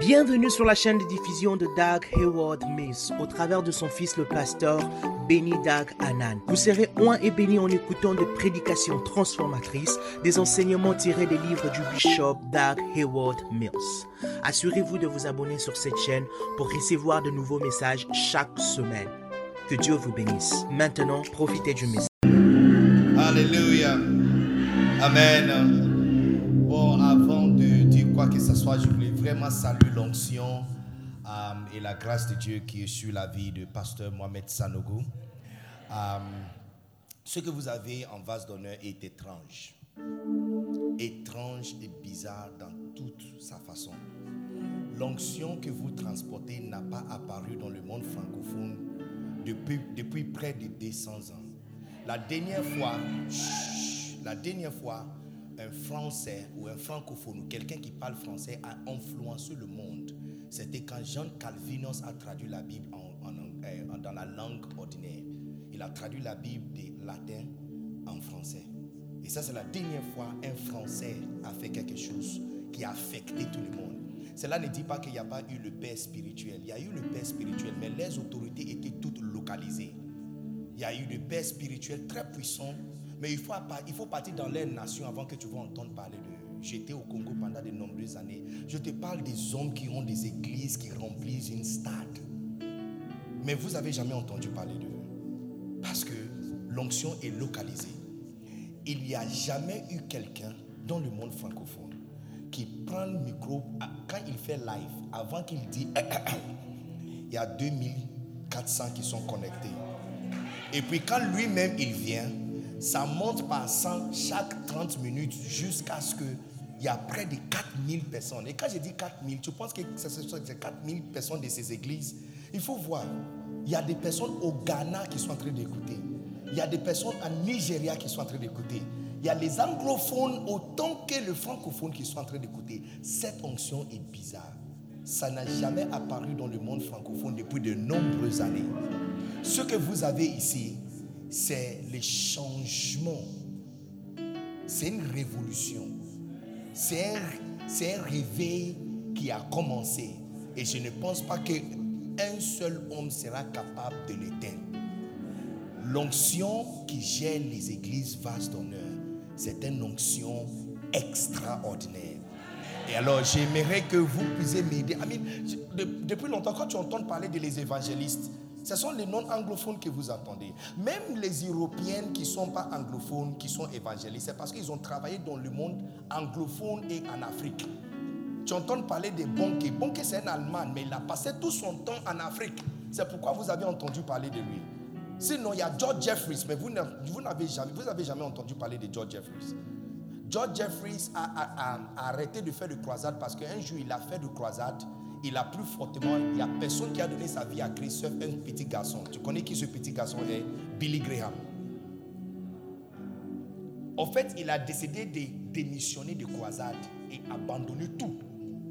Bienvenue sur la chaîne de diffusion de Doug Hayward Mills au travers de son fils le pasteur Benny Doug Anan. Vous serez oint et béni en écoutant des prédications transformatrices, des enseignements tirés des livres du bishop Doug Hayward Mills. Assurez-vous de vous abonner sur cette chaîne pour recevoir de nouveaux messages chaque semaine. Que Dieu vous bénisse. Maintenant, profitez du message. Alléluia. Amen. Bon, avant de dire quoi que ce soit, je voulais vraiment saluer l'onction euh, et la grâce de Dieu qui est sur la vie de pasteur Mohamed Sanogo. Euh, ce que vous avez en vase d'honneur est étrange. Étrange et bizarre dans toute sa façon. L'onction que vous transportez n'a pas apparu dans le monde francophone depuis, depuis près de 200 ans. La dernière fois, la dernière fois, un Français ou un francophone ou quelqu'un qui parle français a influencé le monde, c'était quand Jean Calvinos a traduit la Bible en, en- euh, dans la langue ordinaire. Il a traduit la Bible des latin en français. Et ça, c'est la dernière fois un Français a fait quelque chose qui a affecté tout le monde. Cela ne dit pas qu'il n'y a pas eu le père spirituel. Il y a eu le père spirituel, mais les autorités étaient toutes localisées. Il y a eu des pères spirituels très puissants, mais il faut, il faut partir dans les nations avant que tu vas entendre parler d'eux. J'étais au Congo pendant de nombreuses années. Je te parle des hommes qui ont des églises qui remplissent une stade. Mais vous n'avez jamais entendu parler d'eux. Parce que l'onction est localisée. Il n'y a jamais eu quelqu'un dans le monde francophone qui prend le micro quand il fait live, avant qu'il dise il y a 2400 qui sont connectés. Et puis quand lui-même il vient, ça monte par 100 chaque 30 minutes jusqu'à ce qu'il y a près de 4000 personnes. Et quand je dis 4000, tu penses que ce sont ces 4000 personnes de ces églises? Il faut voir, il y a des personnes au Ghana qui sont en train d'écouter. Il y a des personnes en Nigeria qui sont en train d'écouter. Il y a les anglophones autant que les francophones qui sont en train d'écouter. Cette onction est bizarre. Ça n'a jamais apparu dans le monde francophone depuis de nombreuses années. Ce que vous avez ici, c'est les changements. C'est une révolution. C'est un, un réveil qui a commencé. Et je ne pense pas qu'un seul homme sera capable de l'éteindre. L'onction qui gère les églises vases d'honneur, c'est une onction extraordinaire. Et alors, j'aimerais que vous puissiez m'aider. De- depuis longtemps, quand tu entends parler de les évangélistes, ce sont les non-anglophones que vous entendez. Même les Européennes qui ne sont pas anglophones, qui sont évangélistes, c'est parce qu'ils ont travaillé dans le monde anglophone et en Afrique. Tu entends parler de Bonke. Bonke, c'est un Allemand, mais il a passé tout son temps en Afrique. C'est pourquoi vous avez entendu parler de lui. Sinon, il y a George Jeffries, mais vous n'a- vous n'avez jamais, jamais entendu parler de George Jeffries. George Jeffries a- a arrêté de faire de croisade parce qu'un jour il a fait de croisade, il a plus fortement, il n'y a personne qui a donné sa vie à Christ un petit garçon. Tu connais qui ce petit garçon est? Billy Graham. En fait, il a décidé de démissionner de croisade et abandonner tout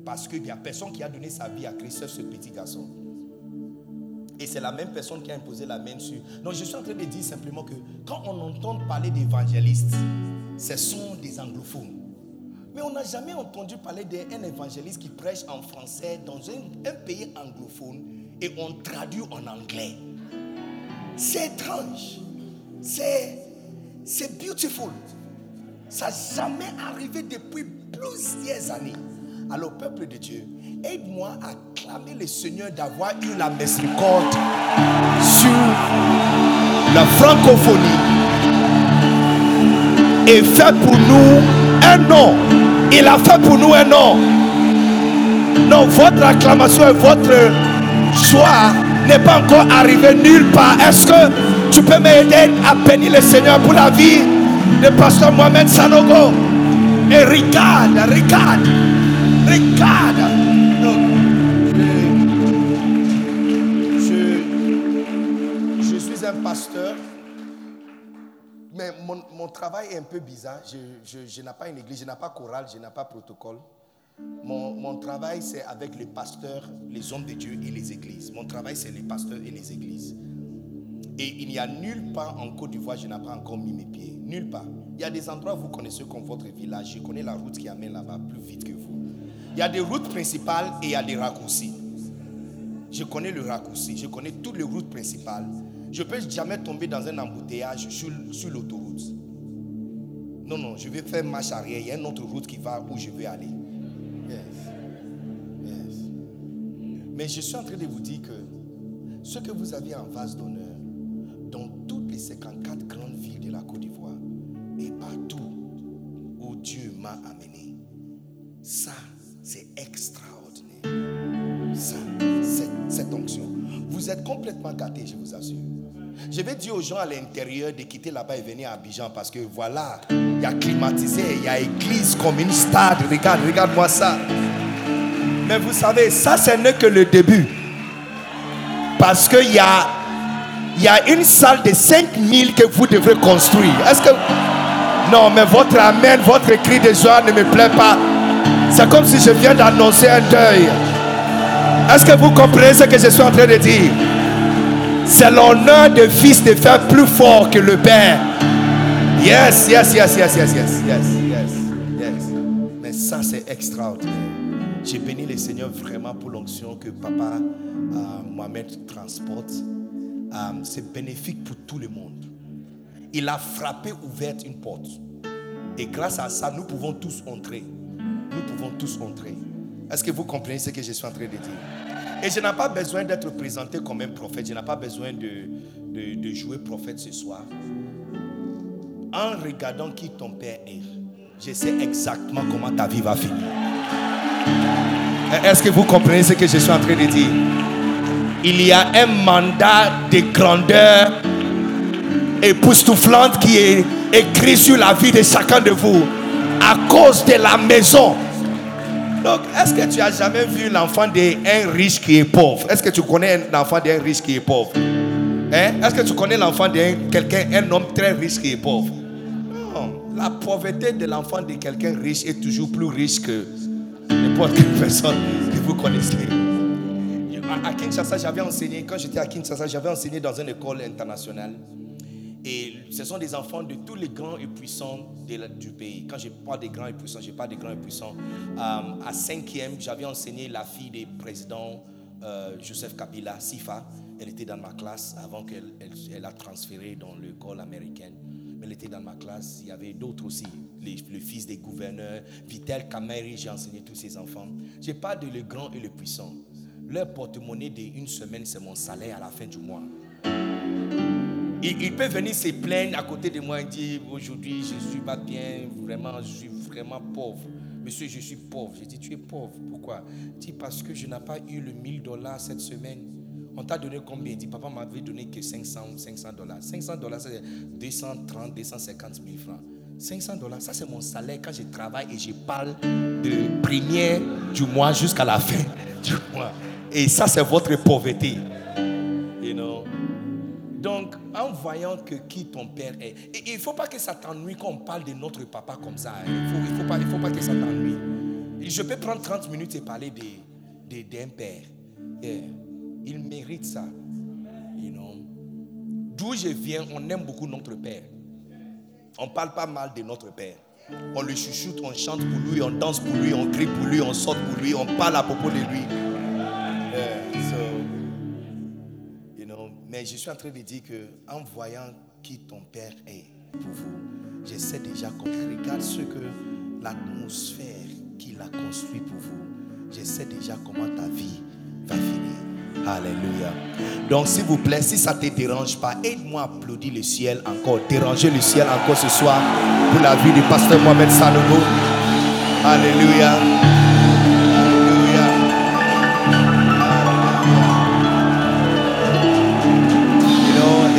parce qu'il n'y a personne qui a donné sa vie à Christ ce petit garçon. Et c'est la même personne qui a imposé la main sur. Donc je suis en train de dire simplement que quand on entend parler d'évangélistes, ce sont des anglophones. On n'a jamais entendu parler d'un évangéliste qui prêche en français dans un, un pays anglophone et on traduit en anglais. C'est étrange. C'est, c'est beautiful. Ça n'a jamais arrivé depuis plusieurs années. Alors, peuple de Dieu, aide-moi à clamer le Seigneur d'avoir eu la miséricorde sur la francophonie et fait pour nous un nom. Il a fait pour nous un nom. Non, votre acclamation et votre joie n'est pas encore arrivé nulle part. Est-ce que tu peux m'aider à bénir le Seigneur pour la vie de pasteur Mohamed Sanogo? Et regarde, regarde, regarde. Mon, travail est un peu bizarre. Je, n'ai pas une église, je n'ai pas chorale, je n'ai pas protocole. Mon, travail, c'est avec les pasteurs, les hommes de Dieu et les églises. Mon travail, c'est les pasteurs et les églises. Et il n'y a nulle part en Côte d'Ivoire, je n'ai pas encore mis mes pieds. Nulle part. Il y a des endroits vous connaissez comme votre village. Je connais la route qui amène là-bas plus vite que vous. Il y a des routes principales et il y a des raccourcis. Je connais le raccourci, je connais toutes les routes principales. Je ne peux jamais tomber dans un embouteillage sur l'autoroute. Non, non, je vais faire marche arrière. Il y a une autre route qui va où je veux aller. Yes. Yes. Mais je suis en train de vous dire que ce que vous avez en vase d'honneur, dans toutes les 54 grandes villes de la Côte d'Ivoire et partout où Dieu m'a amené, ça, c'est extraordinaire. Ça, c'est cette onction. Vous êtes complètement gâtés, je vous assure. Je vais dire aux gens à l'intérieur de quitter là-bas et venir à Abidjan parce que voilà, il y a climatisé, il y a église comme une stade. Regarde, regarde-moi ça. Mais vous savez, ça, ce n'est que le début. Parce qu'il y a, y a une salle de 5000 que vous devrez construire. Est-ce que. Non, mais votre amen, votre cri de joie ne me plaît pas. C'est comme si je viens d'annoncer un deuil. Est-ce que vous comprenez ce que je suis en train de dire? C'est l'honneur de fils de faire plus fort que le père. Yes, yes, yes, yes, yes, yes, yes, yes, yes. Mais ça, c'est extraordinaire. J'ai béni le Seigneur vraiment pour l'onction que papa euh, Mohamed transporte. Euh, c'est bénéfique pour tout le monde. Il a frappé, ouvert une porte. Et grâce à ça, nous pouvons tous entrer. Nous pouvons tous entrer. Est-ce que vous comprenez ce que je suis en train de dire? Et je n'ai pas besoin d'être présenté comme un prophète. Je n'ai pas besoin de, de, jouer prophète ce soir. En regardant qui ton père est, je sais exactement comment ta vie va finir. Est-ce que vous comprenez ce que je suis en train de dire? Il y a un mandat de grandeur époustouflante qui est écrit sur la vie de chacun de vous à cause de la maison donc, est-ce que tu as jamais vu l'enfant d'un riche qui est pauvre? Est-ce que tu connais l'enfant d'un riche qui est pauvre? Hein? Est-ce que tu connais l'enfant d'un quelqu'un, un homme très riche qui est pauvre? Non. La pauvreté de l'enfant de quelqu'un riche est toujours plus riche que n'importe quelle personne que vous connaissez. À Kinshasa, j'avais enseigné, quand j'étais à Kinshasa, j'avais enseigné dans une école internationale. Et ce sont des enfants de tous les grands et puissants du pays. Quand je parle des grands et puissants, je parle des grands et puissants. Euh, à cinquième, j'avais enseigné la fille du président euh, Joseph Kabila, Sifa. Elle était dans ma classe avant qu'elle elle, a transféré dans l'école américaine. Mais elle était dans ma classe. Il y avait d'autres aussi. le fils des gouverneurs, Vitel Kameri, j'ai enseigné tous ces enfants. Je parle de le grand et le puissant. Leur porte-monnaie d'une semaine, c'est mon salaire à la fin du mois. Il, peut venir se plaindre à côté de moi et dire aujourd'hui je suis pas bien, vraiment, je suis vraiment pauvre. Monsieur, je suis pauvre. Je dis, tu es pauvre. Pourquoi? Il dit, parce que je n'ai pas eu le 1000 dollars cette semaine. On t'a donné combien? Il dit, papa m'avait donné que 500, 500 dollars. 500 dollars, c'est 230, 250 000 francs. 500 dollars, ça c'est mon salaire quand je travaille et je parle de première du mois jusqu'à la fin du mois. Et ça c'est votre pauvreté. You know? Donc, en voyant que qui ton père est, il ne faut pas que ça t'ennuie quand on parle de notre papa comme ça. Hein. Il ne faut, pas, faut pas que ça t'ennuie. Je peux prendre 30 minutes et parler d'un père. Il mérite ça. D'où je viens, on aime beaucoup notre père. On ne parle pas mal de notre père. On le chuchote, on chante pour lui, on danse pour lui, on crie pour lui, on saute pour lui, on parle à propos de lui. Mais je suis en train de dire que en voyant qui ton père est pour vous, je sais déjà qu'on regarde ce que l'atmosphère qu'il a construit pour vous. Je sais déjà comment ta vie va finir. Alléluia. Donc, s'il vous plaît, si ça ne te dérange pas, aide-moi à applaudir le ciel encore. Déranger le ciel encore ce soir pour la vie du pasteur Mohamed Sanogo. Alléluia.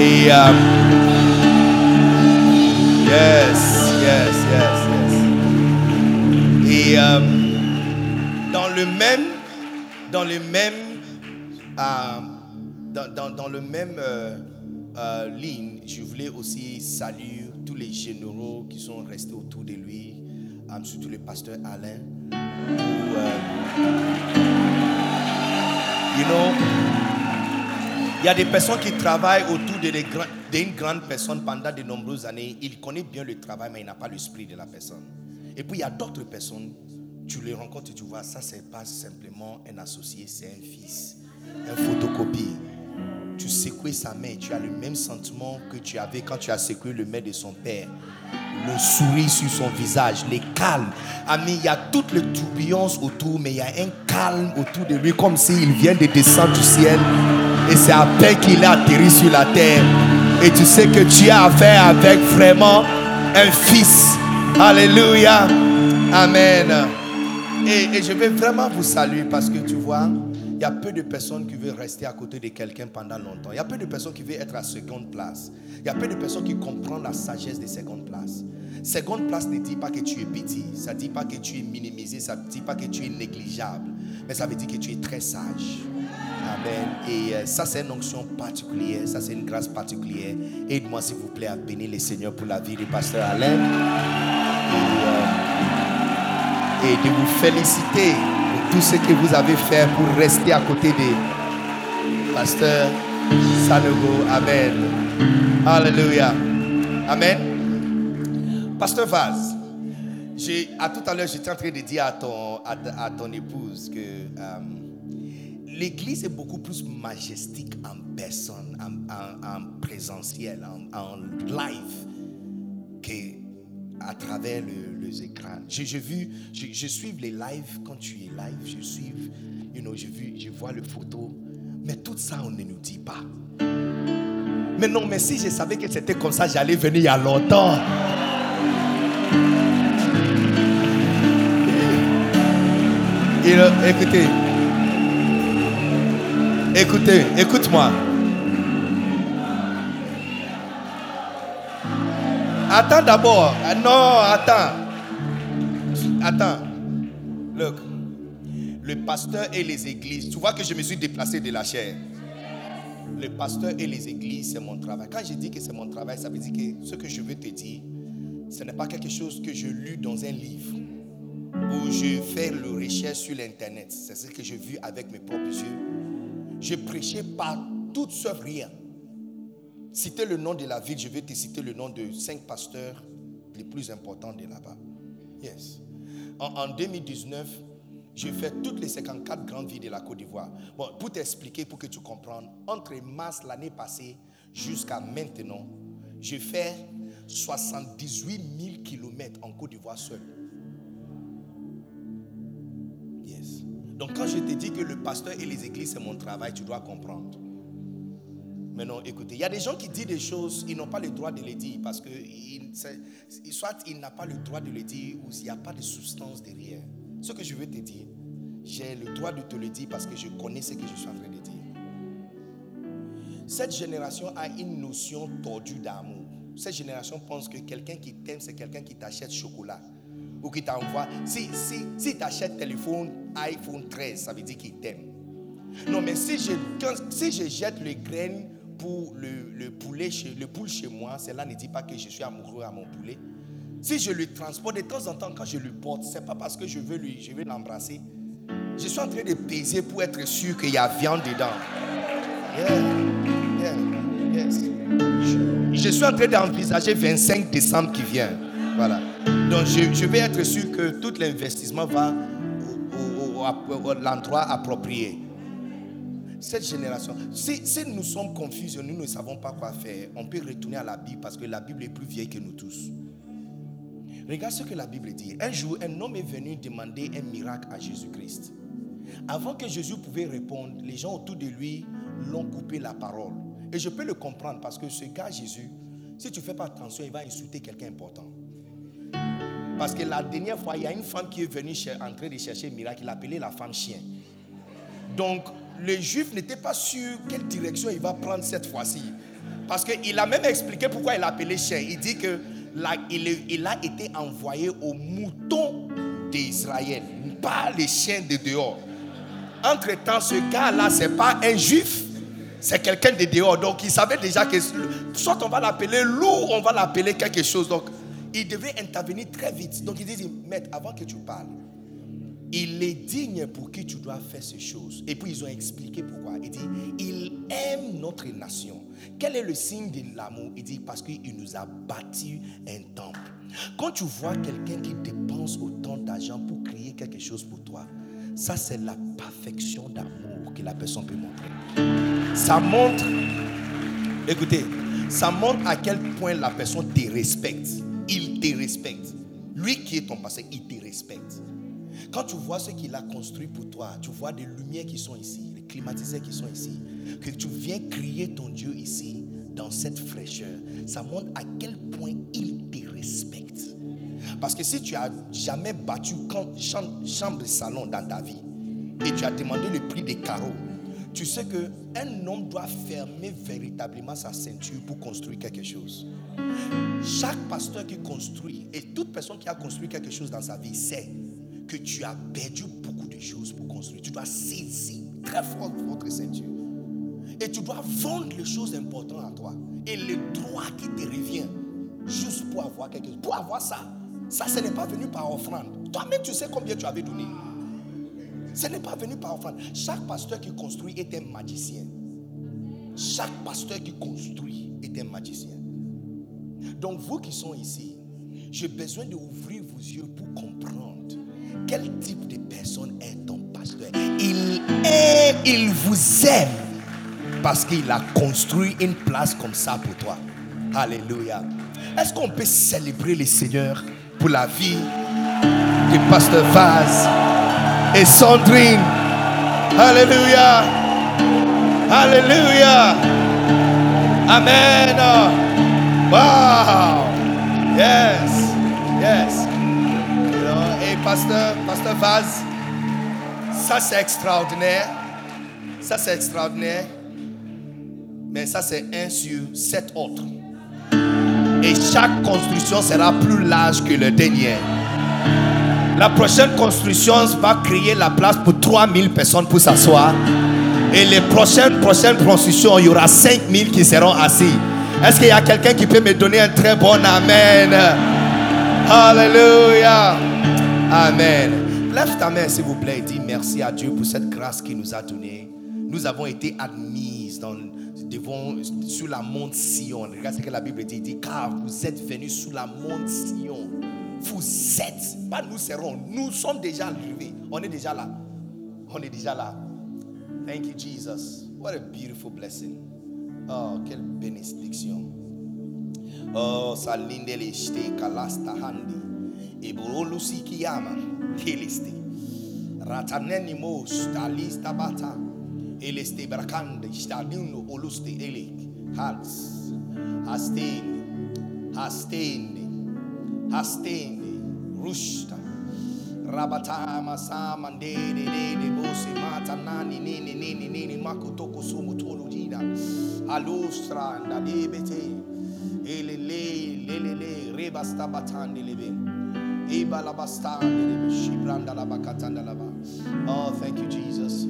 Et um, yes, yes, yes, yes. Et um, dans le même, dans le même, uh, dans, dans, le même euh, euh, ligne, je voulais aussi saluer tous les généraux qui sont restés autour de lui, surtout le pasteur Alain. You know, Il y a des personnes qui travaillent autour d'une grande personne pendant de nombreuses années. Il connaît bien le travail, mais il n'a pas l'esprit de la personne. Et puis il y a d'autres personnes, tu les rencontres et tu vois, ça c'est pas simplement un associé, c'est un fils, un photocopie. Tu secoues sa main, tu as le même sentiment que tu avais quand tu as secoué le main de son père le sourire sur son visage, les calmes. Ami, il y a toutes les tourbillons autour, mais il y a un calme autour de lui, comme s'il vient de descendre du ciel. Et c'est à peine qu'il a atterri sur la terre. Et tu sais que tu as affaire avec vraiment un fils. Alléluia. Amen. Et, et je vais vraiment vous saluer parce que tu vois, il y a peu de personnes qui veulent rester à côté de quelqu'un pendant longtemps. Il y a peu de personnes qui veulent être à seconde place. Il y a peu de personnes qui comprennent la sagesse de seconde place. Seconde place ne dit pas que tu es petit, ça ne dit pas que tu es minimisé, ça ne dit pas que tu es négligeable, mais ça veut dire que tu es très sage. Amen. Et euh, ça, c'est une onction particulière, ça, c'est une grâce particulière. Aide-moi, s'il vous plaît, à bénir le Seigneur pour la vie du pasteur Alain. Et, euh, et de vous féliciter tout ce que vous avez fait pour rester à côté de Pasteur Sanogo. Amen. Alléluia. Amen. Pasteur Vaz, à tout à l'heure, j'étais en train de dire à ton, à, ton épouse que euh, l'église est beaucoup plus majestique en personne, en, présentiel, en, live, que à travers les écrans. Vu, je, je suis les lives quand tu es live, je suis, you know, je, vu, je vois les photos, mais tout ça on ne nous dit pas. Mais non, mais si je savais que c'était comme ça, j'allais venir il y a longtemps. Et, écoutez, écoutez, écoute-moi. Attends d'abord. Ah, non, attends. Attends. Look. Le pasteur et les églises. Tu vois que je me suis déplacé de la chair. Le pasteur et les églises, c'est mon travail. Quand je dis que c'est mon travail, ça veut dire que ce que je veux te dire, ce n'est pas quelque chose que je lu dans un livre ou je fais le recherche sur l'internet. C'est ce que j'ai vu avec mes propres yeux. Je prêchais pas toute sauf rien. Citer le nom de la ville, je vais te citer le nom de cinq pasteurs les plus importants de là-bas. Yes. En, 2019, j'ai fait toutes les 54 grandes villes de la Côte d'Ivoire. Bon, pour t'expliquer, pour que tu comprennes, entre mars l'année passée jusqu'à maintenant, j'ai fait 78 000 kilomètres en Côte d'Ivoire seul. Yes. Donc quand je te dis que le pasteur et les églises, c'est mon travail, tu dois comprendre. Mais non, écoutez, il y a des gens qui disent des choses, ils n'ont pas le droit de les dire parce que soit ils n'ont pas le droit de le dire ou s'il n'y a pas de substance derrière. Ce que je veux te dire, j'ai le droit de te le dire parce que je connais ce que je suis en train de dire. Cette génération a une notion tordue d'amour. Cette génération pense que quelqu'un qui t'aime, c'est quelqu'un qui t'achète chocolat ou qui t'envoie. Si, si, si t'achètes téléphone iPhone 13, ça veut dire qu'il t'aime. Non, mais si je, si je jette les graines pour le, poulet chez, le poule chez moi, cela ne dit pas que je suis amoureux à mon poulet. Si je le transporte de temps en temps quand je le porte, c'est pas parce que je veux l'embrasser. Je suis en train de peser pour être sûr qu'il y a viande dedans. Je, suis en train d'envisager 25 décembre qui vient. Voilà. Donc je, je vais être sûr que tout l'investissement va au l'endroit approprié cette génération, si, nous sommes confus, nous ne savons pas quoi faire, on peut retourner à la Bible parce que la Bible est plus vieille que nous tous. Regarde ce que la Bible dit. Un jour, un homme est venu demander un miracle à Jésus-Christ. Avant que Jésus pouvait répondre, les gens autour de lui l'ont coupé la parole. Et je peux le comprendre parce que ce gars, Jésus, si tu ne fais pas attention, il va insulter quelqu'un important. Parce que la dernière fois, il y a une femme qui est venue en train de chercher un miracle, il appelait la femme chien. Donc, le juif n'était pas sûr quelle direction il va prendre cette fois-ci. Parce qu'il a même expliqué pourquoi il a appelé chien. Il dit que il, a été envoyé aux moutons d'Israël, pas les chiens de dehors. Entre-temps, ce gars-là, ce n'est pas un juif, c'est quelqu'un de dehors. Donc, il savait déjà que soit on va l'appeler loup, on va l'appeler quelque chose. Donc, il devait intervenir très vite. Donc, il dit, maître, avant que tu parles, il est digne pour qui tu dois faire ces choses. Et puis ils ont expliqué pourquoi. Il dit, il aime notre nation. Quel est le signe de l'amour? Il dit, parce qu'il nous a bâti un temple. Quand tu vois quelqu'un qui dépense autant d'argent pour créer quelque chose pour toi, ça c'est la perfection d'amour que la personne peut montrer. Ça montre, écoutez, ça montre à quel point la personne te respecte. Il te respecte. Lui qui est ton passé, il te respecte. Quand tu vois ce qu'il a construit pour toi, tu vois des lumières qui sont ici, les climatiseurs qui sont ici, que tu viens crier ton Dieu ici, dans cette fraîcheur, ça montre à quel point il te respecte. Parce que si tu as jamais battu chambre, chambre salon dans ta vie et tu as demandé le prix des carreaux, tu sais que un homme doit fermer véritablement sa ceinture pour construire quelque chose. Chaque pasteur qui construit et toute personne qui a construit quelque chose dans sa vie sait que tu as perdu beaucoup de choses pour construire. Tu dois saisir très fort votre ceinture. Et tu dois vendre les choses importantes à toi. Et le droit qui te revient, juste pour avoir quelque chose. Pour avoir ça, ça, ce n'est pas venu par offrande. Toi-même, tu sais combien tu avais donné. Ce n'est pas venu par offrande. Chaque pasteur qui construit est un magicien. Chaque pasteur qui construit est un magicien. Donc, vous qui sont ici, j'ai besoin d'ouvrir vos yeux pour comprendre quel type de personne est ton pasteur? Il est, il vous aime parce qu'il a construit une place comme ça pour toi. Alléluia. Est-ce qu'on peut célébrer le Seigneur pour la vie du pasteur Vaz et Sandrine? Alléluia. Alléluia. Amen. Wow. Yes. Yes pasteur, pasteur Vaz, ça c'est extraordinaire. Ça c'est extraordinaire. Mais ça c'est un sur sept autres. Et chaque construction sera plus large que le dernier. La prochaine construction va créer la place pour 3000 personnes pour s'asseoir. Et les prochaines, prochaines constructions, il y aura 5000 qui seront assis. Est-ce qu'il y a quelqu'un qui peut me donner un très bon Amen? Alléluia. Amen. Lève ta main, s'il vous plaît, et dis merci à Dieu pour cette grâce qu'il nous a donnée. Nous avons été admises dans, devant, sur la monte Sion. Regarde ce que la Bible dit. Dit, car vous êtes venus sous la monte Sion. Vous êtes, pas nous serons, nous sommes déjà arrivés. On est déjà là. On est déjà là. Thank you, Jesus. What a beautiful blessing. Oh, quelle bénédiction. Oh, salindele kalasta handi. Iburulusi kiyama keliste. Rataneni mos talista bata. Eleste brakande staduno oluste elik. Hats. Hastende. Hastende. Hastende. Rushta. Rabatama sama ndede dede bose mata nani nini nini nini makotoko sumu tolu dina. Alustra nda debete. Ele le le le le rebasta batande lebe. Oh, thank you, Jesus.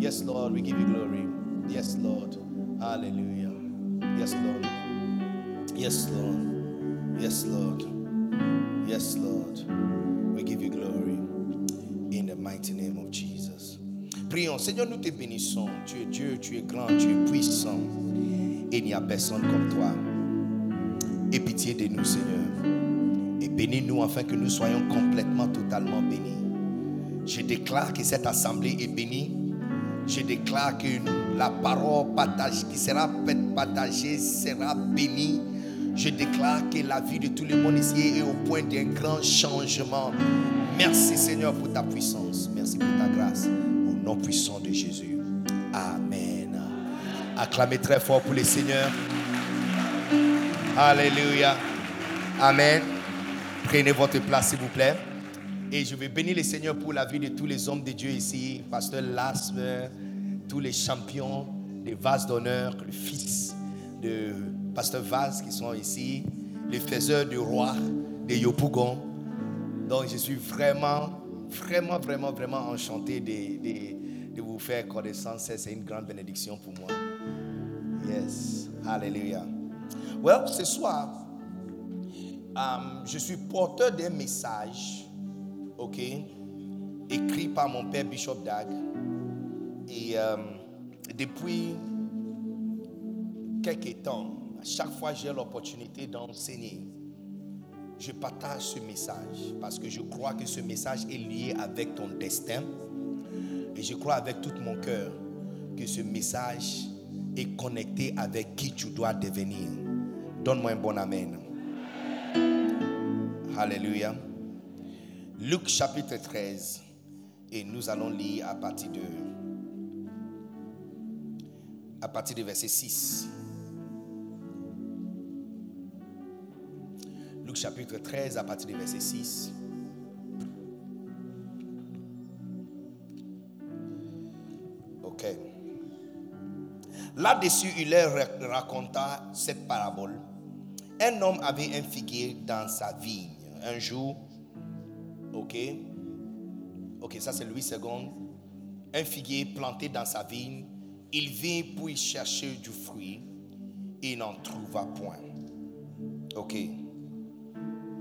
Yes, Lord, we give you glory. Yes, Lord. Hallelujah. Yes, Lord. Yes, Lord. Yes, Lord. Yes, Lord. We give you glory in the mighty name of Jesus. Prions. Seigneur, nous te bénissons. Tu es Dieu, tu es grand, tu es puissant. Et il n'y a personne comme toi. Et pitié de nous, Seigneur. Et bénis-nous afin que nous soyons complètement, totalement bénis. Je déclare que cette assemblée est bénie. Je déclare que la parole qui sera partagée sera bénie. Je déclare que la vie de tout le monde ici est au point d'un grand changement. Merci Seigneur pour ta puissance. Merci pour ta grâce. Au nom puissant de Jésus. Amen. Acclamez très fort pour le Seigneur. Alléluia. Amen. Prenez votre place, s'il vous plaît. Et je vais bénir le Seigneur pour la vie de tous les hommes de Dieu ici, Pasteur Lasme, tous les champions des vases d'honneur, le fils de Pasteur Vaz qui sont ici, les faiseurs du roi de Yopougon. Donc je suis vraiment, vraiment, vraiment, vraiment enchanté de, de vous faire connaissance. C'est une grande bénédiction pour moi. Yes. Alléluia. Well, ce soir, euh, je suis porteur d'un message, ok, écrit par mon père Bishop Dag. Et euh, depuis quelques temps, à chaque fois que j'ai l'opportunité d'enseigner, je partage ce message parce que je crois que ce message est lié avec ton destin. Et je crois avec tout mon cœur que ce message est connecté avec qui tu dois devenir. Donne-moi un bon amen. Alléluia. Luc chapitre 13. Et nous allons lire à partir de à partir du verset 6. Luc chapitre 13 à partir du verset 6. OK. Là-dessus, il leur raconta cette parabole. Un homme avait un figuier dans sa vigne. Un jour, OK, ok, ça c'est Louis II, un figuier planté dans sa vigne, il vint pour y chercher du fruit, il n'en trouva point. Ok,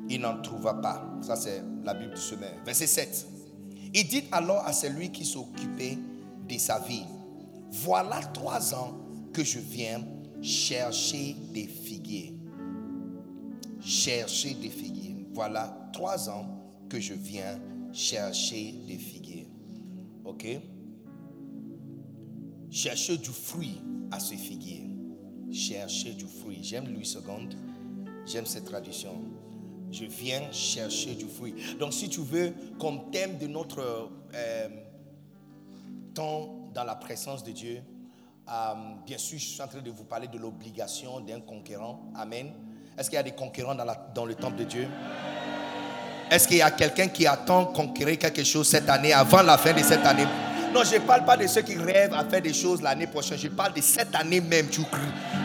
il n'en trouva pas. Ça c'est la Bible du semeur. Verset 7. Il dit alors à celui qui s'occupait de sa vigne, voilà trois ans que je viens chercher des figuiers. Chercher des figuiers. Voilà trois ans que je viens chercher des figuiers. Ok? Chercher du fruit à ce figuier. Chercher du fruit. J'aime Louis II. J'aime cette tradition. Je viens chercher du fruit. Donc, si tu veux, comme thème de notre euh, temps dans la présence de Dieu, euh, bien sûr, je suis en train de vous parler de l'obligation d'un conquérant. Amen. Est-ce qu'il y a des conquérants dans, le temple de Dieu? Est-ce qu'il y a quelqu'un qui attend conquérir quelque chose cette année, avant la fin de cette année? Non, je ne parle pas de ceux qui rêvent à faire des choses l'année prochaine. Je parle de cette année même.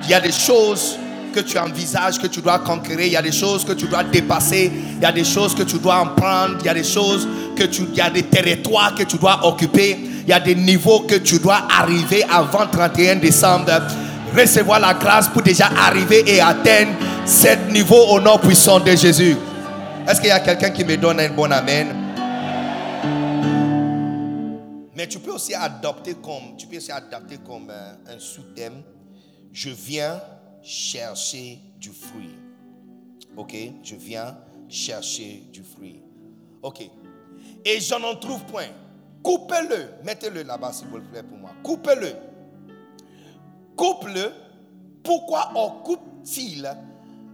Il y a des choses que tu envisages, que tu dois conquérir. Il y a des choses que tu dois dépasser. Il y a des choses que tu dois prendre. Il y a des choses que tu... Il y a des territoires que tu dois occuper. Il y a des niveaux que tu dois arriver avant 31 décembre. Recevoir la grâce pour déjà arriver et atteindre ce niveau au nom puissant de Jésus. Est-ce qu'il y a quelqu'un qui me donne un bon amen? Mais tu peux aussi adopter comme, tu peux aussi adapter comme un, un sous-thème. Je viens chercher du fruit. Ok? Je viens chercher du fruit. Ok? Et je n'en trouve point. Coupez-le. Mettez-le là-bas, s'il vous plaît, pour moi. Coupez-le. Coupe-le. Pourquoi on coupe-t-il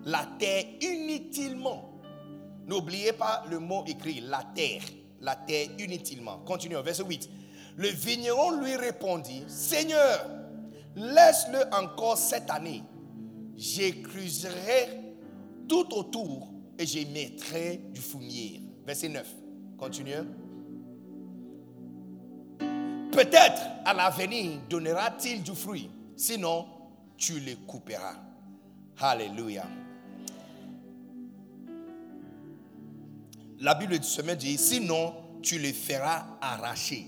la terre inutilement? N'oubliez pas le mot écrit, la terre. La terre inutilement. Continuons, verset 8. Le vigneron lui répondit, Seigneur, laisse-le encore cette année. J'écruserai tout autour et j'y mettrai du fumier. Verset 9. Continuons. Peut-être à l'avenir donnera-t-il du fruit. Sinon, tu le couperas. Alléluia. la Bible du semaine dit, sinon tu les feras arracher.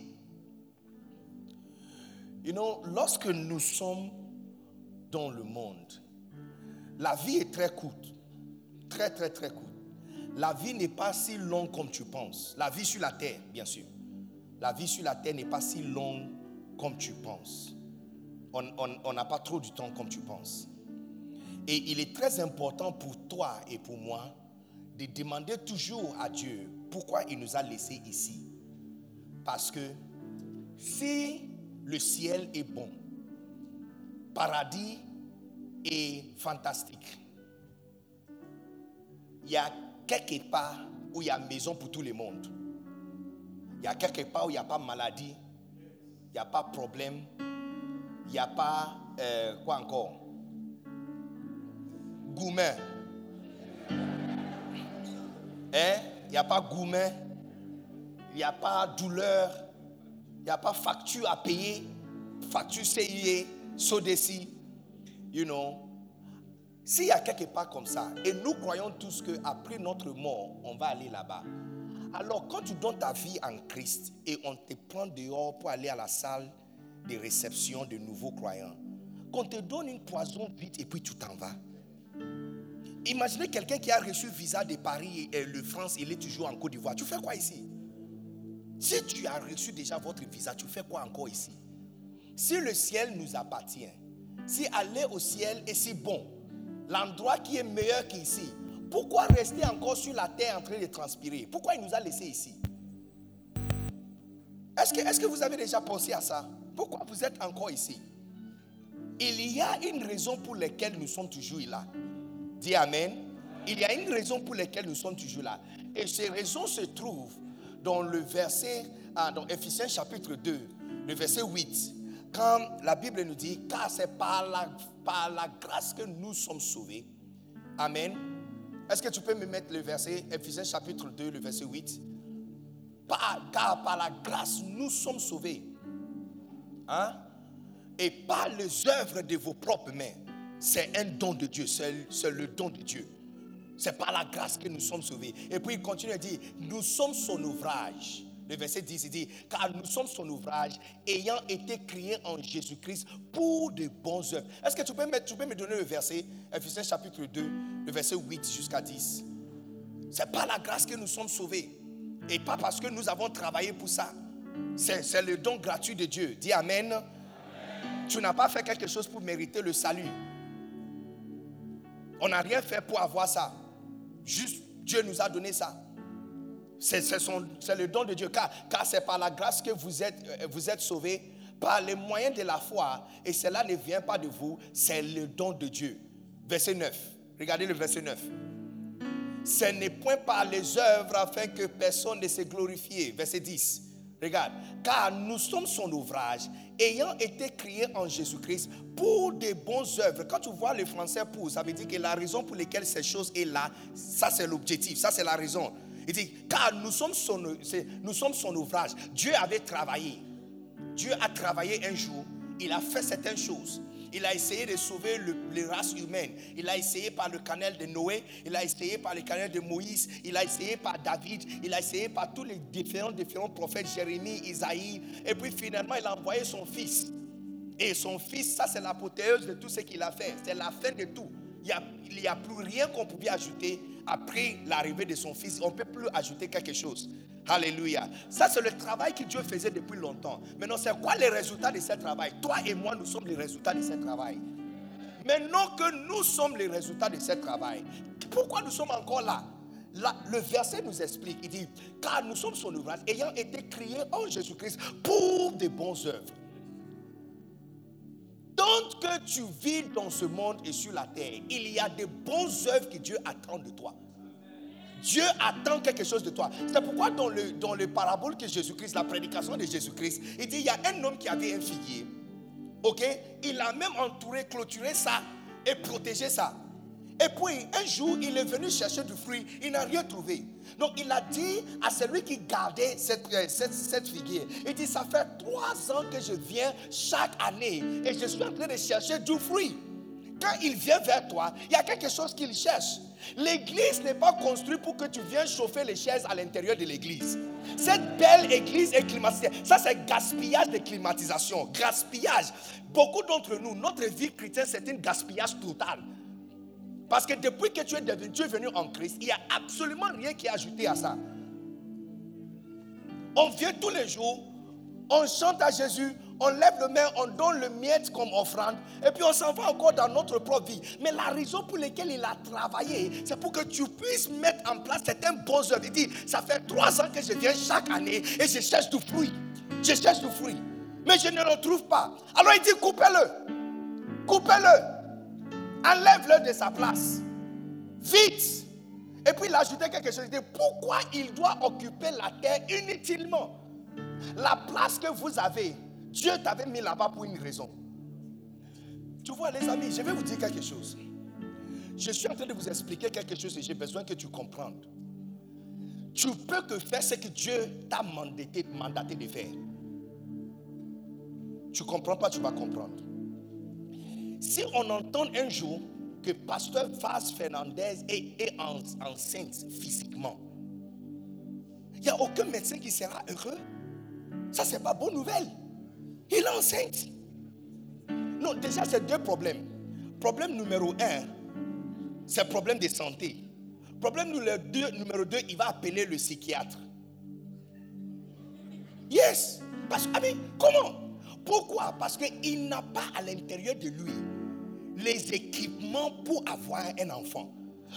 You know, lorsque nous sommes dans le monde, la vie est très courte. Très, très, très courte. La vie n'est pas si longue comme tu penses. La vie sur la terre, bien sûr. La vie sur la terre n'est pas si longue comme tu penses. On n'a pas trop du temps comme tu penses. Et il est très important pour toi et pour moi de demander toujours à Dieu pourquoi il nous a laissés ici. Parce que si le ciel est bon, paradis est fantastique, il y a quelque part où il y a maison pour tout le monde. Il y a quelque part où il n'y a pas maladie, il n'y a pas problème, il n'y a pas euh, quoi encore? Goumen. Hein? Il n'y a pas gourmet, il n'y a pas douleur, il n'y a pas facture à payer, facture CIE, SODECI, you know? S'il y a quelque part comme ça, et nous croyons tous qu'après notre mort, on va aller là-bas. Alors, quand tu donnes ta vie en Christ et on te prend dehors pour aller à la salle de réception de nouveaux croyants, qu'on te donne une poison vite et puis tu t'en vas. Imaginez quelqu'un qui a reçu visa de Paris et de France, il est toujours en Côte d'Ivoire. Tu fais quoi ici? Si tu as reçu déjà votre visa, tu fais quoi encore ici? Si le ciel nous appartient, si aller au ciel est si bon, l'endroit qui est meilleur qu'ici, pourquoi rester encore sur la terre en train de transpirer? Pourquoi il nous a laissés ici? Est-ce que, est que vous avez déjà pensé à ça? Pourquoi vous êtes encore ici? Il y a une raison pour laquelle nous sommes toujours là. Dis Amen. Il y a une raison pour laquelle nous sommes toujours là. Et ces raisons se trouvent dans le verset, ah, dans Ephésiens chapitre 2, le verset 8. Quand la Bible nous dit, car c'est par la, par la grâce que nous sommes sauvés. Amen. Est-ce que tu peux me mettre le verset, Ephésiens chapitre 2, le verset 8 Car par la grâce, nous sommes sauvés. Hein? Et par les œuvres de vos propres mains. C'est un don de Dieu, c'est le don de Dieu. C'est par la grâce que nous sommes sauvés. Et puis il continue à dire, nous sommes son ouvrage. Le verset 10, il dit, car nous sommes son ouvrage, ayant été créés en Jésus-Christ pour de bonnes œuvres. Est-ce que tu peux, me, tu peux me donner le verset, Ephésiens chapitre 2, le verset 8 jusqu'à 10 C'est par la grâce que nous sommes sauvés. Et pas parce que nous avons travaillé pour ça. C'est le don gratuit de Dieu. Dis Amen. Tu n'as pas fait quelque chose pour mériter le salut. On n'a rien fait pour avoir ça. Juste Dieu nous a donné ça. C'est le don de Dieu. Car, c'est par la grâce que vous êtes, euh, vous êtes sauvés, par les moyens de la foi. Et cela ne vient pas de vous, c'est le don de Dieu. Verset 9. Regardez le verset 9. Ce n'est point par les œuvres afin que personne ne se glorifie. Verset 10. Regarde, car nous sommes son ouvrage, ayant été créés en Jésus-Christ pour des bonnes œuvres. Quand tu vois le français pour, ça veut dire que la raison pour laquelle ces choses est là, ça c'est l'objectif, ça c'est la raison. Il dit, car nous sommes, son, nous sommes son ouvrage. Dieu avait travaillé. Dieu a travaillé un jour, il a fait certaines choses. Il a essayé de sauver le, les races humaines. Il a essayé par le canal de Noé. Il a essayé par le canal de Moïse. Il a essayé par David. Il a essayé par tous les différents, différents prophètes, Jérémie, Isaïe. Et puis finalement, il a envoyé son fils. Et son fils, ça c'est l'apothéose de tout ce qu'il a fait. C'est la fin de tout. Il n'y a, plus rien qu'on pouvait ajouter après l'arrivée de son fils. On ne peut plus ajouter quelque chose. Alléluia. Ça, c'est le travail que Dieu faisait depuis longtemps. Maintenant, c'est quoi les résultats de ce travail? Toi et moi, nous sommes les résultats de ce travail. Maintenant que nous sommes les résultats de ce travail, pourquoi nous sommes encore là? Le verset nous explique, il dit, car nous sommes son ouvrage, ayant été créés en Jésus-Christ pour de bonnes œuvres. Tant que tu vis dans ce monde et sur la terre, il y a de bonnes œuvres que Dieu attend de toi. Dieu attend quelque chose de toi. C'est pourquoi dans le, dans le parabole que Jésus-Christ, la prédication de Jésus-Christ, il dit, il y a un homme qui avait un figuier. Ok? Il a même entouré, clôturé ça et protégé ça. Et puis, un jour, il est venu chercher du fruit. Il n'a rien trouvé. Donc, il a dit à celui qui gardait cette, euh, cette, figuier, il dit, ça fait trois ans que je viens chaque année et je suis en train de chercher du fruit. Quand il vient vers toi, il y a quelque chose qu'il cherche. L'église n'est pas construite pour que tu viennes chauffer les chaises à l'intérieur de l'église. Cette belle église est climatisée. Ça, c'est gaspillage de climatisation. Gaspillage. Beaucoup d'entre nous, notre vie chrétienne, c'est un gaspillage total. Parce que depuis que tu es, devenu, venu en Christ, il n'y a absolument rien qui est ajouté à ça. On vient tous les jours, on chante à Jésus, on lève le main, on donne le miette comme offrande, et puis on s'en va encore dans notre propre vie. Mais la raison pour laquelle il a travaillé, c'est pour que tu puisses mettre en place certains bons œuvres. Il dit, ça fait trois ans que je viens chaque année et je cherche du fruit. Je cherche du fruit. Mais je ne le trouve pas. Alors il dit, coupez-le. Coupez-le. Enlève-le de sa place. Vite. Et puis il a ajouté quelque chose. Il dit, pourquoi il doit occuper la terre inutilement? La place que vous avez, Dieu t'avait mis là-bas pour une raison. Tu vois, les amis, je vais vous dire quelque chose. Je suis en train de vous expliquer quelque chose et j'ai besoin que tu comprennes. Tu peux que faire ce que Dieu t'a mandaté, mandaté de faire. Tu comprends pas, tu vas comprendre. Si on entend un jour que Pasteur Faz Fernandez est, enceinte physiquement, il n'y a aucun médecin qui sera heureux. Ça, c'est pas bonne nouvelle. Il est enceinte. Non, déjà, c'est deux problèmes. Problème numéro un, c'est problème de santé. Problème numéro deux, il va appeler le psychiatre. Yes. Parce que, comment? Pourquoi? Parce qu'il n'a pas à l'intérieur de lui les équipements pour avoir un enfant.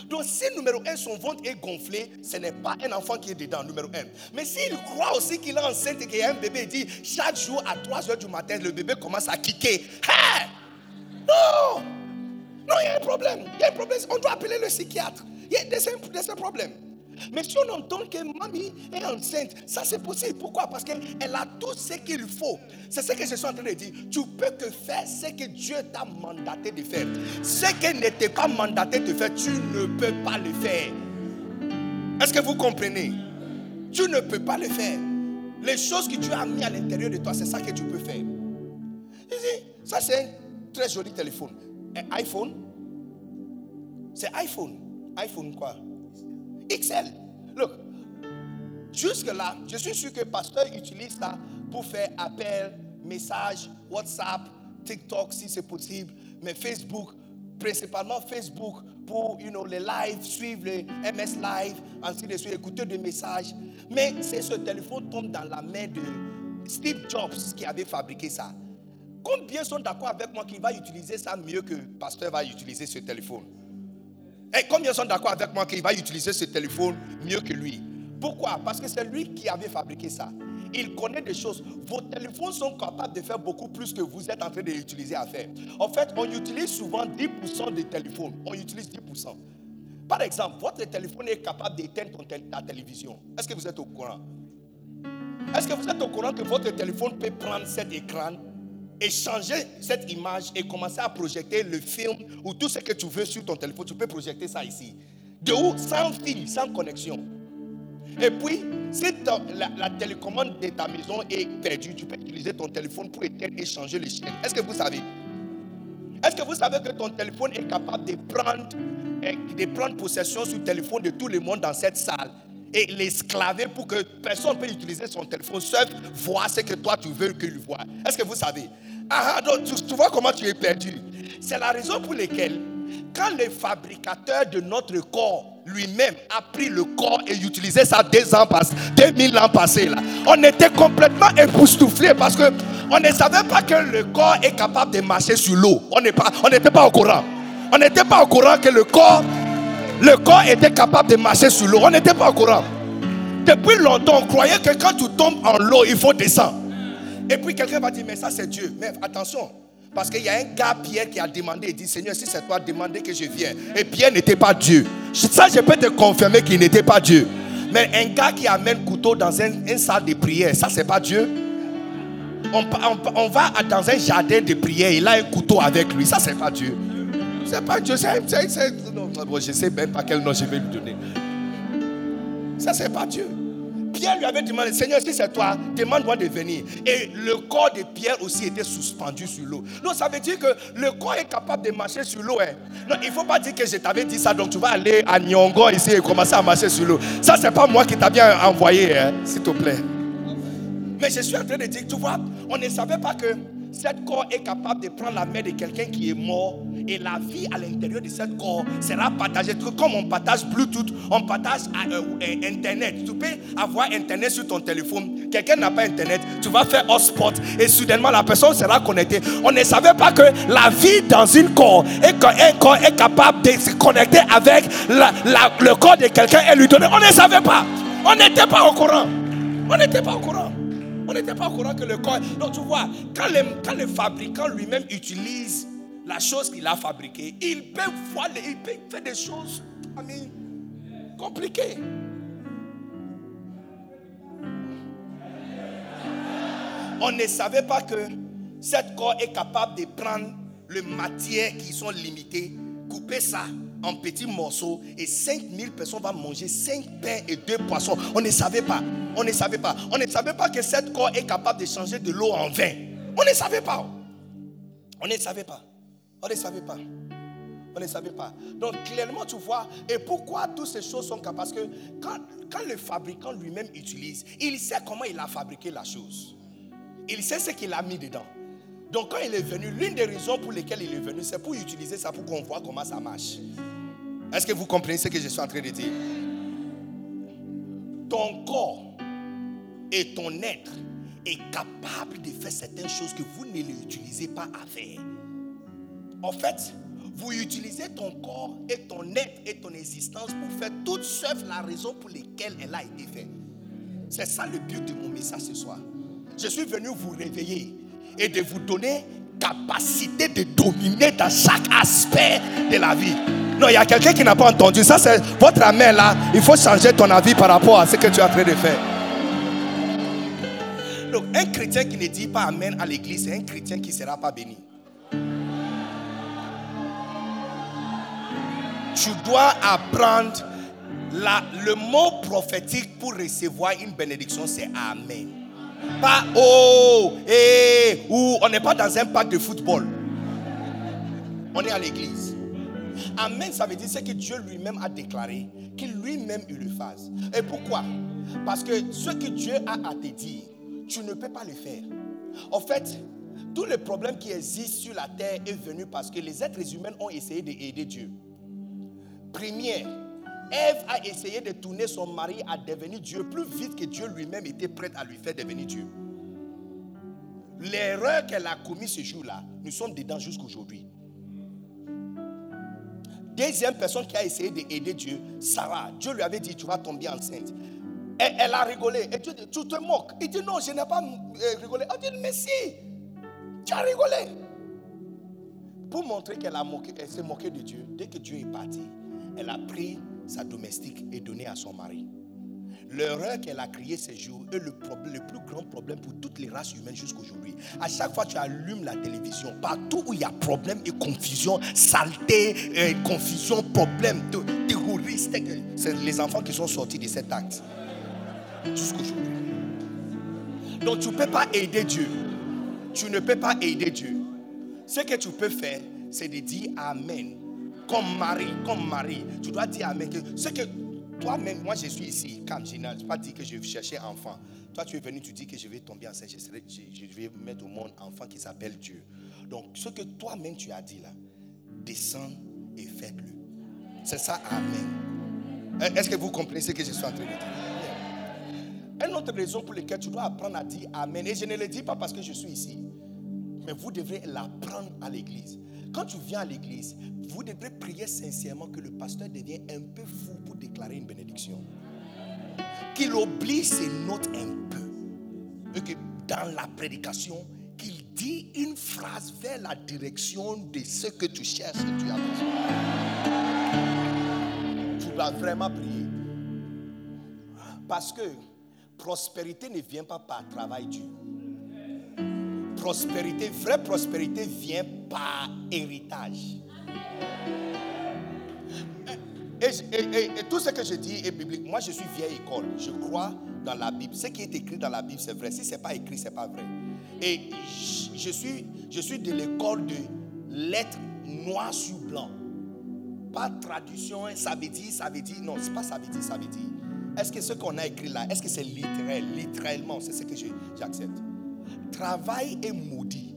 Donc, si numéro un, son ventre est gonflé, ce n'est pas un enfant qui est dedans, numéro un. Mais s'il croit aussi qu'il est enceinte et qu'il y a un bébé, il dit chaque jour à 3 heures du matin, le bébé commence à kicker. Non Non, il y a un problème. Il y a un problème. On doit appeler le psychiatre. Il y a des, un problème. Mais si on entend que mamie est enceinte, ça c'est possible. Pourquoi? Parce qu'elle a tout ce qu'il faut. C'est ce que je suis en train de dire. Tu peux que faire ce que Dieu t'a mandaté de faire. Ce qui n'était pas mandaté de faire, tu ne peux pas le faire. Est-ce que vous comprenez? Tu ne peux pas le faire. Les choses que Dieu a mis à l'intérieur de toi, c'est ça que tu peux faire. Ça c'est un très joli téléphone. Un iPhone? C'est iPhone. iPhone quoi? XL. Look, jusque-là, je suis sûr que pasteur utilise ça pour faire appel, message, WhatsApp, TikTok si c'est possible, mais Facebook, principalement Facebook pour you know, les lives, suivre les MS Live, ainsi de suite, écouter des messages. Mais si ce téléphone tombe dans la main de Steve Jobs qui avait fabriqué ça, combien sont d'accord avec moi qu'il va utiliser ça mieux que pasteur va utiliser ce téléphone? Et combien sont d'accord avec moi qu'il va utiliser ce téléphone mieux que lui? Pourquoi? Parce que c'est lui qui avait fabriqué ça. Il connaît des choses. Vos téléphones sont capables de faire beaucoup plus que vous êtes en train d'utiliser à faire. En fait, on utilise souvent 10% des téléphones. On utilise 10%. Par exemple, votre téléphone est capable d'éteindre ta télévision. Est-ce que vous êtes au courant? Est-ce que vous êtes au courant que votre téléphone peut prendre cet écran et changer cette image et commencer à projeter le film ou tout ce que tu veux sur ton téléphone. Tu peux projeter ça ici. De où? Sans fil, sans connexion. Et puis, si la, télécommande de ta maison est perdue, tu peux utiliser ton téléphone pour éteindre et changer les chaînes. Est-ce que vous savez? Est-ce que vous savez que ton téléphone est capable de prendre, de prendre possession sur le téléphone de tout le monde dans cette salle? Et l'esclaver pour que personne ne puisse utiliser son téléphone seul, voir ce que toi tu veux qu'il voit. Est-ce que vous savez? Ah, ah, donc tu, vois comment tu es perdu. C'est la raison pour laquelle, quand le fabricateur de notre corps lui-même a pris le corps et utilisé ça deux ans passés, 2000 ans passés, là, on était complètement époustouflé parce que on ne savait pas que le corps est capable de marcher sur l'eau. On n'était pas, pas au courant. On n'était pas au courant que le corps, le corps était capable de marcher sur l'eau. On n'était pas au courant. Depuis longtemps, on croyait que quand tu tombes en l'eau, il faut descendre. Et puis quelqu'un va dire, mais ça c'est Dieu. Mais attention, parce qu'il y a un gars, Pierre, qui a demandé, il dit, Seigneur, si c'est toi, demandez que je vienne. Et Pierre n'était pas Dieu. Ça, je peux te confirmer qu'il n'était pas Dieu. Mais un gars qui amène couteau dans une salle de prière, ça, c'est pas Dieu. On, va dans un jardin de prière, il a un couteau avec lui. Ça, c'est pas Dieu. C'est pas Dieu. C'est, je sais même pas quel nom je vais lui donner. Ça, c'est pas Dieu. Pierre lui avait demandé, Seigneur, si c'est toi, demande-moi de venir. Et le corps de Pierre aussi était suspendu sur l'eau. Donc ça veut dire que le corps est capable de marcher sur l'eau. Hein. Non, il ne faut pas dire que je t'avais dit ça, donc tu vas aller à Nyongo ici et commencer à marcher sur l'eau. Ça, c'est pas moi qui t'avais envoyé, hein, s'il te plaît. Mais je suis en train de dire, tu vois, on ne savait pas que cette corps est capable de prendre la main de quelqu'un qui est mort et la vie à l'intérieur de cette corps sera partagée. Comme on partage Bluetooth, on partage euh, euh, Internet. Tu peux avoir Internet sur ton téléphone. Quelqu'un n'a pas Internet, tu vas faire hotspot et soudainement la personne sera connectée. On ne savait pas que la vie dans une corps et corps est capable de se connecter avec le corps de quelqu'un et lui donner. On ne savait pas. On n'était pas au courant. On n'était pas au courant. On n'était pas au courant que le corps. Donc tu vois, quand le, fabricant lui-même utilise la chose qu'il a fabriquée, il peut faire des choses compliquées. On ne savait pas que cette corps est capable de prendre les matières qui sont limitées, couper ça en petits morceaux et 5000 personnes vont manger 5 pains et 2 poissons. On ne savait pas. On ne savait pas. On ne savait pas que cette corps est capable de changer de l'eau en vin. On ne savait pas. On ne savait pas. On ne savait pas. On ne savait pas. Donc clairement, tu vois, et pourquoi toutes ces choses sont capables? Parce que quand, quand le fabricant lui-même utilise, il sait comment il a fabriqué la chose. Il sait ce qu'il a mis dedans. Donc quand il est venu, l'une des raisons pour lesquelles il est venu, c'est pour utiliser ça pour qu'on voit comment ça marche. Est-ce que vous comprenez ce que je suis en train de dire? Ton corps et ton être est capable de faire certaines choses que vous ne l'utilisez pas à faire. En fait, vous utilisez ton corps et ton être et ton existence pour faire toute sauf la raison pour laquelle elle a été faite. C'est ça le but de mon message ce soir. Je suis venu vous réveiller et de vous donner capacité de dominer dans chaque aspect de la vie. Non, il y a quelqu'un qui n'a pas entendu. Ça, c'est votre amène là. Il faut changer ton avis par rapport à ce que tu es en train de faire. Donc, un chrétien qui ne dit pas Amen à l'église, c'est un chrétien qui ne sera pas béni. Tu dois apprendre la, le mot prophétique pour recevoir une bénédiction, c'est Amen. Pas oh, et ou on n'est pas dans un parc de football. On est à l'église. Amen, ça veut dire ce que Dieu lui-même a déclaré, qu'il lui-même il le fasse. Et pourquoi? Parce que ce que Dieu a à te dire, tu ne peux pas le faire. En fait, tout le problème qui existe sur la terre est venu parce que les êtres humains ont essayé d'aider Dieu. Première, Ève a essayé de tourner son mari à devenir Dieu plus vite que Dieu lui-même était prêt à lui faire devenir Dieu. L'erreur qu'elle a commise ce jour-là, nous sommes dedans jusqu'aujourd'hui. Deuxième personne qui a essayé d'aider Dieu, Sarah. Dieu lui avait dit, tu vas tomber enceinte. Elle a rigolé. Et tu te moques. Il dit, non, je n'ai pas euh, rigolé. Elle dit, mais si, tu as rigolé. Pour montrer qu'elle s'est moquée de Dieu, dès que Dieu est parti, elle a pris sa domestique et donné à son mari. L'erreur qu'elle a créée ces jours est le, plus grand problème pour toutes les races humaines jusqu'aujourd'hui. À chaque fois que tu allumes la télévision, partout où il y a problème et confusion, saleté, et confusion, problème, terroriste, c'est les enfants qui sont sortis de cet acte. Jusqu'aujourd'hui. Donc tu ne peux pas aider Dieu. Tu ne peux pas aider Dieu. Ce que tu peux faire, c'est de dire Amen comme mari, comme mari, tu dois dire Amen. Ce que toi-même, moi je suis ici, comme je n'ai pas dit que je cherchais enfant. Toi tu es venu, tu dis que je vais tomber enceinte, je, je vais mettre au monde enfant qui s'appelle Dieu. Donc ce que toi-même tu as dit là, descends et faites-le. C'est ça, Amen. Euh, est-ce que vous comprenez ce que je suis en train de dire? Une autre raison pour laquelle tu dois apprendre à dire Amen, et je ne le dis pas parce que je suis ici, mais vous devrez l'apprendre à l'église. Quand tu viens à l'église, vous devrez prier sincèrement que le pasteur devienne un peu fou pour déclarer une bénédiction. Qu'il oublie ses notes un peu. Et que dans la prédication, qu'il dit une phrase vers la direction de ce que tu cherches et tu as besoin. Tu dois vraiment prier. Parce que prospérité ne vient pas par travail dur prospérité, vraie prospérité vient par héritage. Et, tout ce que je dis est biblique. Moi, je suis vieille école. Je crois dans la Bible. Ce qui est écrit dans la Bible, c'est vrai. Si ce n'est pas écrit, ce n'est pas vrai. Et je suis, je suis de l'école de lettres noires sur blanc. Pas traduction, hein. ça veut dire, ça veut dire. Non, c'est pas ça veut dire, ça veut dire. Est-ce que ce qu'on a écrit là, est-ce que c'est littéral, littéralement C'est ce que j'accepte. Travail est maudit.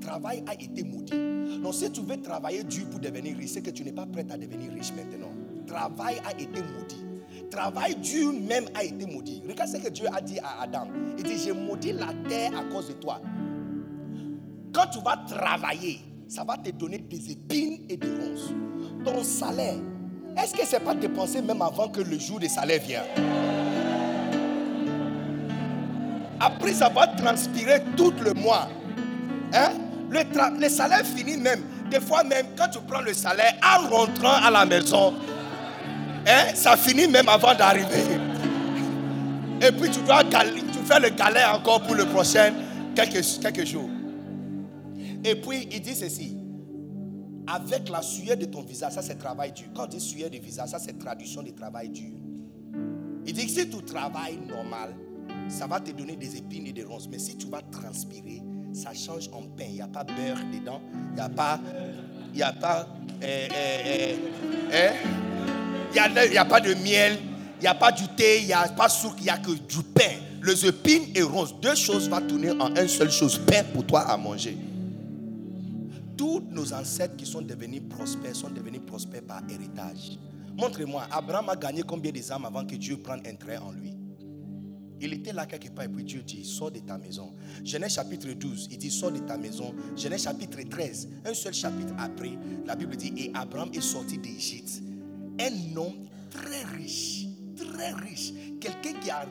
Travail a été maudit. Donc si tu veux travailler dur pour devenir riche, c'est que tu n'es pas prêt à devenir riche maintenant. Travail a été maudit. Travail dur même a été maudit. Regarde ce que Dieu a dit à Adam. Il dit, j'ai maudit la terre à cause de toi. Quand tu vas travailler, ça va te donner des épines et des ronces. Ton salaire, est-ce que ce n'est pas dépensé même avant que le jour des salaires vienne? Après ça va transpirer tout le mois. Hein? Le, le salaire finit même. Des fois même, quand tu prends le salaire en rentrant à la maison, hein, ça finit même avant d'arriver. Et puis tu dois tu fais le galère encore pour le prochain quelques, quelques jours. Et puis il dit ceci. Avec la sueur de ton visage, ça c'est travail dur. Quand on dit sueur de visage, ça c'est traduction de travail dur. Il dit que si tu travailles normal, ça va te donner des épines et des ronces. Mais si tu vas transpirer, ça change en pain. Il n'y a pas beurre dedans. Il n'y a pas. Il n'y a pas. Eh, eh, eh, il n'y a, pas de miel. Il n'y a pas du thé. Il n'y a pas de sucre. Il n'y a que du pain. Les épines et ronces, deux choses vont tourner en une seule chose. Pain pour toi à manger. Tous nos ancêtres qui sont devenus prospères sont devenus prospères par héritage. Montrez-moi, Abraham a gagné combien d'âmes avant que Dieu prenne un trait en lui? Il était là quelque part et puis Dieu dit, sors de ta maison. Genèse chapitre 12, il dit, sors de ta maison. Genèse chapitre 13, un seul chapitre après, la Bible dit, et Abraham est sorti d'Égypte. Un homme très riche, très riche. Quelqu'un qui n'a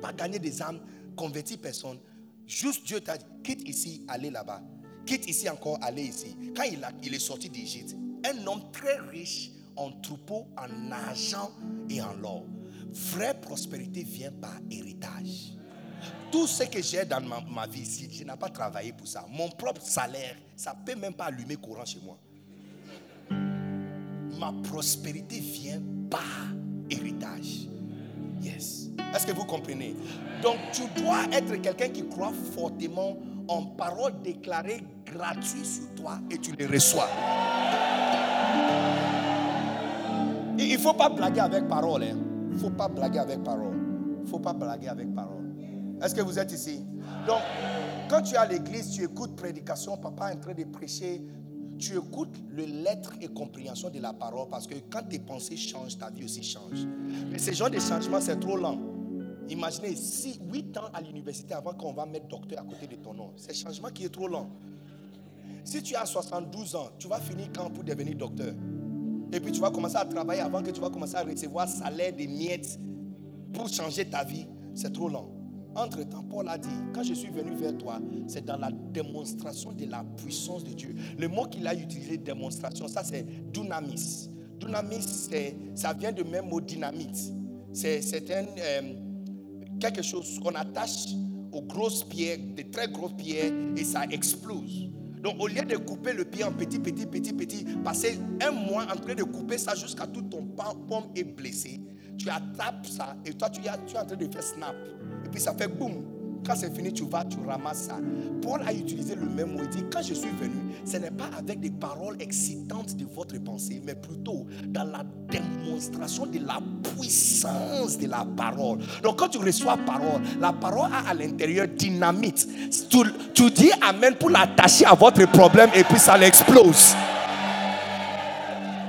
pas gagné des âmes, converti personne. Juste Dieu t'a dit, quitte ici, allez là-bas. Quitte ici encore, allez ici. Quand il, a, il est sorti d'Égypte, un homme très riche en troupeaux, en argent et en l'or. Vraie prospérité vient par héritage. Tout ce que j'ai dans ma, vie ici, je n'ai pas travaillé pour ça. Mon propre salaire, ça ne peut même pas allumer courant chez moi. Ma prospérité vient par héritage. Yes. Est-ce que vous comprenez? Donc tu dois être quelqu'un qui croit fortement en paroles déclarées gratuites sur toi et tu les reçois. Il ne faut pas blaguer avec parole. Hein. Il ne faut pas blaguer avec parole. Il ne faut pas blaguer avec parole. Est-ce que vous êtes ici? Donc, quand tu es à l'église, tu écoutes prédication, papa est en train de prêcher, tu écoutes le lettre et compréhension de la parole parce que quand tes pensées changent, ta vie aussi change. Mais ce genre de changement, c'est trop lent. Imaginez, si 8 ans à l'université avant qu'on va mettre docteur à côté de ton nom, c'est un changement qui est trop lent. Si tu as 72 ans, tu vas finir quand pour devenir docteur? Et puis tu vas commencer à travailler avant que tu vas commencer à recevoir salaire des miettes pour changer ta vie. C'est trop lent. Entre-temps, Paul a dit, quand je suis venu vers toi, c'est dans la démonstration de la puissance de Dieu. Le mot qu'il a utilisé, démonstration, ça c'est dunamis. Dunamis, ça vient du même mot dynamite. C'est euh, quelque chose qu'on attache aux grosses pierres, des très grosses pierres, et ça explose. Donc au lieu de couper le pied en petit, petit, petit, petit, passer un mois en train de couper ça jusqu'à tout ton pomme est blessé, tu attrapes ça et toi tu, tu es en train de faire snap. Et puis ça fait boum. Quand c'est fini, tu vas, tu ramasses ça. Paul a utilisé le même mot. Il dit, quand je suis venu, ce n'est pas avec des paroles excitantes de votre pensée, mais plutôt dans la démonstration de la puissance de la parole. Donc quand tu reçois parole, la parole a à l'intérieur dynamite. Tu, tu dis Amen pour l'attacher à votre problème et puis ça l'explose.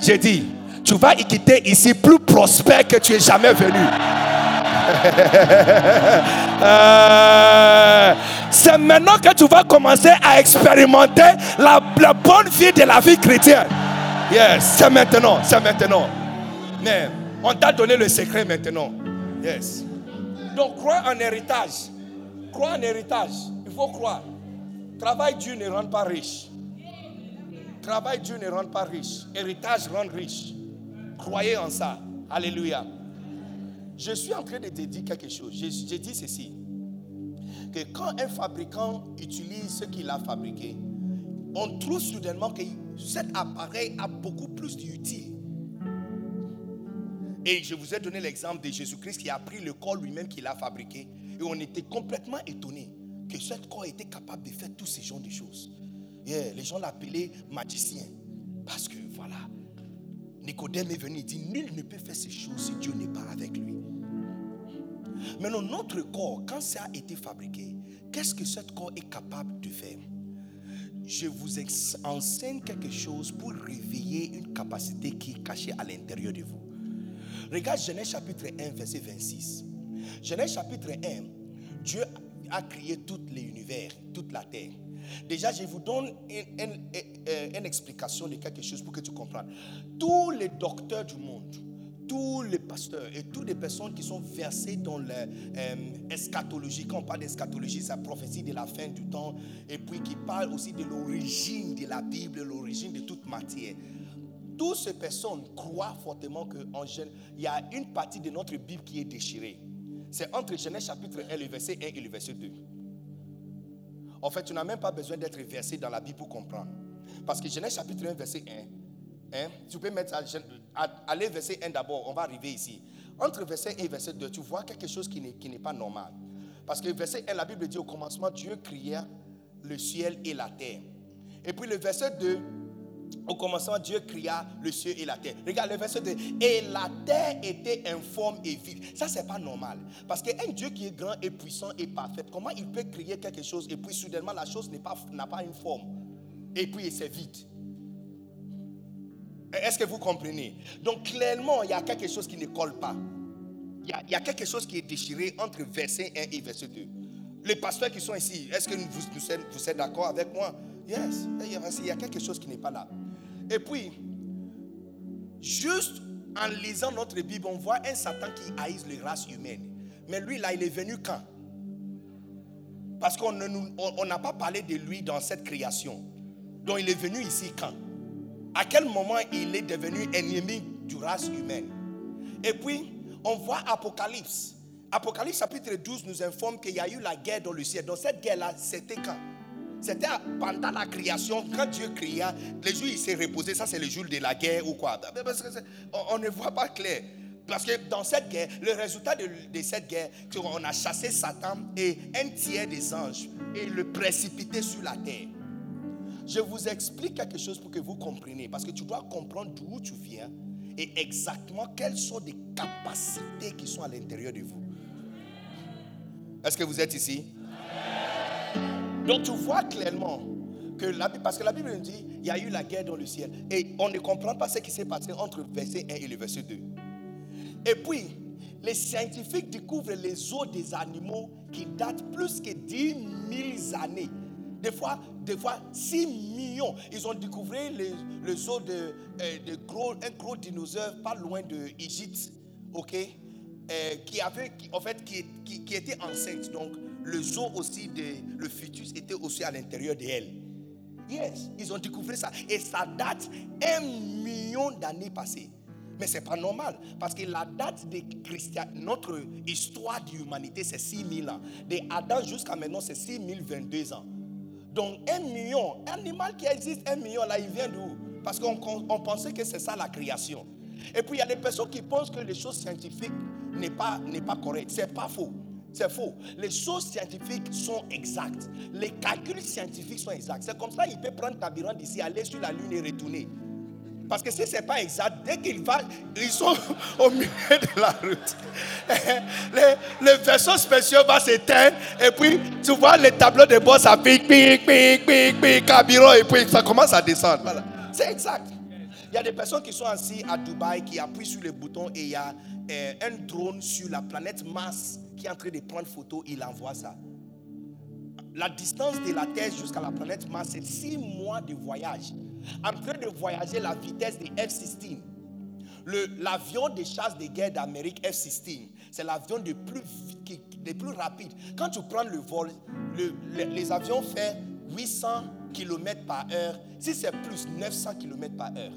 J'ai dit, tu vas y quitter ici plus prospère que tu es jamais venu. Euh, c'est maintenant que tu vas commencer à expérimenter la, bonne vie de la vie chrétienne. Yes, c'est maintenant, c'est maintenant. Mais on t'a donné le secret maintenant. Yes. Donc crois en héritage. Crois en héritage. Il faut croire. Travail Dieu ne rend pas riche. Travail Dieu ne rend pas riche. Héritage rend riche. Croyez en ça. Alléluia. Je suis en train de te dire quelque chose. J'ai dit ceci. Que quand un fabricant utilise ce qu'il a fabriqué, on trouve soudainement que cet appareil a beaucoup plus d'utilité. Et je vous ai donné l'exemple de Jésus-Christ qui a pris le corps lui-même qu'il a fabriqué. Et on était complètement étonnés que ce corps était capable de faire tous ces genres de choses. les gens l'appelaient magicien. Parce que voilà, Nicodème est venu et dit, nul ne peut faire ces choses si Dieu n'est pas avec lui. Maintenant, notre corps, quand ça a été fabriqué, qu'est-ce que ce corps est capable de faire? Je vous enseigne quelque chose pour réveiller une capacité qui est cachée à l'intérieur de vous. Regarde Genèse chapitre 1, verset 26. Genèse chapitre 1, Dieu a créé tout l'univers, toute la terre. Déjà, je vous donne une, explication de quelque chose pour que tu comprennes. Tous les docteurs du monde, tous les pasteurs et toutes les personnes qui sont versées dans l'eschatologie, quand on parle d'eschatologie, c'est la prophétie de la fin du temps, et puis qui parle aussi de l'origine de la Bible, l'origine de toute matière. Toutes ces personnes croient fortement qu'il y a une partie de notre Bible qui est déchirée. C'est entre Genèse chapitre 1, le verset 1 et le verset 2. En fait, tu n'as même pas besoin d'être versé dans la Bible pour comprendre. Parce que Genèse chapitre 1, verset 1, hein, tu peux mettre, allez verset 1 d'abord, on va arriver ici. Entre verset 1 et verset 2, tu vois quelque chose qui n'est pas normal. Parce que verset 1, la Bible dit au commencement, Dieu cria le ciel et la terre. Et puis le verset 2, au commencement, Dieu cria le ciel et la terre. Regarde le verset 2. Et la terre était informe et vide. Ça, c'est pas normal. Parce qu'un Dieu qui est grand et puissant et parfait, comment il peut créer quelque chose et puis soudainement la chose n'a pas, pas une forme? Et puis c'est vide. Est-ce que vous comprenez? Donc clairement, il y a quelque chose qui ne colle pas. il y, a, quelque chose qui est déchiré entre verset 1 et verset 2. Les pasteurs qui sont ici, est-ce que vous, êtes, d'accord avec moi? Yes. Il y, a, quelque chose qui n'est pas là. Et puis, juste en lisant notre Bible, on voit un Satan qui haïsse les races humaines. Mais lui, là, il est venu quand? Parce qu'on n'a pas parlé de lui dans cette création. Donc, il est venu ici quand? À quel moment il est devenu ennemi du race humaine? Et puis, on voit Apocalypse. Apocalypse chapitre 12 nous informe qu'il y a eu la guerre dans le ciel. Donc, cette guerre-là, c'était quand? C'était pendant la création, quand Dieu créa, les jours il s'est reposé, ça c'est le jour de la guerre ou quoi? On, on ne voit pas clair. Parce que dans cette guerre, le résultat de, de cette guerre, qu'on a chassé Satan et un tiers des anges et le précipité sur la terre. Je vous explique quelque chose pour que vous compreniez. Parce que tu dois comprendre d'où tu viens et exactement quelles sont les capacités qui sont à l'intérieur de vous. Est-ce que vous êtes ici? Donc tu vois clairement que la Bible, parce que la Bible nous dit, il y a eu la guerre dans le ciel. Et on ne comprend pas ce qui s'est passé entre verset 1 et le verset 2. Et puis, les scientifiques découvrent les os des animaux qui datent plus que 10 000 années. Des fois, des fois 6 millions. Ils ont découvert os de, euh, de gros, un gros dinosaure pas loin de Égypte, ok, euh, qui avait, en fait, qui, était enceinte. Donc, le os aussi de, le fœtus était aussi à l'intérieur d'elle. Yes, ils ont découvert ça. Et ça date un million d'années passées. Mais ce n'est pas normal. Parce que la date de Christian, notre histoire de l'humanité, c'est 6000 ans. De Adam jusqu'à maintenant, c'est 6022 ans. Donc, un million, un animal qui existe, un million, là, il vient d'où Parce qu'on on pensait que c'est ça la création. Et puis, il y a des personnes qui pensent que les choses scientifiques n'est pas, n'est pas correctes. Ce n'est pas faux. C'est faux. Les choses scientifiques sont exactes. Les calculs scientifiques sont exacts. C'est comme ça qu'il peut prendre Tabiran d'ici, aller sur la Lune et retourner. Parce que si ce n'est pas exact, dès qu'il va, ils sont au milieu de la route. Les, les vaisseaux spéciaux vont s'éteindre. Et puis, tu vois les tableaux de bord, ça pique, pique, pique, pique, pique, carburant, et puis ça commence à descendre. C'est exact. Il y a des personnes qui sont assis à Dubaï, qui appuient sur le bouton et il y a euh, un drone sur la planète Mars qui est en train de prendre photo. Il envoie ça. La distance de la Terre jusqu'à la planète Mars, c'est six mois de voyage. En train de voyager la vitesse de F-16. Le- L'avion de chasse de guerre d'Amérique F-16, c'est l'avion le plus, qui- rapide. Quand tu prends le vol, le- le- les avions font 800 km par heure. Si c'est plus, 900 km par heure.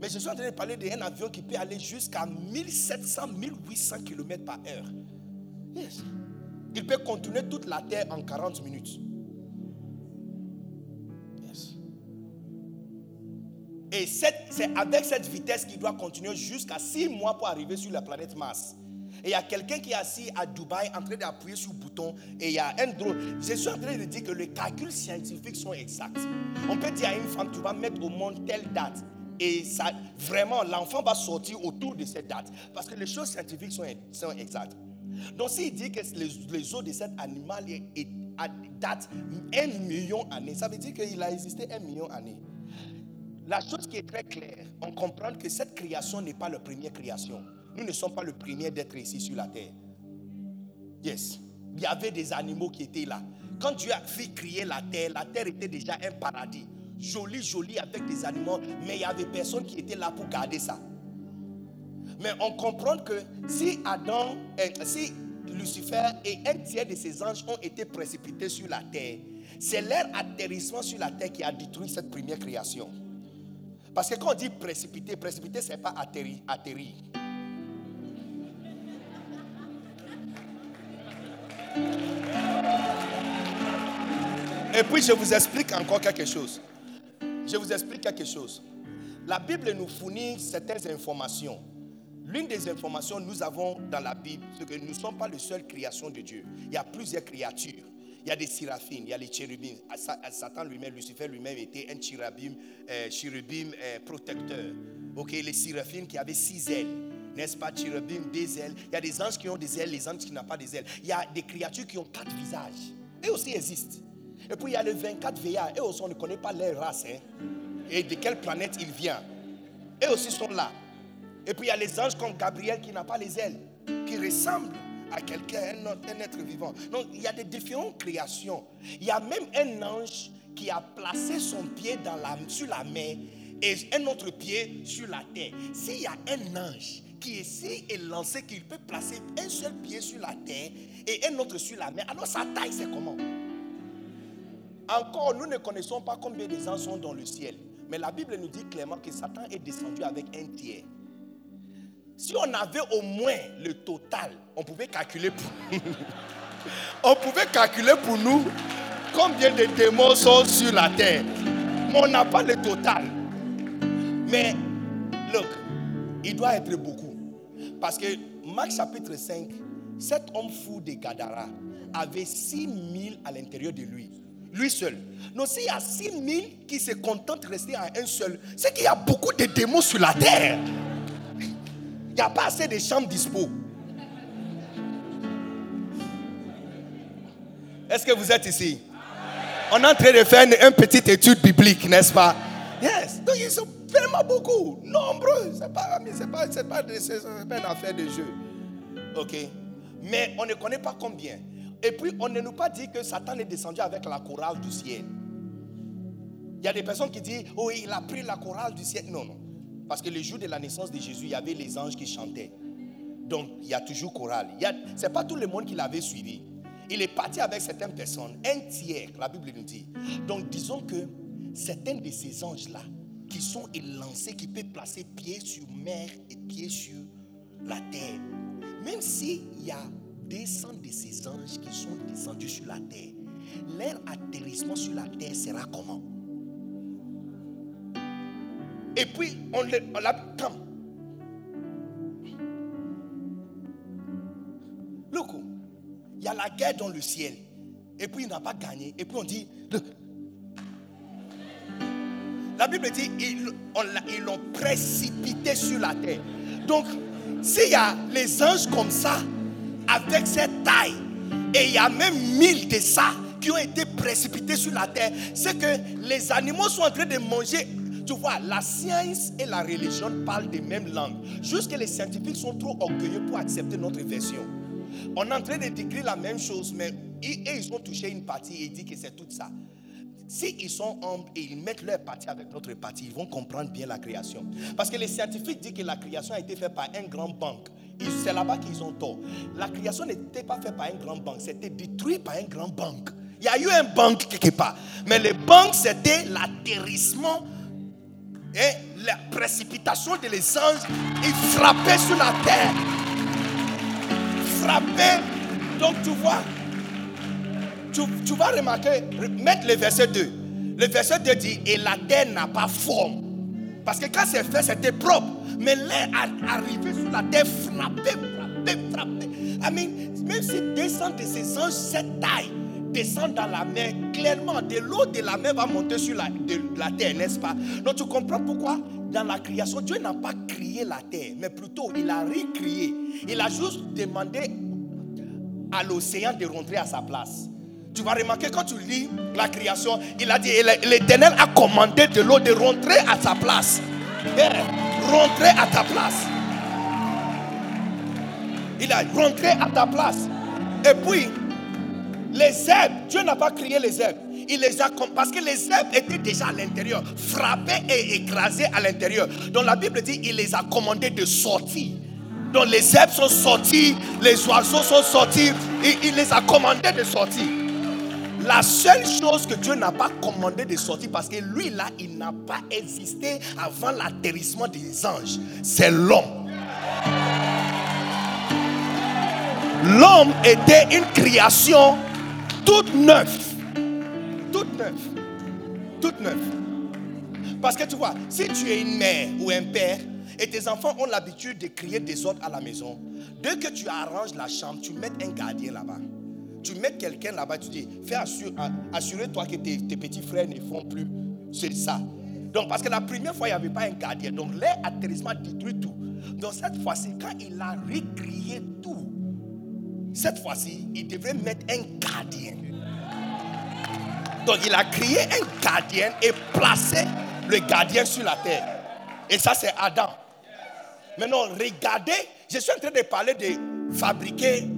Mais je suis en train de parler d'un avion qui peut aller jusqu'à 1700, 1800 km par heure. Yes. Il peut contourner toute la terre en 40 minutes. Yes. Et c'est avec cette vitesse qu'il doit continuer jusqu'à 6 mois pour arriver sur la planète Mars. Et il y a quelqu'un qui est assis à Dubaï en train d'appuyer sur le bouton et il y a un drone. Je suis en train de dire que les calculs scientifiques sont exacts. On peut dire à une femme, tu vas mettre au monde telle date. Et ça, vraiment, l'enfant va sortir autour de cette date. Parce que les choses scientifiques sont, sont exactes. Donc s'il dit que les, les os de cet animal datent un million d'années, ça veut dire qu'il a existé un million d'années. La chose qui est très claire, on comprend que cette création n'est pas la première création. Nous ne sommes pas le premier d'être ici sur la terre. Yes. Il y avait des animaux qui étaient là. Quand Dieu a fait créer la terre, la terre était déjà un paradis. Joli, joli avec des animaux, mais il y avait personne qui était là pour garder ça. Mais on comprend que si Adam, si Lucifer et un tiers de ses anges ont été précipités sur la terre, c'est leur atterrissement sur la terre qui a détruit cette première création. Parce que quand on dit précipité, précipité, ce n'est pas atterri, atterri. Et puis je vous explique encore quelque chose. Je vous explique quelque chose. La Bible nous fournit certaines informations. L'une des informations que nous avons dans la Bible, c'est que nous ne sommes pas les seules créations de Dieu. Il y a plusieurs créatures. Il y a des séraphines, il y a les chérubins. Sa- Satan lui-même, Lucifer lui-même était un chérubim, euh, euh, protecteur. Ok, les séraphines qui avaient six ailes, n'est-ce pas, chérubim, des ailes. Il y a des anges qui ont des ailes, les anges qui n'ont pas des ailes. Il y a des créatures qui ont quatre visages. Eux aussi existent. Et puis il y a les 24 veillards. Eux aussi, on ne connaît pas leur race. hein. Et de quelle planète ils viennent. Eux aussi sont là. Et puis il y a les anges comme Gabriel qui n'a pas les ailes. qui ressemble à quelqu'un, un, un être vivant. Donc, il y a des différentes créations. Il y a même un ange qui a placé son pied sur la mer et un autre pied sur la terre. S'il y a un ange qui essaie et lancé qu'il peut placer un seul pied sur la terre et un autre sur la mer, alors sa taille, c'est comment? Encore, nous ne connaissons pas combien des anges sont dans le ciel. Mais la Bible nous dit clairement que Satan est descendu avec un tiers. Si on avait au moins le total, on pouvait calculer pour On pouvait calculer pour nous combien de démons sont sur la terre. Mais on n'a pas le total. Mais, look, il doit être beaucoup. Parce que Marc chapitre 5, cet homme fou de Gadara avait 6 000 à l'intérieur de lui. Lui seul. Donc s'il y a 6 000 qui se contentent de rester à un seul, c'est qu'il y a beaucoup de démons sur la terre. Il n'y a pas assez de chambres dispo. Est-ce que vous êtes ici? On est en train de faire une, petite étude biblique, n'est-ce pas? Yes. Donc ils sont vraiment beaucoup, nombreux. Ce n'est pas, pas, pas une affaire de jeu. Ok. Mais on ne connaît pas combien. Et puis on ne nous pas dit que Satan est descendu avec la chorale du ciel. Il y a des personnes qui disent, oh, il a pris la chorale du ciel. Non, non. Parce que le jour de la naissance de Jésus, il y avait les anges qui chantaient. Donc, il y a toujours chorale. Ce n'est pas tout le monde qui l'avait suivi. Il est parti avec certaines personnes, un tiers, la Bible nous dit. Donc, disons que certains de ces anges-là, qui sont élancés, qui peuvent placer pied sur mer et pied sur la terre, même s'il y a des cents de ces anges qui sont descendus sur la terre, leur atterrissement sur la terre sera comment? Et puis, on l'a. Comme. Look, il y a la guerre dans le ciel. Et puis il n'a pas gagné. Et puis on dit. La Bible dit, ils l'ont précipité sur la terre. Donc, s'il y a les anges comme ça, avec cette taille, et il y a même mille de ça qui ont été précipités sur la terre, c'est que les animaux sont en train de manger. Tu vois, la science et la religion parlent des mêmes langues. Juste que les scientifiques sont trop orgueilleux pour accepter notre version. On est en train de décrire la même chose, mais ils, ils ont touché une partie et ils disent que c'est tout ça. Si ils sont humbles et ils mettent leur partie avec notre partie, ils vont comprendre bien la création. Parce que les scientifiques disent que la création a été faite par un grand banque. C'est là-bas qu'ils ont tort. La création n'était pas faite par un grand banque, c'était détruit par un grand banque. Il y a eu un banque quelque part. Mais le banque, c'était l'atterrissement et la précipitation de les anges. Ils sur la terre. Frappaient. Donc tu vois, tu, vas remarquer, mettre le verset 2. Le verset 2 dit, et la terre n'a pas forme. Parce que quand c'est fait, c'était propre. Mais l'air arrivé sur la terre, frappé, frappé, frappé. I mean, même si descend de ces anges, cette taille descend dans la mer, clairement, de l'eau de la mer va monter sur la, de la terre, n'est-ce pas? Donc tu comprends pourquoi dans la création, Dieu n'a pas créé la terre, mais plutôt il a recréé. Il a juste demandé à l'océan de rentrer à sa place. Tu vas remarquer quand tu lis la création, il a dit, l'Éternel a commandé de l'eau de rentrer à sa place. Yeah, rentrer à ta place. Il a rentré à ta place. Et puis, les herbes, Dieu n'a pas créé les herbes. Il les a parce que les herbes étaient déjà à l'intérieur, frappées et écrasées à l'intérieur. Donc la Bible dit il les a commandées de sortir. Donc les herbes sont sorties, les oiseaux sont sortis, il les a commandées de sortir. La seule chose que Dieu n'a pas commandé de sortir, parce que lui là, il n'a pas existé avant l'atterrissement des anges, c'est l'homme. L'homme était une création toute neuve. Toute neuve. Toute neuve. Parce que tu vois, si tu es une mère ou un père et tes enfants ont l'habitude de crier des ordres à la maison, dès que tu arranges la chambre, tu mets un gardien là-bas. Tu mets quelqu'un là-bas, tu dis, fais assure- assure-toi que tes, petits frères ne font plus. C'est ça. Donc, parce que la première fois, il n'y avait pas un gardien. Donc, leur atterrissement détruit tout. Donc, cette fois-ci, quand il a récrié tout, cette fois-ci, il devait mettre un gardien. Donc, il a créé un gardien et placé le gardien sur la terre. Et ça, c'est Adam. Maintenant, regardez, je suis en train de parler de fabriquer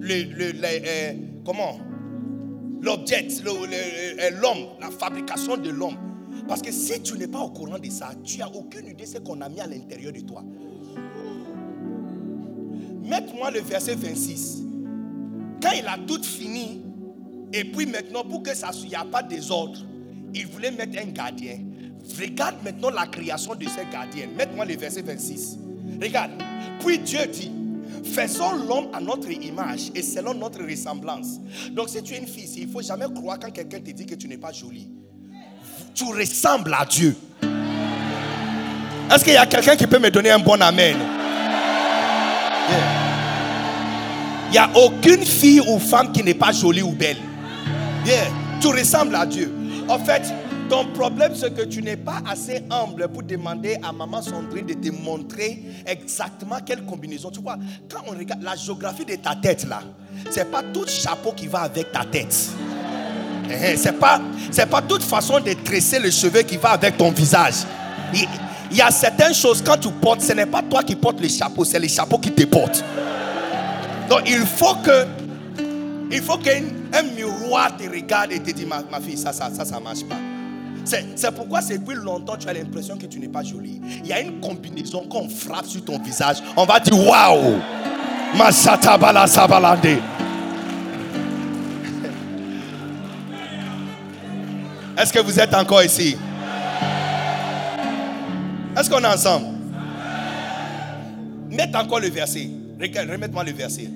le, le- euh, comment? L'objet, euh, l'homme, la fabrication de l'homme. Parce que si tu n'es pas au courant de ça, tu n'as aucune idée de ce qu'on a mis à l'intérieur de toi. Mette-moi le verset 26. Quand il a tout fini, et puis maintenant, pour que ça n'y a pas de désordre, il voulait mettre un gardien. Regarde maintenant la création de ce gardien. Mette-moi le verset 26. Regarde. Puis Dieu dit, faisons l'homme à notre image et selon notre ressemblance. Donc si tu es une fille, il ne faut jamais croire quand quelqu'un te dit que tu n'es pas jolie. Tu ressembles à Dieu. Est-ce qu'il y a quelqu'un qui peut me donner un bon amen? N'y a aucune fille ou femme qui n'est pas jolie ou belle. Yeah. Tu ressembles à Dieu. En fait, ton problème, c'est que tu n'es pas assez humble pour demander à maman Sandrine de te montrer exactement quelle combinaison. Tu vois, quand on regarde la géographie de ta tête là, c'est pas tout chapeau qui va avec ta tête. Eh, eh, C'est pas, pas toute façon de tresser le cheveu qui va avec ton visage. Il, il y a certaines choses quand tu portes, ce n'est pas toi qui portes le chapeau, c'est les chapeaux qui te portent. Donc il faut que il faut qu'un un miroir te regarde et te dise ma, fille, ça, ça, ça, ça marche pas. C'est pourquoi depuis longtemps tu as l'impression que tu n'es pas jolie. Il y a une combinaison qu'on frappe sur ton visage, on va dire waouh. Est-ce que vous êtes encore ici? Est-ce qu'on est ensemble? Mette encore le verset. Regarde, Remette-moi le verset.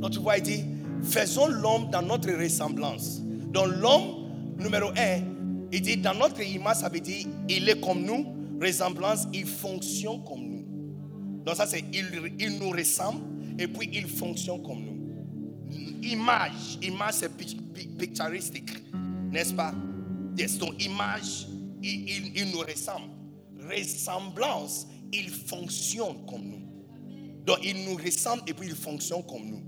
Donc tu vois, il dit, faisons l'homme dans notre ressemblance. Donc l'homme, numéro un, il dit, dans notre image, ça veut dire, il est comme nous. Ressemblance, il fonctionne comme nous. Donc ça, c'est, il, il nous ressemble et puis il fonctionne comme nous. Image, image, c'est pic- pic- picturistique, n'est-ce pas? Yes, donc image, il, il- il nous ressemble. Ressemblance, il fonctionne comme nous. Donc il nous ressemble et puis il fonctionne comme nous.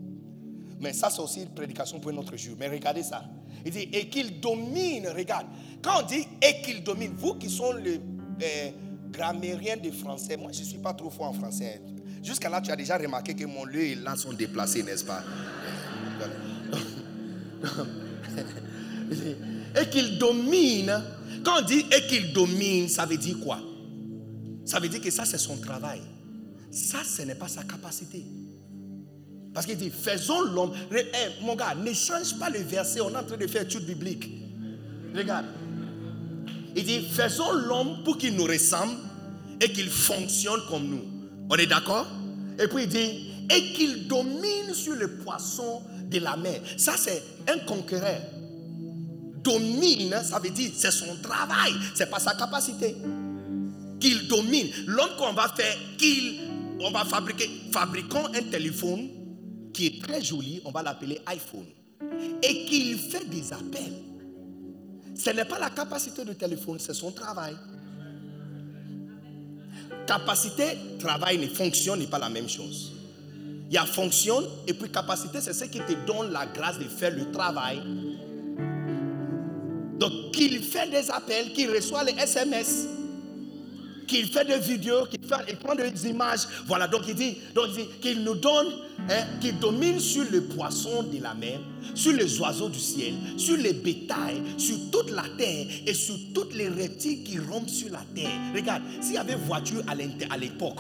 Mais ça, c'est aussi une prédication pour notre jour. Mais regardez ça. Il dit, et qu'il domine, regarde. Quand on dit et qu'il domine, vous qui sont le euh, grammairien de français, moi je ne suis pas trop fort en français. Jusqu'à là, tu as déjà remarqué que mon lieu et là sont déplacés, n'est-ce pas? Et qu'il domine, quand on dit et qu'il domine, ça veut dire quoi? Ça veut dire que ça, c'est son travail. Ça, ce n'est pas sa capacité. Parce qu'il dit, faisons l'homme. Eh, mon gars, ne change pas le verset, on est en train de faire étude biblique. Regarde. Il dit, faisons l'homme pour qu'il nous ressemble et qu'il fonctionne comme nous. On est d'accord? Et puis il dit, et qu'il domine sur le poisson de la mer. Ça, c'est un conquérant. Domine, ça veut dire, c'est son travail, c'est pas sa capacité qu'il domine. L'homme qu'on va faire, qu'il, on va fabriquer, fabriquons un téléphone qui est très joli, on va l'appeler iPhone. Et qu'il fait des appels. Ce n'est pas la capacité du téléphone, c'est son travail. Capacité, travail, et fonction n'est pas la même chose. Il y a fonction et puis capacité, c'est ce qui te donne la grâce de faire le travail. Donc, qu'il fait des appels, qu'il reçoit les SMS, qu'il fait des vidéos, qu'il fait, prend des images. Voilà, donc il dit, qu'il nous donne, hein, qu'il domine sur le poisson de la mer, sur les oiseaux du ciel, sur les bétails, sur toute la terre et sur tous les reptiles qui rompent sur la terre. Regarde, s'il y avait voiture à l'époque,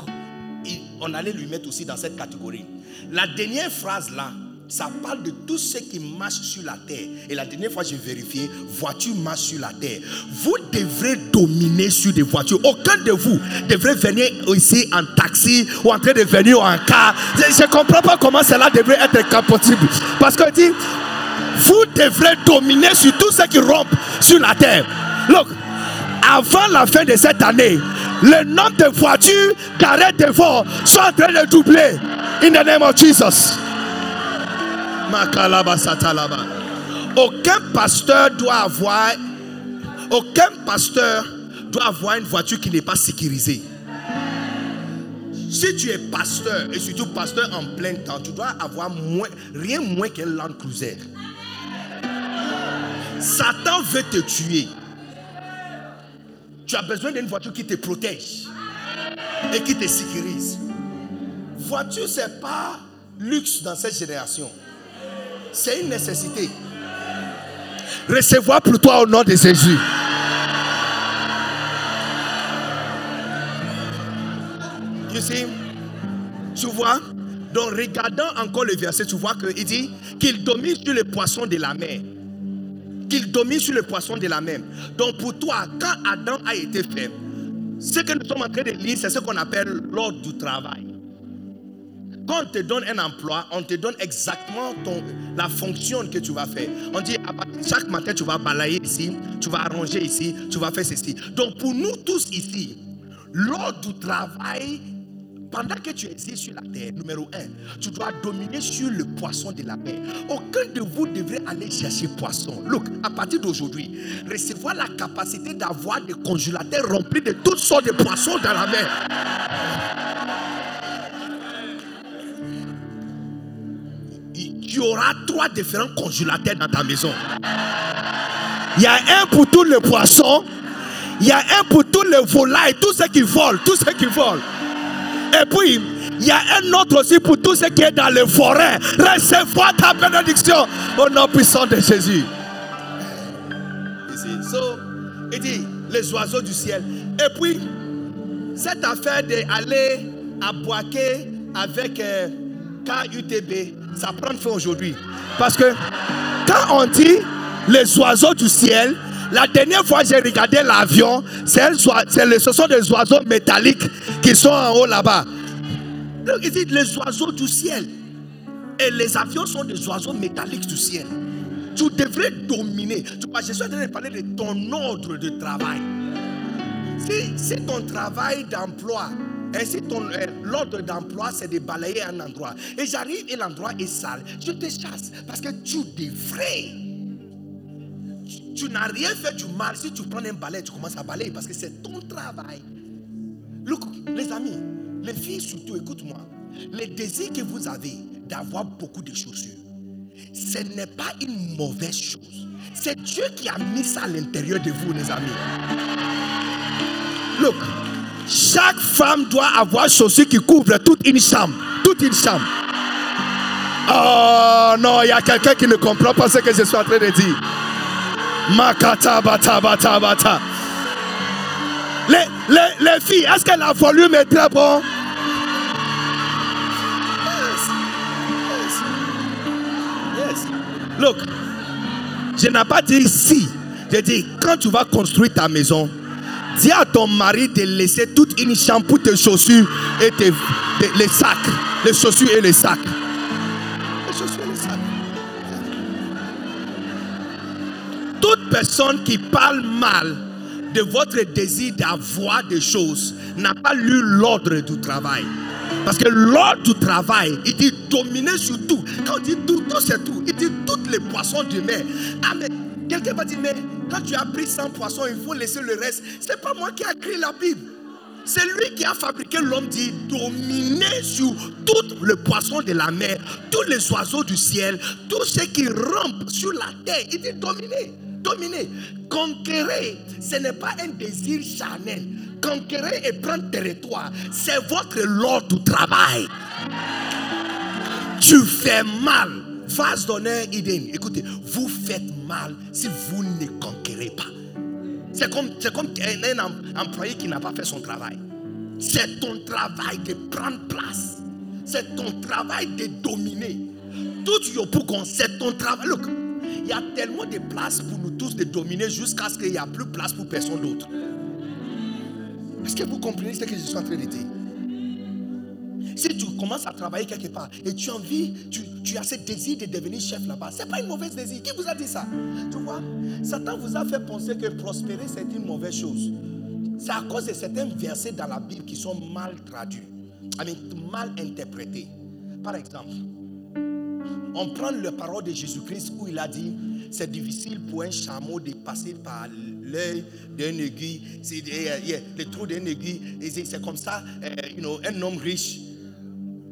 on allait lui mettre aussi dans cette catégorie. La dernière phrase là, ça parle de tout ce qui marche sur la terre. Et la dernière fois, j'ai vérifié, voiture marche sur la terre. Vous devrez dominer sur des voitures. Aucun de vous devrait venir ici en taxi ou en train de venir en car. Je ne comprends pas comment cela devrait être possible. Parce que dit, vous devrez dominer sur tout ce qui rompt sur la terre. Look, avant la fin de cette année, le nombre de voitures garées devant sont en train de doubler. In the name of Jesus. Aucun pasteur doit avoir, aucun pasteur doit avoir une voiture qui n'est pas sécurisée. Si tu es pasteur et surtout pasteur en plein temps, tu dois avoir rien moins qu'un Land Cruiser. Satan veut te tuer. Tu as besoin d'une voiture qui te protège et qui te sécurise. Voiture, c'est pas luxe dans cette génération. C'est une nécessité. Recevoir pour toi au nom de Jésus. You see? Tu vois? Donc, regardant encore le verset, tu vois qu'il dit qu'il domine sur les poissons de la mer. Qu'il domine sur les poissons de la mer. Donc, pour toi, quand Adam a été fait, ce que nous sommes en train de lire, c'est ce qu'on appelle l'ordre du travail. Quand on te donne un emploi, on te donne exactement ton, la fonction que tu vas faire. On dit, chaque matin, tu vas balayer ici, tu vas arranger ici, tu vas faire ceci. Donc, pour nous tous ici, l'ordre du travail pendant que tu existes sur la terre, numéro un, tu dois dominer sur le poisson de la mer. Aucun de vous devrait aller chercher poisson. Look, à partir d'aujourd'hui, recevoir la capacité d'avoir des congélateurs remplis de toutes sortes de poissons dans la mer. Tu auras trois différents congélateurs dans ta maison. Il y a un pour tous les poissons. Il y a un pour tous les volailles, tous ceux qui volent, tous ceux qui volent. Et puis, il y a un autre aussi pour tout ce qui est dans les forêts. Recevoir ta bénédiction au nom puissant de Jésus. Ici, so, il dit les oiseaux du ciel. Et puis, cette affaire d'aller à Boaké avec euh, KUTB, ça prend fin aujourd'hui. Parce que quand on dit les oiseaux du ciel, la dernière fois j'ai regardé l'avion, ce sont des oiseaux métalliques qui sont en haut là-bas. Il dit les oiseaux du ciel. Et les avions sont des oiseaux métalliques du ciel. Tu devrais dominer. je suis en train de parler de ton ordre de travail. Si, ton travail d'emploi, et si ton euh, l'ordre d'emploi c'est de balayer un endroit, et j'arrive et l'endroit est sale, je te chasse parce que tu devrais tu, n'as rien fait du mal. Si tu prends un balai, tu commences à balayer parce que c'est ton travail. Look, les amis, les filles surtout, écoute-moi. Le désir que vous avez d'avoir beaucoup de chaussures, ce n'est pas une mauvaise chose. C'est Dieu qui a mis ça à l'intérieur de vous, les amis. Look, chaque femme doit avoir chaussures qui couvrent toute une chambre. Toute une chambre. Oh non, il y a quelqu'un qui ne comprend pas ce que je suis en train de dire. Makata bata bata bata. Les, les, les filles, est-ce que la volume est très bon? Yes. Yes. Look, je n'ai pas dit si. J'ai dit quand tu vas construire ta maison, dis à ton mari de laisser toute une chambre pour tes chaussures et tes, les sacs. Les chaussures et les sacs. toute personne qui parle mal de votre désir d'avoir des choses n'a pas lu l'ordre du travail. Parce que l'ordre du travail, il dit dominer sur tout. Quand on dit tout, tout c'est tout. Il dit toutes les poissons de mer. Ah, mais quelqu'un va dire, mais quand tu as pris 100 poissons, il faut laisser le reste. Ce n'est pas moi qui ai écrit la Bible. C'est lui qui a fabriqué l'homme, dit dominer sur tous les poissons de la mer, tous les oiseaux du ciel, tous ceux qui rampent sur la terre. Il dit dominer dominer. Conquérir, ce n'est pas un désir charnel. Conquérir et prendre territoire, c'est votre lot du travail. Tu fais mal. Vase d'honneur, Eden. Écoutez, vous faites mal si vous ne conquérez pas. C'est comme, comme un, employé qui n'a pas fait son travail. C'est ton travail de prendre place. C'est ton travail de dominer. Tout qu'on c'est ton travail. Look, il y a tellement de place pour nous tous de dominer jusqu'à ce qu'il n'y a plus place pour personne d'autre. Est-ce que vous comprenez ce que je suis en train de dire? Si tu commences à travailler quelque part et tu as envie, tu, as ce désir de devenir chef là-bas, ce n'est pas une mauvaise désir. Qui vous a dit ça? Tu vois, Satan vous a fait penser que prospérer c'est une mauvaise chose. C'est à cause de certains versets dans la Bible qui sont mal traduits, mal interprétés. Par exemple, on prend la parole de Jésus-Christ où il a dit c'est difficile pour un chameau de passer par l'œil d'un aiguille, c'est le trou d'un aiguille, c'est comme ça, euh, un homme riche.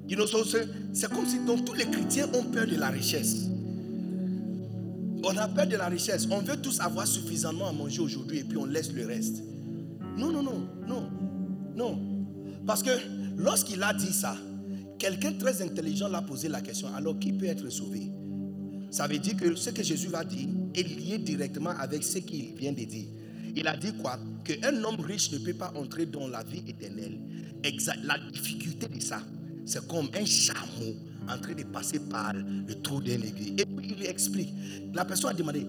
C'est comme si tous les chrétiens ont peur de la richesse. On a peur de la richesse. On veut tous avoir suffisamment à manger aujourd'hui et puis on laisse le reste. Non, non, non, non, non. Parce que lorsqu'il a dit ça, quelqu'un très intelligent l'a posé la question, alors qui peut être sauvé? Ça veut dire que ce que Jésus va dire est lié directement avec ce qu'il vient de dire. Il a dit quoi? Qu'un homme riche ne peut pas entrer dans la vie éternelle. Exact. La difficulté de ça, c'est comme un chameau en train de passer par le trou d'un aiguille. Et puis il explique. La personne a demandé,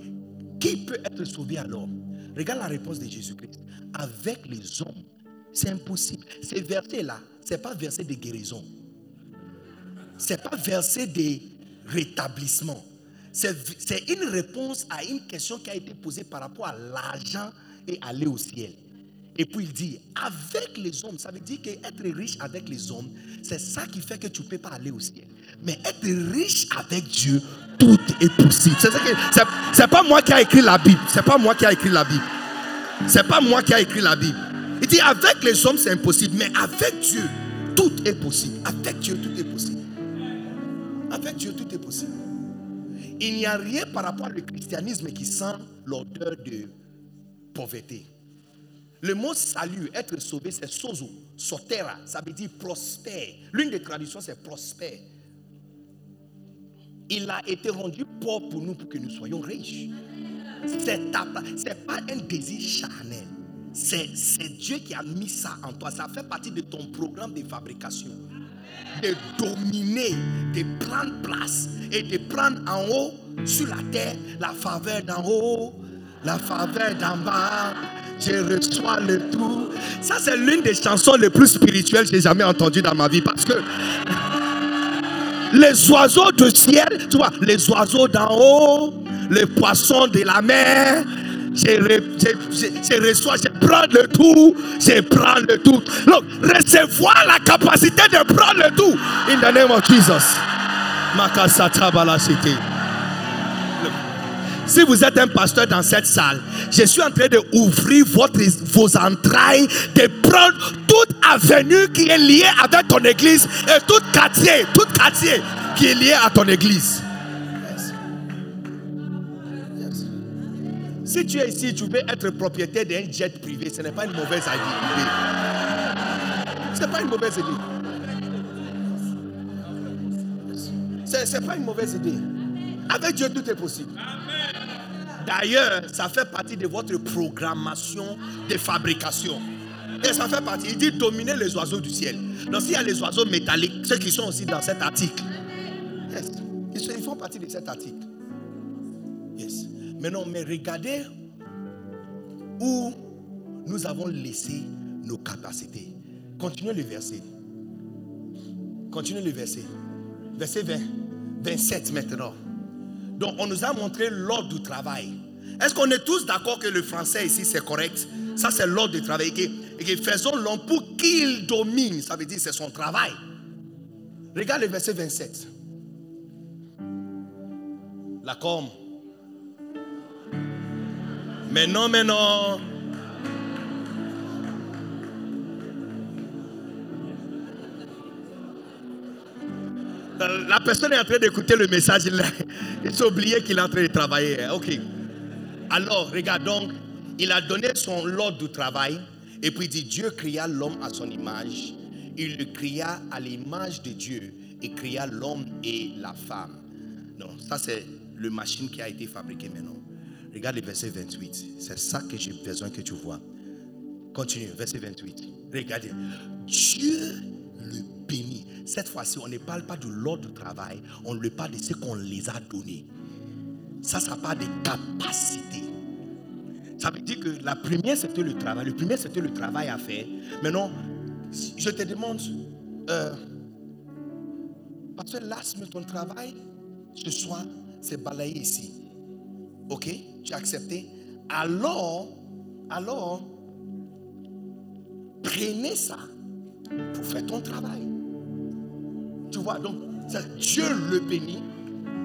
qui peut être sauvé alors? Regarde la réponse de Jésus-Christ. Avec les hommes, c'est impossible. Ces versets-là, ce n'est pas verset de guérison. Ce n'est pas verset de rétablissement. C'est une réponse à une question qui a été posée par rapport à l'argent et aller au ciel. Et puis il dit, avec les hommes, ça veut dire qu'être riche avec les hommes, c'est ça qui fait que tu ne peux pas aller au ciel. Mais être riche avec Dieu, tout est possible. C'est pas moi qui ai écrit la Bible. C'est pas moi qui ai écrit la Bible. C'est pas moi qui ai écrit la Bible. Il dit, avec les hommes, c'est impossible. Mais avec Dieu, tout est possible. Avec Dieu, tout est possible. Avec Dieu, tout est possible. Il n'y a rien par rapport au christianisme qui sent l'odeur de pauvreté. Le mot salut, être sauvé, c'est sozo, sotera, ça veut dire prospère. L'une des traductions, c'est prospère. Il a été rendu pauvre pour nous, pour que nous soyons riches. C'est pas un désir charnel. C'est Dieu qui a mis ça en toi. Ça fait partie de ton programme de fabrication. De dominer, de prendre place et de prendre en haut, sur la terre, la faveur d'en haut, la faveur d'en bas. Je reçois le tout. Ça, c'est l'une des chansons les plus spirituelles que j'ai jamais entendues dans ma vie. Parce que les oiseaux du ciel, tu vois, les oiseaux d'en haut, les poissons de la mer, je, reçois, je prends le tout, je prends le tout. Donc, recevoir la capacité de prendre le tout. In the name of Jesus. Si vous êtes un pasteur dans cette salle, je suis en train d'ouvrir vos entrailles, de prendre toute avenue qui est liée avec ton église et tout quartier, tout quartier qui est lié à ton église. Si tu es ici, tu veux être propriétaire d'un jet privé, ce n'est pas une mauvaise idée. Ce n'est pas une mauvaise idée. Ce n'est pas une mauvaise idée. Avec Dieu, tout est possible. D'ailleurs, ça fait partie de votre programmation de fabrication. Et ça fait partie. Il dit dominer les oiseaux du ciel. Donc, s'il y a les oiseaux métalliques, ceux qui sont aussi dans cet article, ils font partie de cet article. Yes. Mais non, mais regardez où nous avons laissé nos capacités. Continuez le verset. Continuez le verset. Verset 20, 27 maintenant. Donc, on nous a montré l'ordre du travail. Est-ce qu'on est tous d'accord que le français ici c'est correct? Ça, c'est l'ordre du travail. Et que, faisons l'homme pour qu'il domine. Ça veut dire c'est son travail. Regarde le verset 27. La com. Mais non, mais non. La personne est en train d'écouter le message. Il, s'est oublié qu'il est en train de travailler. Ok. Alors, regarde donc. Il a donné son lot du travail. Et puis il dit Dieu créa l'homme à son image. Il le créa à l'image de Dieu. Et créa l'homme et la femme. Non, ça c'est le machine qui a été fabriqué maintenant. Regarde le verset 28. C'est ça que j'ai besoin que tu vois. Continue, verset 28. Regardez. Dieu le bénit. Cette fois-ci, on ne parle pas de l'ordre du travail, on ne parle de ce qu'on les a donnés. Ça, ça parle de capacité. Ça veut dire que la première, c'était le travail. Le premier, c'était le travail à faire. Maintenant, je te demande, euh, parce que là, ton travail, ce soir, c'est balayer ici. Ok? Tu as accepté Alors, alors, prenez ça pour faire ton travail. Tu vois, donc, Dieu le bénit.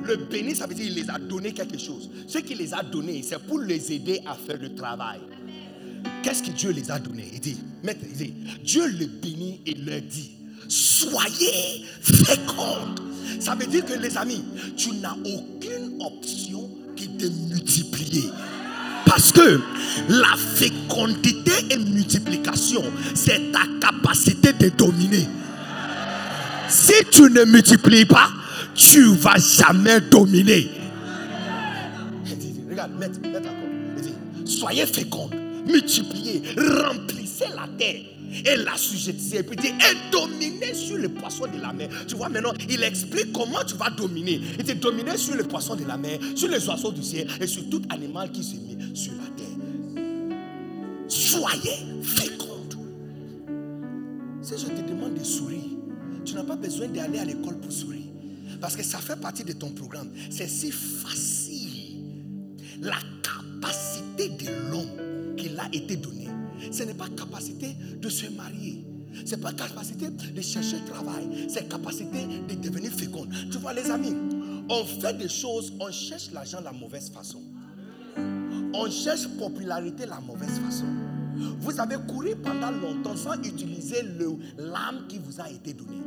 Le bénit, ça veut dire qu'il les a donné quelque chose. Ce qu'il les a donné, c'est pour les aider à faire le travail. Qu'est-ce que Dieu les a donné? Il dit, il dit, Dieu le bénit et leur dit, soyez fécondes ça veut dire que les amis, tu n'as aucune option qui de multiplier. Parce que la fécondité et multiplication, c'est ta capacité de dominer. Si tu ne multiplies pas, tu vas jamais dominer. Regarde, soyez fécondes, multipliez, remplissez la terre et la sujettez. Et puis dit, et dominez sur les poissons de la mer. Tu vois maintenant, il explique comment tu vas dominer. Il dit, dominer sur les poissons de la mer, sur les oiseaux du ciel et sur tout animal qui se met sur la terre. Soyez fécondes. Si je te demande de sourire, tu n'as pas besoin d'aller à l'école pour sourire. Parce que ça fait partie de ton programme. C'est si facile. La capacité de l'homme qu'il a été donné, ce n'est pas capacité de se marier. Ce n'est pas capacité de chercher travail. C'est capacité de devenir fécond. Tu vois, les amis, on fait des choses, on cherche l'argent la mauvaise façon. On cherche popularité la mauvaise façon. Vous avez couru pendant longtemps sans utiliser l'âme qui vous a été donnée.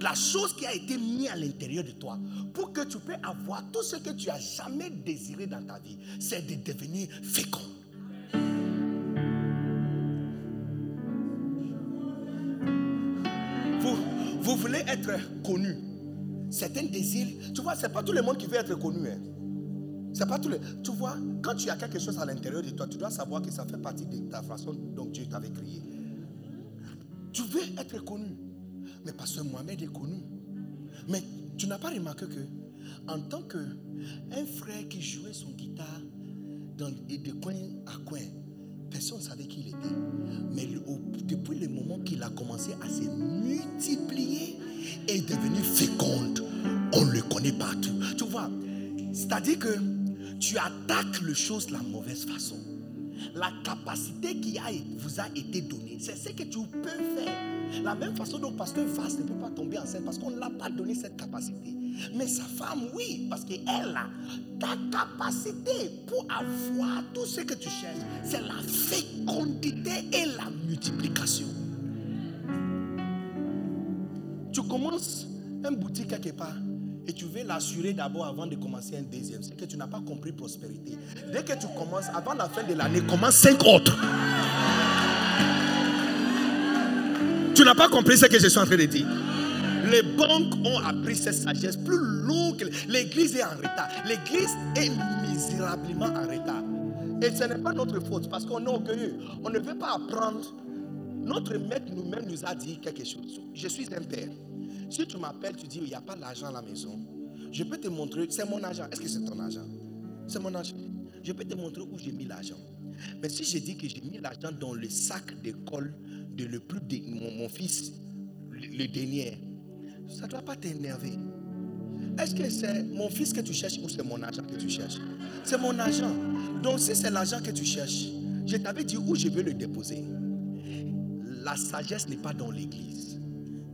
La, chose qui a été mise à l'intérieur de toi pour que tu puisses avoir tout ce que tu as jamais désiré dans ta vie, c'est de devenir fécond. Vous, vous voulez être connu. Certains désirent. Tu vois, c'est pas tout le monde qui veut être connu. Hein. C'est pas tout. Tu vois, quand tu as quelque chose à l'intérieur de toi, tu dois savoir que ça fait partie de ta façon dont Dieu t'avait créé. Tu veux être connu. Mais Pasteur Mohamed est connu. Mais tu n'as pas remarqué que, en tant qu'un frère qui jouait son guitare dans, de coin à coin, personne ne savait qui il était. Mais depuis le moment qu'il a commencé à se multiplier et devenir féconde, on le connaît partout. Tu vois, c'est-à-dire que tu attaques les choses de la mauvaise façon. La capacité qui a, vous a été donnée, c'est ce que tu peux faire. La même façon dont pasteur Vasse ne peut pas tomber enceinte parce qu'on ne l'a pas donné cette capacité. Mais sa femme, oui, parce qu'elle a ta capacité pour avoir tout ce que tu cherches. C'est la fécondité et la multiplication. Tu commences une boutique quelque part et tu veux l'assurer d'abord avant de commencer un deuxième. C'est que tu n'as pas compris prospérité. Dès que tu commences, avant la fin de l'année, commence cinq autres. Tu n'as pas compris ce que je suis en train de dire. Les banques ont appris cette sagesse plus longue. L'église est en retard. L'église est misérablement en retard. Et ce n'est pas notre faute parce qu'on est orgueilleux. On ne veut pas apprendre. Notre maître nous-mêmes nous a dit quelque chose. Je suis un père. Si tu m'appelles, tu dis, il n'y a pas d'argent à la maison, je peux te montrer, c'est mon argent. Est-ce que c'est ton argent? C'est mon argent. Je peux te montrer où j'ai mis l'argent. Mais si je dis que j'ai mis l'argent dans le sac d'école de le plus de mon, fils, le, dernier, ça ne doit pas t'énerver. Est-ce que c'est mon fils que tu cherches ou c'est mon argent que tu cherches? C'est mon argent. Donc si c'est l'argent que tu cherches, je t'avais dit où je veux le déposer. La sagesse n'est pas dans l'église.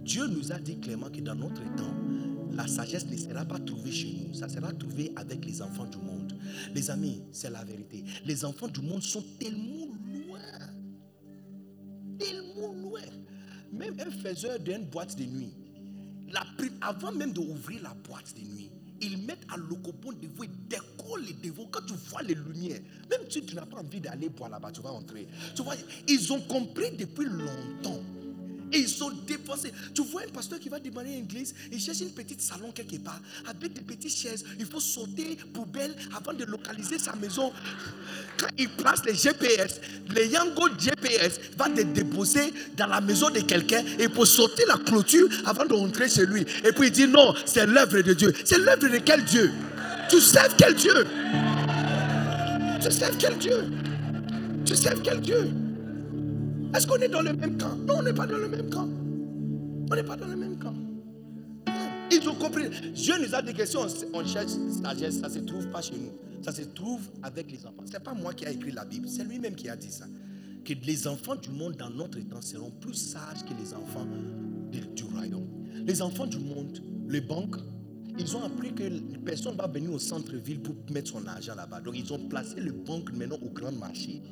Dieu nous a dit clairement que dans notre temps, la sagesse ne sera pas trouvée chez nous, ça sera trouvé avec les enfants du monde. Les amis, c'est la vérité. Les enfants du monde sont tellement loin. Tellement loin. Même un faiseur d'une boîte de nuit, avant même d'ouvrir la boîte de nuit, ils mettent à l'ocobon de vous, ils décorent les dévots. Quand tu vois les lumières, même si tu n'as pas envie d'aller boire là-bas, tu vas entrer. Tu vois, ils ont compris depuis longtemps et ils sont défoncés. Tu vois un pasteur qui va démarrer une église, il cherche une petite salon quelque part, avec des petites chaises. Il faut sauter poubelle avant de localiser sa maison. Quand il place les GPS, les Yango GPS va te déposer dans la maison de quelqu'un et pour sauter la clôture avant de rentrer chez lui. Et puis il dit non, c'est l'œuvre de Dieu. C'est l'œuvre de quel Dieu? Tu sais quel Dieu? Tu sais quel Dieu? Tu sais quel Dieu? Est-ce qu'on est dans le même camp? Non, on n'est pas dans le même camp. On n'est pas dans le même camp. Ils ont compris. Dieu nous a dit que si on, cherche sagesse, ça ne se trouve pas chez nous. Ça se trouve avec les enfants. Ce n'est pas moi qui ai écrit la Bible, c'est lui-même qui a dit ça. Que les enfants du monde dans notre temps seront plus sages que les enfants du royaume. Les enfants du monde, les banques, ils ont appris que personne ne va venir au centre-ville pour mettre son argent là-bas. Donc ils ont placé le banque maintenant au grand marché.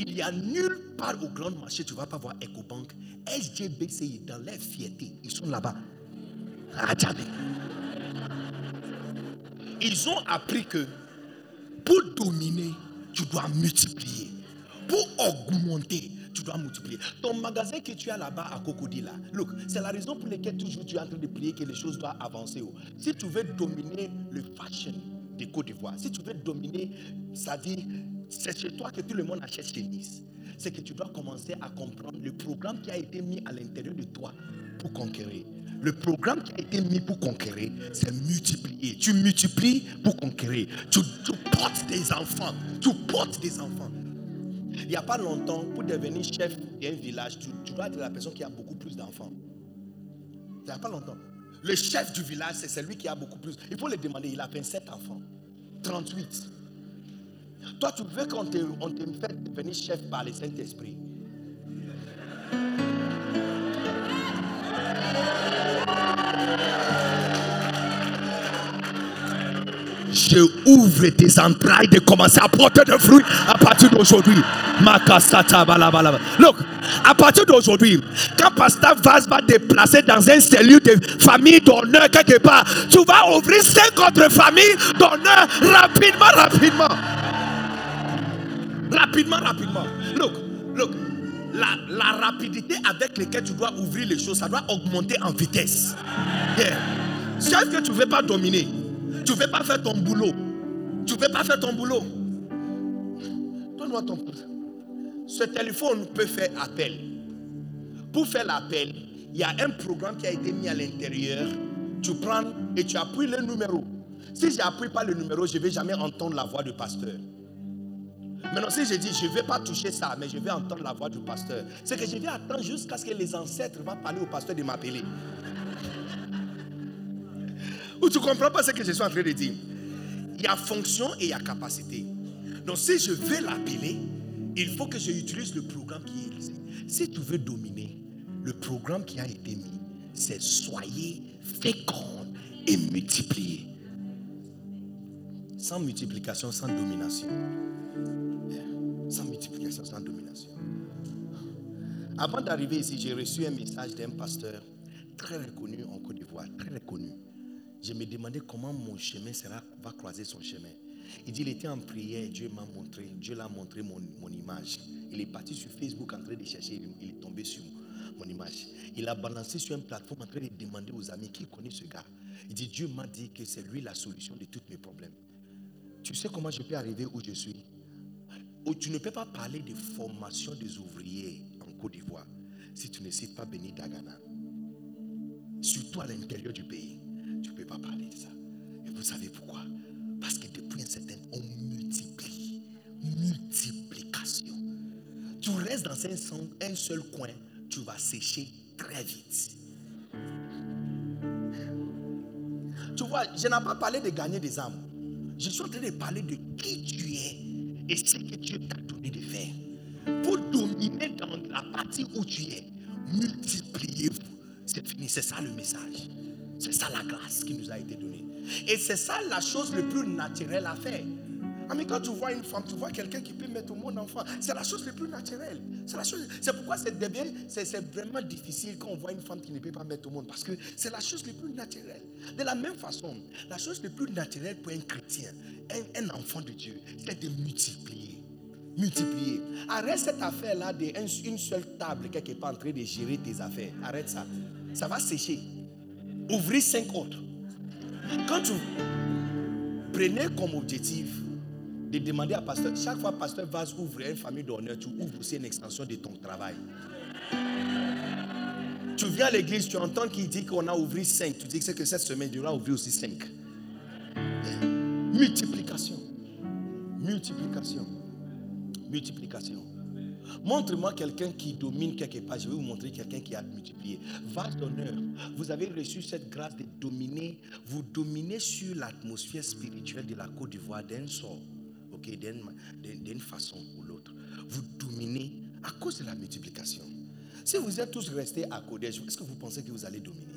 Il n'y a nulle part au grand marché, tu ne vas pas voir EcoBank, SGBCI, dans leur fierté. Ils sont là-bas. Ils ont appris que pour dominer, tu dois multiplier. Pour augmenter, tu dois multiplier. Ton magasin que tu as là-bas à Cocody, là, look, c'est la raison pour laquelle toujours tu es en train de prier que les choses doivent avancer. Si tu veux dominer le fashion de Côte d'Ivoire, si tu veux dominer, c'est-à-dire, c'est chez toi que tout le monde achète chemise. C'est que tu dois commencer à comprendre le programme qui a été mis à l'intérieur de toi pour conquérir. Le programme qui a été mis pour conquérir, c'est multiplier. Tu multiplies pour conquérir. Tu, tu portes des enfants. Tu portes des enfants. Il n'y a pas longtemps, pour devenir chef d'un village, tu, tu dois être la personne qui a beaucoup plus d'enfants. Il n'y a pas longtemps. Le chef du village, c'est celui qui a beaucoup plus. Il faut le demander, il a 27 enfants. 38. Toi, tu veux qu'on te, on te fait devenir chef par le Saint-Esprit. Je ouvre tes entrailles de commencer à porter des fruits à partir d'aujourd'hui. Look, à partir d'aujourd'hui, quand Pasteur Vaz va déplacer dans un cellule de famille d'honneur quelque part, tu vas ouvrir cinq autres familles d'honneur rapidement, rapidement. Rapidement, rapidement. Look, look. La, rapidité avec laquelle tu dois ouvrir les choses, ça doit augmenter en vitesse. Yeah. Sauf que tu ne veux pas dominer. Tu ne veux pas faire ton boulot. Tu ne veux pas faire ton boulot. Donne-moi ton Ce téléphone peut faire appel. Pour faire l'appel, il y a un programme qui a été mis à l'intérieur. Tu prends et tu appuies le numéro. Si je n'appuie pas le numéro, je ne vais jamais entendre la voix du pasteur. Maintenant, si je dis, je ne vais pas toucher ça, mais je vais entendre la voix du pasteur, c'est que je vais attendre jusqu'à ce que les ancêtres vont parler au pasteur de m'appeler. Ou tu ne comprends pas ce que je suis en train de dire? Il y a fonction et il y a capacité. Donc, si je veux l'appeler, il faut que j'utilise le programme qui est ici. Si tu veux dominer, le programme qui a été mis, c'est soyez fécond et multipliez. Sans multiplication, sans domination. Sans multiplication, sans domination. Avant d'arriver ici, j'ai reçu un message d'un pasteur très reconnu en Côte d'Ivoire, très reconnu. Je me demandais comment mon chemin sera, va croiser son chemin. Il dit, il était en prière, Dieu m'a montré, Dieu l'a montré mon, mon, image. Il est parti sur Facebook en train de chercher, il est tombé sur mon image. Il a balancé sur une plateforme en train de demander aux amis qui connaît ce gars. Il dit, Dieu m'a dit que c'est lui la solution de tous mes problèmes. Tu sais comment je peux arriver où je suis? Où tu ne peux pas parler de formation des ouvriers en Côte d'Ivoire si tu ne cites pas Béni Dagana. Surtout à l'intérieur du pays. Tu ne peux pas parler de ça. Et vous savez pourquoi? Parce que depuis un certain temps, on multiplie. Multiplication. Tu restes dans un, un seul coin, tu vas sécher très vite. Tu vois, je n'ai pas parlé de gagner des âmes. Je suis en train de parler de qui tu es et ce que Dieu t'a donné de faire. Pour dominer dans la partie où tu es, multipliez-vous. C'est fini, c'est ça le message. C'est ça la grâce qui nous a été donnée. Et c'est ça la chose le plus naturelle à faire. Mais quand tu vois une femme, tu vois quelqu'un qui peut mettre au monde enfant. C'est la chose la plus naturelle. C'est la chose. C'est pourquoi c'est c'est vraiment difficile quand on voit une femme qui ne peut pas mettre au monde. Parce que c'est la chose la plus naturelle. De la même façon, la chose la plus naturelle pour un chrétien, un, un enfant de Dieu, c'est de multiplier. Multiplier. Arrête cette affaire-là d'une seule table quelque part en train de gérer tes affaires. Arrête ça. Ça va sécher. Ouvrez cinq autres. Quand tu prenez comme objectif de demander à pasteur, chaque fois pasteur va ouvrir une famille d'honneur, tu ouvres aussi une extension de ton travail. Tu viens à l'église, tu entends qu'il dit qu'on a ouvert 5. Tu dis que cette semaine, tu vas ouvrir aussi 5. Multiplication. Multiplication. Multiplication. Montre-moi quelqu'un qui domine quelque part. Je vais vous montrer quelqu'un qui a multiplié. Vase d'honneur. Vous avez reçu cette grâce de dominer. Vous dominez sur l'atmosphère spirituelle de la Côte d'Ivoire d'un sort. D'une façon ou l'autre. Vous dominez à cause de la multiplication. Si vous êtes tous restés à Kodège, est-ce que vous pensez que vous allez dominer?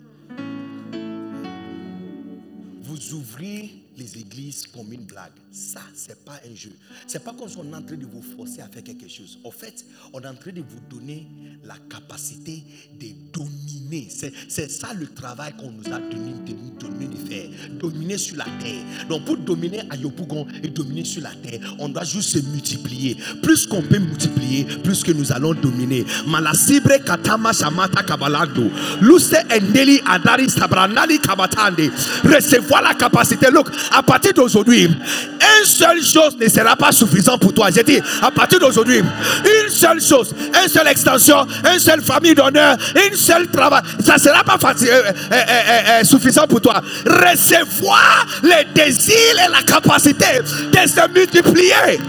Vous ouvrez les églises comme une blague. Ça, c'est pas un jeu. C'est pas comme si on est en train de vous forcer à faire quelque chose. En fait, on est en train de vous donner la capacité de dominer. C'est, ça le travail qu'on nous a donné donner de faire. Dominer sur la terre. Donc, pour dominer à Yopougon et dominer sur la terre, on doit juste se multiplier. Plus qu'on peut multiplier, plus que nous allons dominer. Malasibre katama shamata kabalando. Luce endeli adari sabranali kabatande. Recevoir la capacité. Look, à partir d'aujourd'hui, une seule chose ne sera pas suffisant pour toi. J'ai dit, à partir d'aujourd'hui, une seule chose, une seule extension, une seule famille d'honneur, une seule travail, ça ne sera pas euh, euh, euh, suffisant pour toi. Recevoir les désirs et la capacité de se multiplier.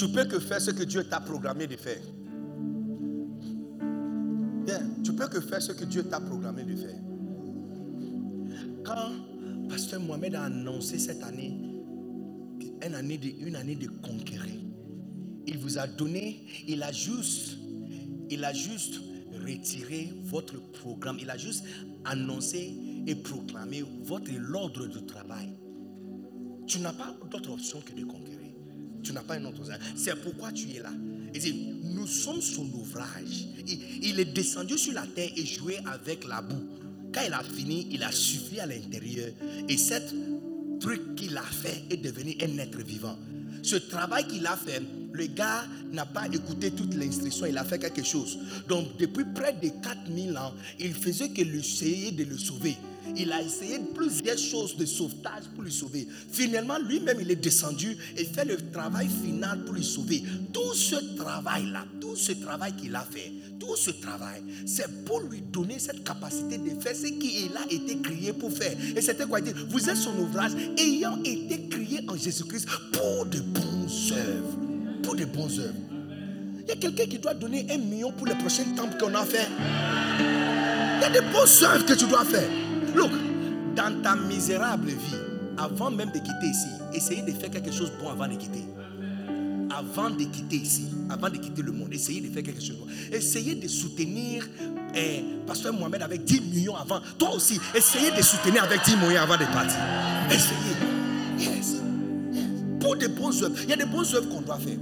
Tu peux que faire ce que Dieu t'a programmé de faire. Bien, tu peux que faire ce que Dieu t'a programmé de faire. Quand Pasteur Mohamed a annoncé cette année une année de, conquérir, il vous a donné, il a juste, il a juste retiré votre programme, il a juste annoncé et proclamé votre ordre de travail. Tu n'as pas d'autre option que de conquérir. Tu n'as pas une autre. C'est pourquoi tu es là. Il dit, nous sommes son ouvrage. Il, est descendu sur la terre et joué avec la boue. Quand il a fini, il a suffi à l'intérieur. Et cet truc qu'il a fait est devenu un être vivant. Ce travail qu'il a fait, le gars n'a pas écouté toute l'instruction, il a fait quelque chose. Donc depuis près de 4000 ans, il faisait que essayer de le sauver. Il a essayé plusieurs choses de sauvetage pour le sauver. Finalement, lui-même, il est descendu et fait le travail final pour le sauver. Tout ce travail-là, tout ce travail qu'il a fait, tout ce travail, c'est pour lui donner cette capacité de faire ce qu'il a été créé pour faire. Et c'était quoi? Dit, vous êtes son ouvrage ayant été créé en Jésus-Christ pour de bonnes œuvres. Pour de bonnes œuvres. Il y a quelqu'un qui doit donner un million pour le prochain temple qu'on a fait. Il y a des bonnes œuvres que tu dois faire. Look, dans ta misérable vie, avant même de quitter ici, essayez de faire quelque chose de bon avant de quitter. Avant de quitter ici, avant de quitter le monde, essayez de faire quelque chose de bon. Essayez de soutenir eh, Pasteur Mohamed avec 10 millions avant. Toi aussi, essayez de soutenir avec 10 millions avant de partir. Essayez. Yes. Pour de bonnes œuvres. Il y a des bonnes œuvres qu'on doit faire.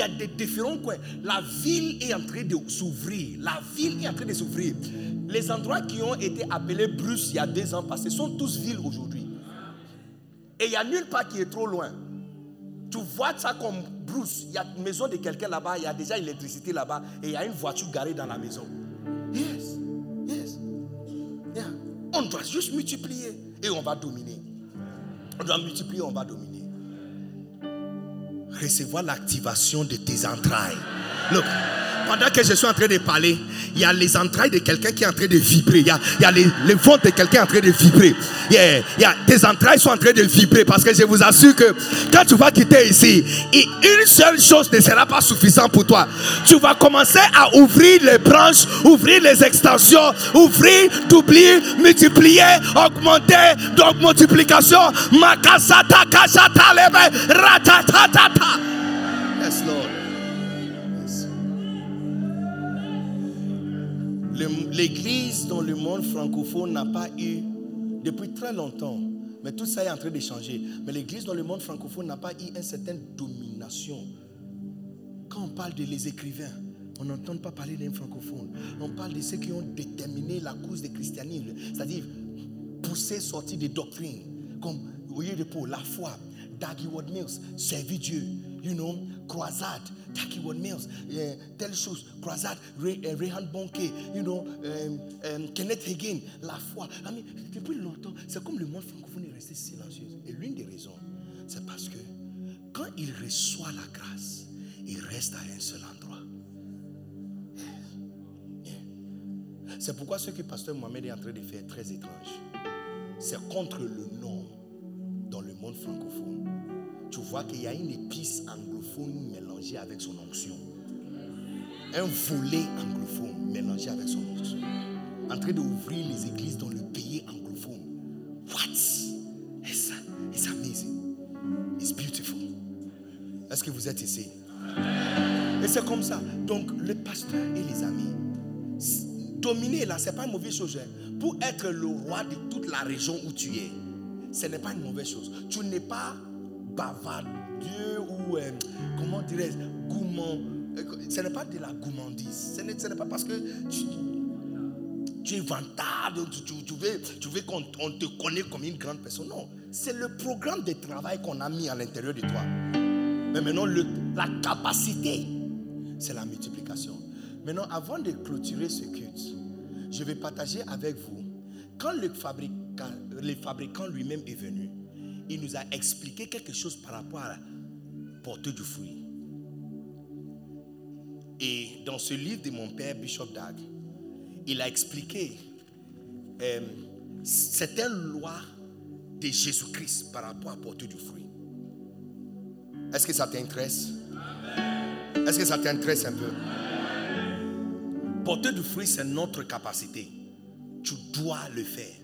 Y a des différents coins. La ville est en train de s'ouvrir. La ville est en train de s'ouvrir. Les endroits qui ont été appelés Bruce il y a deux ans passés sont tous villes aujourd'hui. Et il n'y a nulle part qui est trop loin. Tu vois ça comme Bruce. Il y a une maison de quelqu'un là-bas, il y a déjà l'électricité là-bas et il y a une voiture garée dans la maison. Yes. Yes. Yeah. On doit juste multiplier et on va dominer. On doit multiplier, on va dominer. Recevoir l'activation de tes entrailles. Look, pendant que je suis en train de parler, il y a les entrailles de quelqu'un qui est en train de vibrer. Il y a, il y a les, les de quelqu'un en train de vibrer. Yeah, il y a, tes entrailles sont en train de vibrer parce que je vous assure que quand tu vas quitter ici, une seule chose ne sera pas suffisante pour toi. Tu vas commencer à ouvrir les branches, ouvrir les extensions, ouvrir, doubler, multiplier, augmenter, donc multiplication. Makasata kashata lebe, L'église dans le monde francophone n'a pas eu depuis très longtemps, mais tout ça est en train de changer. Mais l'église dans le monde francophone n'a pas eu une certaine domination. Quand on parle de les écrivains, on n'entend pas parler d'un francophone. On parle de ceux qui ont déterminé la cause du christianisme, c'est-à-dire pousser, sortir des doctrines, comme Oyer de Paul, la foi, Dag Heward Mills, servir Dieu, you know, croisade, Dag Heward Mills, eh, telle chose, croisade, Ray, eh, Rehan Bonke, you know, um, um, Kenneth Hagin, la foi. I mean, depuis longtemps, c'est comme le monde francophone est resté silencieux. Et l'une des raisons, c'est parce que quand il reçoit la grâce, il reste à un seul endroit. C'est pourquoi ce que Pasteur Mohamed est en train de faire est très étrange. C'est contre le nom dans le monde francophone tu vois qu'il y a une épice anglophone mélangée avec son onction. Un volet anglophone mélangé avec son onction. En train d'ouvrir les églises dans le pays anglophone. What? It's, it's amazing. It's beautiful. Est-ce que vous êtes ici? Et c'est comme ça. Donc, le pasteur et les amis, dominer là, c'est pas une mauvaise chose. Hein. Pour être le roi de toute la région où tu es, ce n'est pas une mauvaise chose. Tu n'es pas bavardieux ou, euh, comment dirais-je, gourmand. Euh, ce n'est pas de la gourmandise. Ce n'est pas parce que tu, es veux, tu veux qu'on te connaisse comme une grande personne. Non, c'est le programme de travail qu'on a mis à l'intérieur de toi. Mais maintenant, la capacité, c'est la multiplication. Maintenant, avant de clôturer ce culte, je vais partager avec vous, quand le fabricant, le fabricant lui-même est venu, il nous a expliqué quelque chose par rapport à porter du fruit. Et dans ce livre de mon père, Bishop Dag, il a expliqué euh, certaines lois de Jésus-Christ par rapport à porter du fruit. Est-ce que ça t'intéresse? Est-ce que ça t'intéresse un peu? Porter du fruit, c'est notre capacité. Tu dois le faire.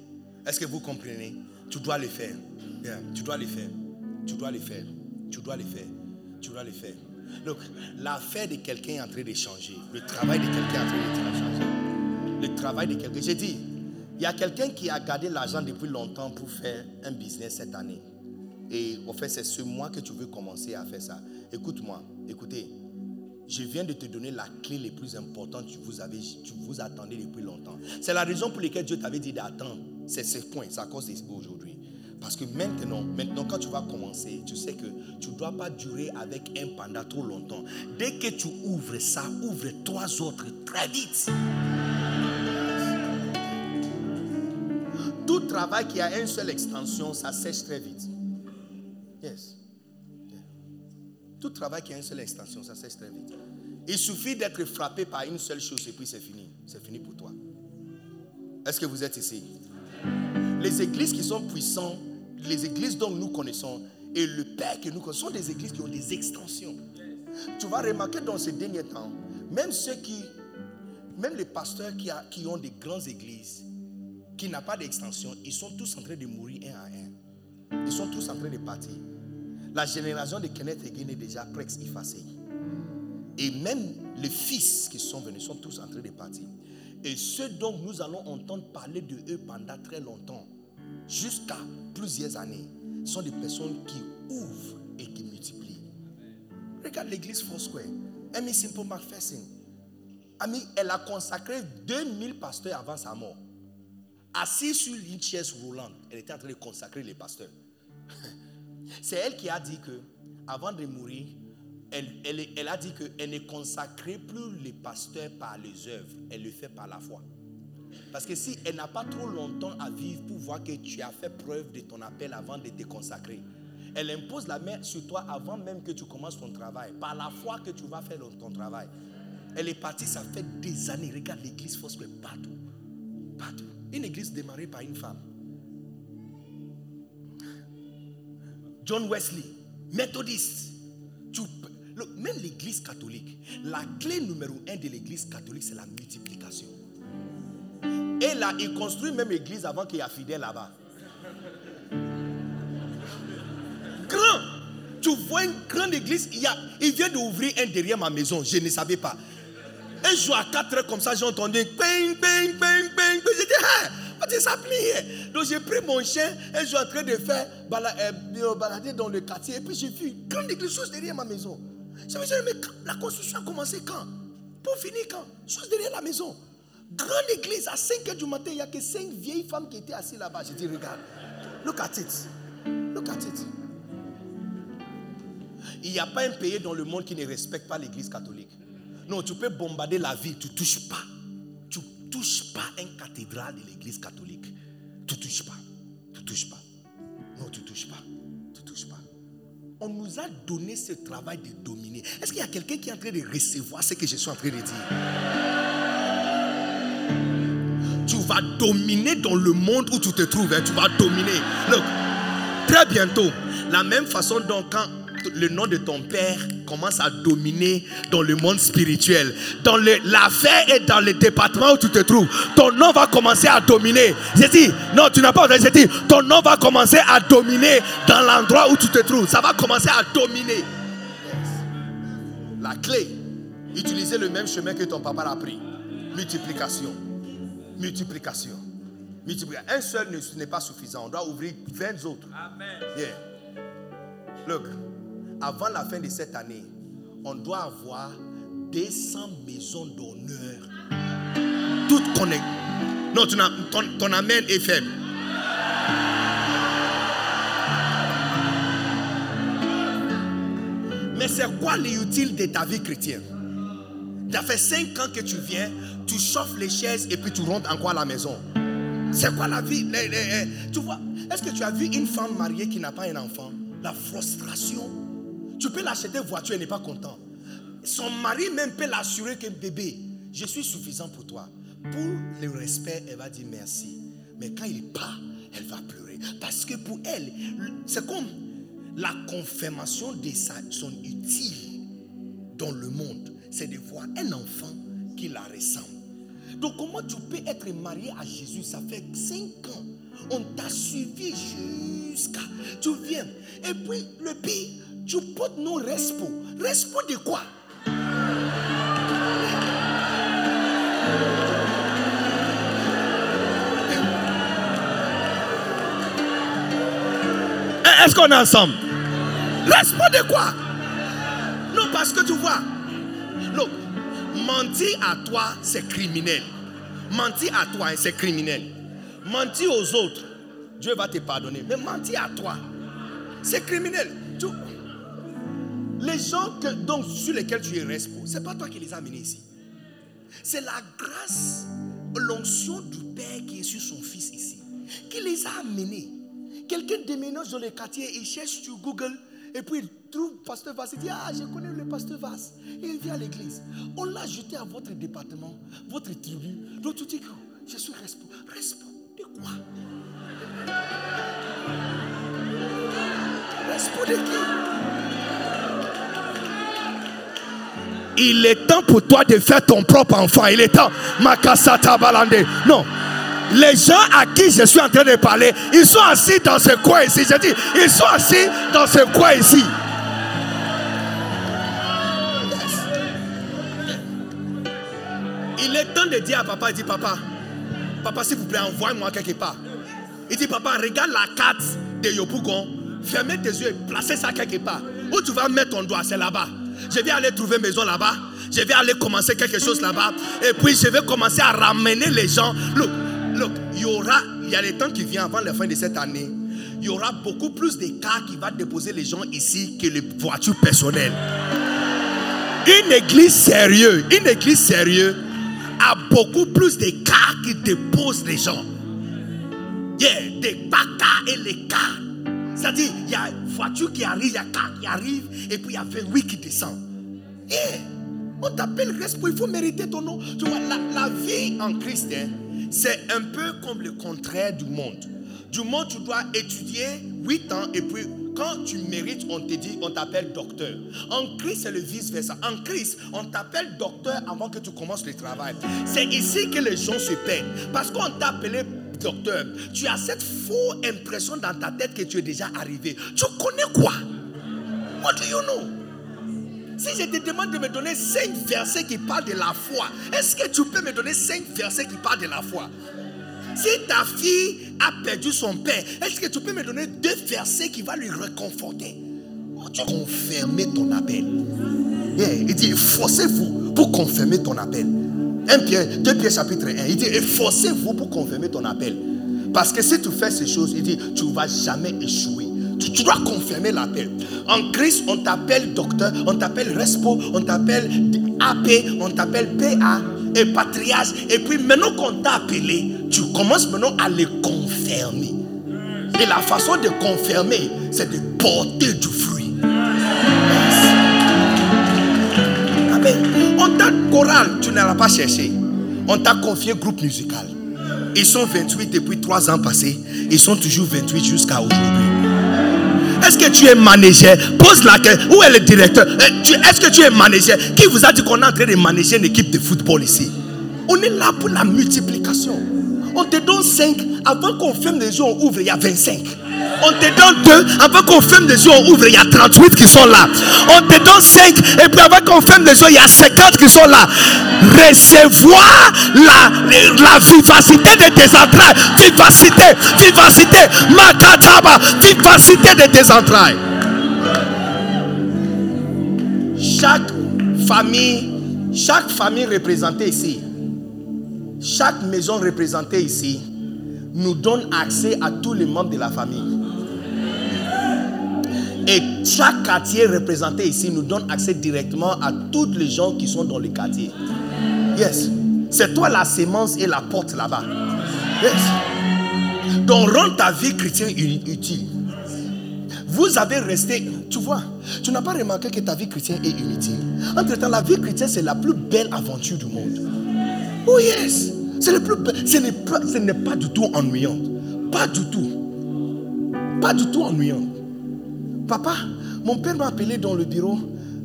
Est-ce que vous comprenez? Tu dois le faire. Tu dois le faire. Tu dois le faire. Tu dois le faire. Tu dois le faire. Donc, l'affaire de quelqu'un est en train de changer. Le travail de quelqu'un est en train de changer. Le travail de quelqu'un. J'ai dit, il y a quelqu'un qui a gardé l'argent depuis longtemps pour faire un business cette année. Et en fait, c'est ce mois que tu veux commencer à faire ça. Écoute-moi, écoutez. Je viens de te donner la clé les plus importante que vous, avez, tu vous attendez depuis longtemps. C'est la raison pour laquelle Dieu t'avait dit d'attendre. C'est ce point, c'est à cause aujourd'hui. Parce que maintenant, maintenant, quand tu vas commencer, tu sais que tu ne dois pas durer avec un panda trop longtemps. Dès que tu ouvres ça, ouvre trois autres très vite. Tout travail qui a une seule extension, ça sèche très vite. Yes. Tout travail qui a une seule extension, ça sèche très vite. Il suffit d'être frappé par une seule chose et puis c'est fini. C'est fini pour toi. Est-ce que vous êtes ici? Les églises qui sont puissantes, les églises dont nous connaissons et le Père que nous connaissons sont des églises qui ont des extensions. Tu vas remarquer dans ces derniers temps, même ceux qui, même les pasteurs qui, ont des grandes églises, qui n'ont pas d'extension, ils sont tous en train de mourir un à un. Ils sont tous en train de partir. La génération de Kenneth Hagin est déjà presque effacée. Et même les fils qui sont venus sont tous en train de partir. Et ceux dont nous allons entendre parler de eux pendant très longtemps, jusqu'à plusieurs années, sont des personnes qui ouvrent et qui multiplient. Regarde l'église Foursquare. Amy Simple McPherson. Elle a consacré 2000 pasteurs avant sa mort. Assise sur une chaise roulante, elle était en train de consacrer les pasteurs. C'est elle qui a dit que, avant de mourir, elle, elle, a dit qu'elle ne consacrait plus les pasteurs par les œuvres, elle le fait par la foi. Parce que si elle n'a pas trop longtemps à vivre pour voir que tu as fait preuve de ton appel avant de te consacrer, elle impose la main sur toi avant même que tu commences ton travail, par la foi que tu vas faire ton travail. Elle est partie, ça fait des années. Regarde l'église Fosque partout. Partout. Une église démarrée par une femme. John Wesley, méthodiste. même l'église catholique, la clé numéro un de l'église catholique, c'est la multiplication. Et là, il construit même l'église avant qu'il y ait fidèle là-bas. Grand. Tu vois une grande église, il, y a, il vient d'ouvrir un derrière ma maison, je ne savais pas. Un jour à 4 heures comme ça, j'ai entendu ping, ping, ping, ping. J'ai dit, ça Donc j'ai pris mon chien et je suis en train de faire euh, balader dans le quartier. Et puis j'ai vu une grande église chose derrière ma maison. Je me suis dit, mais la construction a commencé quand? Pour finir quand? Chose derrière la maison. Grande église, à 5 h du matin, il n'y a que 5 vieilles femmes qui étaient assises là-bas. J'ai dit, regarde, look at it. Look at it. Il n'y a pas un pays dans le monde qui ne respecte pas l'église catholique. Non, tu peux bombarder la ville, tu ne touches pas touche pas une cathédrale de l'église catholique. Tu touches pas. Tu touches pas. Non, tu touches pas. Tu touches pas. On nous a donné ce travail de dominer. Est-ce qu'il y a quelqu'un qui est en train de recevoir ce que je suis en train de dire? Tu vas dominer dans le monde où tu te trouves. Hein. Tu vas dominer. Donc, très bientôt, la même façon dont quand le nom de ton père commence à dominer dans le monde spirituel, dans l'affaire et dans le département où tu te trouves, ton nom va commencer à dominer. J'ai dit, non, tu n'as pas entendu, j'ai dit, ton nom va commencer à dominer dans l'endroit où tu te trouves. Ça va commencer à dominer. La clé, utiliser le même chemin que ton papa l'a pris. Multiplication. Multiplication. Multiplication. Un seul ne- n'est pas suffisant. On doit ouvrir 20 autres. Amen. Yeah. Look, avant la fin de cette année, on doit avoir 200 maisons d'honneur. Toutes connectées. Non, ton, ton, ton amen est faible. Mais c'est quoi l'utile de ta vie chrétienne? Ça fait 5 ans que tu viens, tu chauffes les chaises et puis tu rentres encore à la maison. C'est quoi la vie? Tu vois, est-ce que tu as vu une femme mariée qui n'a pas un enfant? La frustration. Tu peux l'acheter voiture et n'est pas content. Son mari même peut l'assurer que bébé, je suis suffisant pour toi. Pour le respect, elle va dire merci. Mais quand il part, elle va pleurer. Parce que pour elle, c'est comme la confirmation de son utile dans le monde. C'est de voir un enfant qui la ressemble. Donc comment tu peux être marié à Jésus? Ça fait 5 ans. On t'a suivi jusqu'à... Tu viens. Et puis le pire, tu portes nos respo. Respo de quoi? Est-ce qu'on est ensemble? Respo de quoi? Non, parce que tu vois, mentir à toi, c'est criminel. Mentir à toi, c'est criminel. Mentir aux autres, Dieu va te pardonner. Mais mentir à toi, c'est criminel. Les gens donc, sur lesquels tu es responsable, ce n'est pas toi qui les as amenés ici. C'est la grâce, l'onction du Père qui est sur son Fils ici, qui les a amenés. Quelqu'un déménage dans le quartier, il cherche sur Google, et puis il trouve Pasteur Vasse. Il dit Ah, je connais le Pasteur Vasse. Et il vient à l'église. On l'a jeté à votre département, votre tribu. Donc tu dis je suis responsable. Responsable de quoi? Responsable de qui? Il est temps pour toi de faire ton propre enfant. Il est temps. Makasata Balande. Non. Les gens à qui je suis en train de parler, ils sont assis dans ce coin ici. Je dis, ils sont assis dans ce coin ici. Il est temps de dire à papa, il dit, papa, papa, s'il vous plaît, envoie-moi quelque part. Il dit, papa, regarde la carte de Yopougon, fermez tes yeux et placez ça quelque part. Où tu vas mettre ton doigt, c'est là-bas. Je vais aller trouver maison là-bas. Je vais aller commencer quelque chose là-bas. Et puis je vais commencer à ramener les gens. Look, il y aura, il y a les temps qui viennent avant la fin de cette année. Il y aura beaucoup plus de cas qui va déposer les gens ici que les voitures personnelles. Une église sérieuse, une église sérieuse a beaucoup plus de cas qui déposent les gens. Yeah, des bacas et les cas. C'est-à-dire, il y a une voiture qui arrive, il y a car qui arrive, et puis il y a 28 qui descend. Yeah. On t'appelle respect, il faut mériter ton nom. Tu vois, la, la vie en Christ, hein, c'est un peu comme le contraire du monde. Du monde, tu dois étudier 8 ans, et puis quand tu mérites, on te dit, on t'appelle docteur. En Christ, c'est le vice-versa. En Christ, on t'appelle docteur avant que tu commences le travail. C'est ici que les gens se perdent. Parce qu'on t'a appelé docteur, tu as cette fausse impression dans ta tête que tu es déjà arrivé. Tu connais quoi? What do you know? Si je te demande de me donner 5 versets qui parlent de la foi, est-ce que tu peux me donner 5 versets qui parlent de la foi? Si ta fille a perdu son père, est-ce que tu peux me donner deux versets qui vont lui réconforter? Tu confirmer ton appel? Il dit, forcez-vous pour confirmer ton appel. 1 Pierre, 2 Pierre chapitre 1, il dit, forcez-vous pour confirmer ton appel. Parce que si tu fais ces choses, il dit, tu ne vas jamais échouer. Tu, dois confirmer l'appel. En Christ, on t'appelle docteur, on t'appelle respo, on t'appelle AP, on t'appelle PA et patriarche. Et puis maintenant qu'on t'a appelé, tu commences maintenant à les confirmer. Et la façon de confirmer, c'est de porter du fruit. Amen. On t'a chorale, tu ne l'as pas cherché. On t'a confié groupe musical. Ils sont 28 depuis 3 ans passés. Ils sont toujours 28 jusqu'à aujourd'hui. Est-ce que tu es manager? Pose la question. Où est le directeur? Tu- Est-ce que tu es manager? Qui vous a dit qu'on est en train de manager une équipe de football ici? On est là pour la multiplication. On te donne 5. Avant qu'on ferme les yeux, on ouvre, il y a 25. On te donne 2. Avant qu'on ferme les yeux, on ouvre, il y a 38 qui sont là. On te donne 5. Et puis avant qu'on ferme les yeux, il y a 50 qui sont là. Recevoir la, la vivacité de tes entrailles. Vivacité, vivacité. Makataba, vivacité de tes entrailles. Chaque famille, chaque famille représentée ici, chaque maison représentée ici, nous donne accès à tous les membres de la famille. Et chaque quartier représenté ici nous donne accès directement à tous les gens qui sont dans le quartier. Yes. C'est toi la sémence et la porte là-bas. Yes. Donc rends ta vie chrétienne utile. Vous avez resté, tu vois, tu n'as pas remarqué que ta vie chrétienne est inutile. Entre-temps, la vie chrétienne, c'est la plus belle aventure du monde. Oh yes, c'est le plus ce n'est pas, pas du tout ennuyant. Pas du tout. Pas du tout ennuyant. Papa, mon père m'a appelé dans le bureau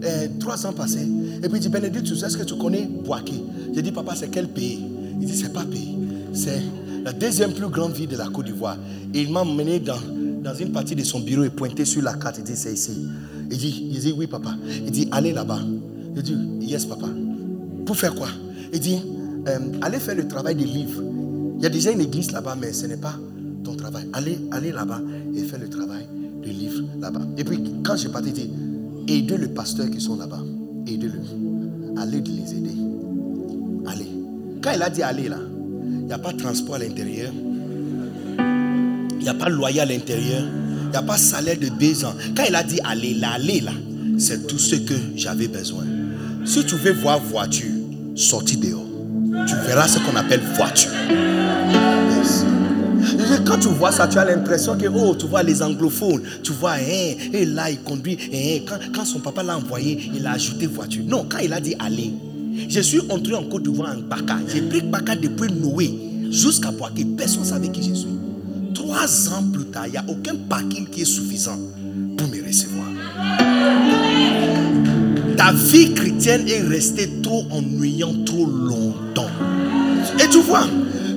euh, trois ans passés. Et puis il dit, Bénédicte, est-ce que tu connais Boaké? J'ai dit, papa, c'est quel pays? Il dit, c'est pas pays. C'est la deuxième plus grande ville de la Côte d'Ivoire. Et il m'a mené dans, dans une partie de son bureau et pointé sur la carte. Il dit, c'est ici. Il dit, il dit, oui, papa. Il dit, allez là-bas. Il dit, yes, papa. Pour faire quoi? Il dit, euh, allez faire le travail des livres. Il y a déjà une église là-bas, mais ce n'est pas ton travail. Allez, allez là-bas et fais le travail là-bas. Et puis, quand j'ai parti, il dit, aidez les pasteurs qui sont là-bas. Aidez-le. Allez les aider. Allez. Quand il a dit allez là, il n'y a pas de transport à l'intérieur. Il n'y a pas de loyer à l'intérieur. Il n'y a pas de salaire de deux ans. Quand il a dit allez là, allez là, c'est tout ce que j'avais besoin. Si tu veux voir voiture, sortis dehors. Tu verras ce qu'on appelle voiture. Quand tu vois ça, tu as l'impression que, oh, tu vois les anglophones, tu vois, hein, et là, il conduit, hein, quand, quand, son papa l'a envoyé, il a ajouté voiture. Non, quand il a dit allez, je suis entré en Côte d'Ivoire en Baka. J'ai pris Baka depuis Noé jusqu'à Boaké. Personne ne savait qui je suis. Trois ans plus tard, il n'y a aucun parking qui est suffisant pour me recevoir. Ta vie chrétienne est restée trop ennuyante trop longtemps. Et tu vois,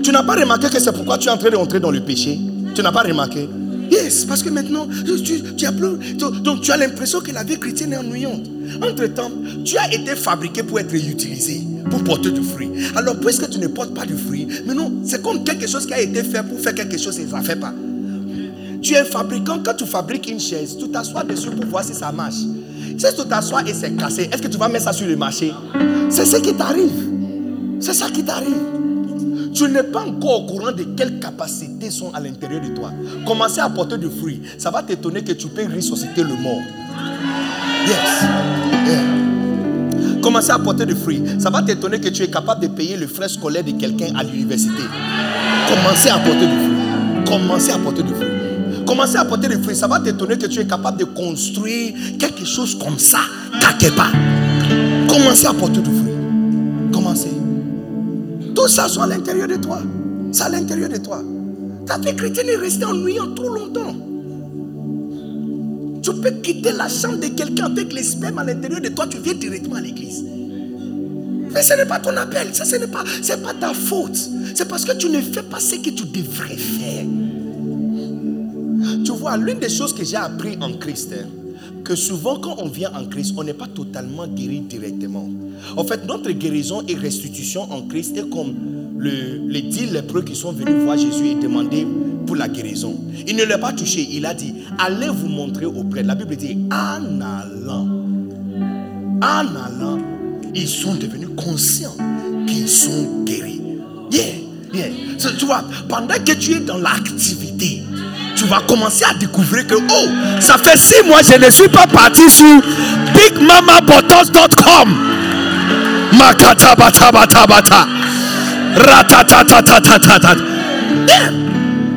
tu n'as pas remarqué que c'est pourquoi tu es en train d'entrer dans le péché? Tu n'as pas remarqué? Yes, parce que maintenant, tu, as l'impression que la vie chrétienne est ennuyante. Entre-temps, tu as été fabriqué pour être utilisé, pour porter du fruit. Alors, puisque tu ne portes pas du fruit, maintenant, c'est comme quelque chose qui a été fait pour faire quelque chose et ça ne fait pas. Tu es fabricant, quand tu fabriques une chaise, tu t'assois dessus pour voir si ça marche. Si tu t'assois et c'est cassé, est-ce que tu vas mettre ça sur le marché? C'est ce qui t'arrive. C'est ça qui t'arrive. Tu n'es pas encore au courant de quelles capacités sont à l'intérieur de toi. Commencer à porter du fruit, ça va t'étonner que tu peux ressusciter le mort. Yes. Commencer à porter du fruit, ça va t'étonner que tu es capable de payer le frais scolaire de quelqu'un à l'université. Commencer à porter du fruit. Commencer à porter du fruit. Commencer à porter du fruit, ça va t'étonner que tu es capable de construire quelque chose comme ça, quelque part. Commencer à porter du fruit. Commencer. Ça soit à l'intérieur de toi. C'est à l'intérieur de toi. Ta vie chrétienne est restée ennuyante trop longtemps. Tu peux quitter la chambre de quelqu'un avec les à l'intérieur de toi, tu viens directement à l'église. Mais ce n'est pas ton appel, ça ce n'est pas, c'est pas ta faute. C'est parce que tu ne fais pas ce que tu devrais faire. Tu vois, l'une des choses que j'ai appris en Christ, hein, que souvent quand on vient en Christ, on n'est pas totalement guéri directement. En fait, notre guérison et restitution en Christ est comme le, les dix lépreux qui sont venus voir Jésus et demander pour la guérison. Il ne l'a pas touché, il a dit, allez vous montrer auprès. La Bible dit, en allant, en allant, ils sont devenus conscients qu'ils sont guéris. Yeah, yeah. Tu vois, pendant que tu es dans l'activité, tu vas commencer à découvrir que, oh, ça fait six mois, je ne suis pas parti sur bigmamabotos.com. Makatabatabata. Ratatatatata.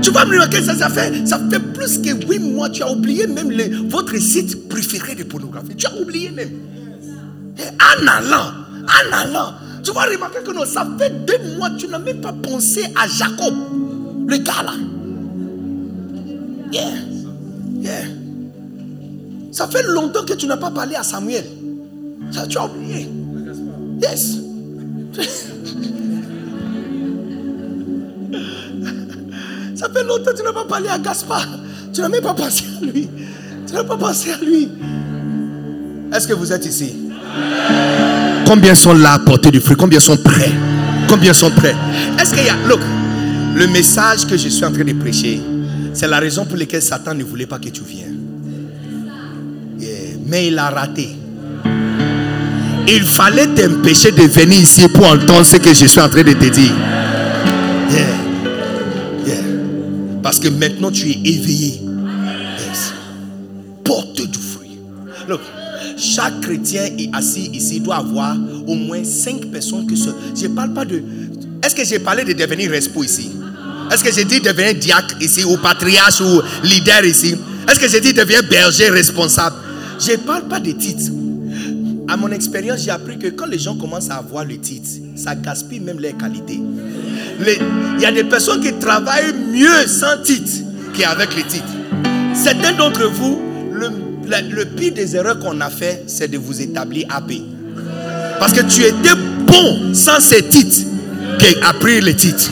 Tu vas me remarquer, ça, ça, fait, ça fait plus que huit mois. Tu as oublié même votre site préféré de pornographie. Tu as oublié même. En allant, en allant, tu vas remarquer que non, ça fait deux mois, tu n'as même pas pensé à Jacob, le gars là. Yeah. Yeah. Ça fait longtemps que tu n'as pas parlé à Samuel. Tu as oublié. Yes. Ça fait longtemps que tu n'as pas parlé à Gaspard. Tu n'as même pas pensé à lui. Tu n'as pas pensé à lui. Est-ce que vous êtes ici? Combien sont là à porter du fruit Combien sont prêts? Combien sont prêts? Est-ce qu'il y a... Look, le message que je suis en train de prêcher, c'est la raison pour laquelle Satan ne voulait pas que tu viennes. Mais il a raté. Il fallait t'empêcher de venir ici pour entendre ce que je suis en train de te dire. Parce que maintenant tu es éveillé. Porte du fruit. Look, chaque chrétien est assis ici doit avoir au moins cinq personnes que ce. Je ne parle pas de. Est-ce que j'ai parlé de devenir respo ici? Est-ce que j'ai dit devenir diacre ici, ou patriarche, ou leader ici? Est-ce que j'ai dit devenir berger responsable? Je ne parle pas de titres. À mon expérience, j'ai appris que quand les gens commencent à avoir le titre, ça gaspille même les qualités. Il y a des personnes qui travaillent mieux sans titre qu'avec les titres. Certains d'entre vous, le, le, pire des erreurs qu'on a fait, c'est de vous établir AP. Parce que tu étais bon sans ces titres qu'à appris les titres.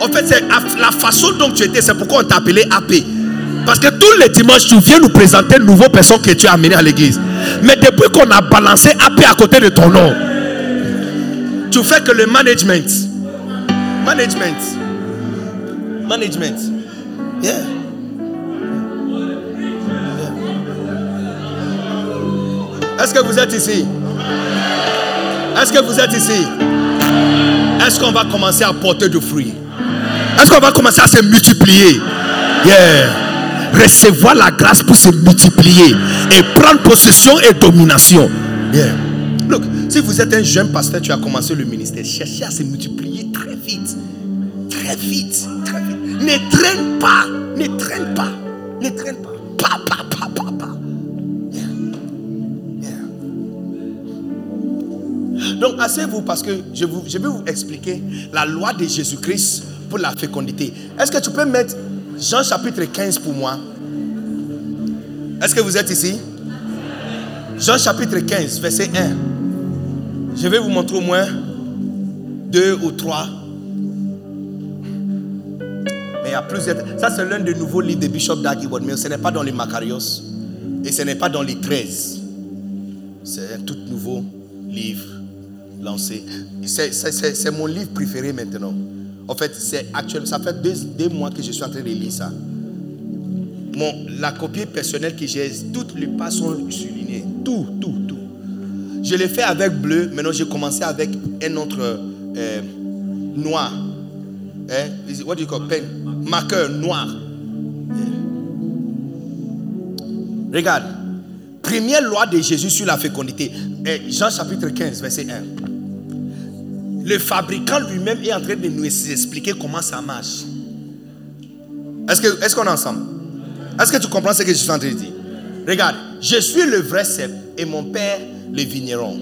en fait, c'est la façon dont tu étais, c'est pourquoi on t'a appelé AP. Parce que tous les dimanches, tu viens nous présenter une nouvelle personne que tu as amené à l'église. Mais depuis qu'on a balancé AP à côté de ton nom, tu fais que le management. Management. Management. Yeah. Est-ce que vous êtes ici? Est-ce que vous êtes ici? Est-ce qu'on va commencer à porter du fruit? Est-ce qu'on va commencer à se multiplier? Yeah recevoir la grâce pour se multiplier et prendre possession et domination. Look, si vous êtes un jeune pasteur, tu as commencé le ministère, cherchez à se multiplier très vite. Très vite, très vite. Ne traîne pas, ne traîne pas, ne traîne pas. Pa, pa, pa, pa, pa. Donc, asseyez-vous parce que je, vous, je vais vous expliquer la loi de Jésus-Christ pour la fécondité. Est-ce que tu peux mettre Jean chapitre 15 pour moi. Est-ce que vous êtes ici? Jean chapitre 15, verset 1. Je vais vous montrer au moins deux ou trois. Mais il y a plusieurs. Ça, c'est l'un des nouveaux livres de Bishop Dag mais ce n'est pas dans les Macarios. Et ce n'est pas dans les 13. C'est un tout nouveau livre lancé. C'est mon livre préféré maintenant. En fait, c'est actuel. Ça fait deux, mois que je suis en train de lire ça. Mon, la copie personnelle que j'ai, toutes les pages sont soulignées. Tout, tout, tout. Je l'ai fait avec bleu. Maintenant, j'ai commencé avec un autre euh, noir. Hein? What do you call pen? Marqueur noir. Regarde. Première loi de Jésus sur la fécondité. Jean chapitre 15, verset 1 le fabricant lui-même est en train de nous expliquer comment ça marche. Est-ce qu'on est, ensemble? Est-ce que tu comprends ce que je suis en train de dire? Regarde, je suis le vrai cep et mon père le vigneron.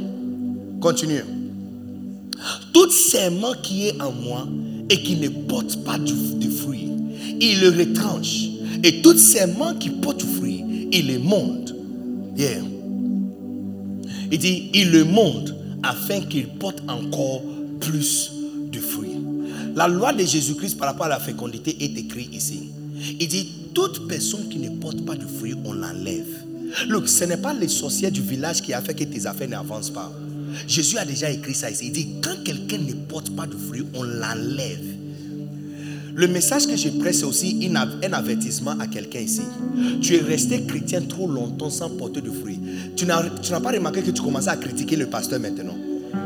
Continue. Tout serment qui est en moi et qui ne porte pas de fruit, il le retranche. Et tout serment qui porte du fruit, il le monte. Yeah. Il dit, il le monte afin qu'il porte encore plus de fruits. La loi de Jésus-Christ par rapport à la fécondité est écrite ici. Il dit, toute personne qui ne porte pas de fruits, on l'enlève. Look, ce n'est pas les sorciers du village qui a fait que tes affaires n'avancent pas. Jésus a déjà écrit ça ici. Il dit, quand quelqu'un ne porte pas de fruits, on l'enlève. Le message que je presse, c'est aussi un avertissement à quelqu'un ici. Tu es resté chrétien trop longtemps sans porter de fruits. Tu n'as pas remarqué que tu commences à critiquer le pasteur maintenant.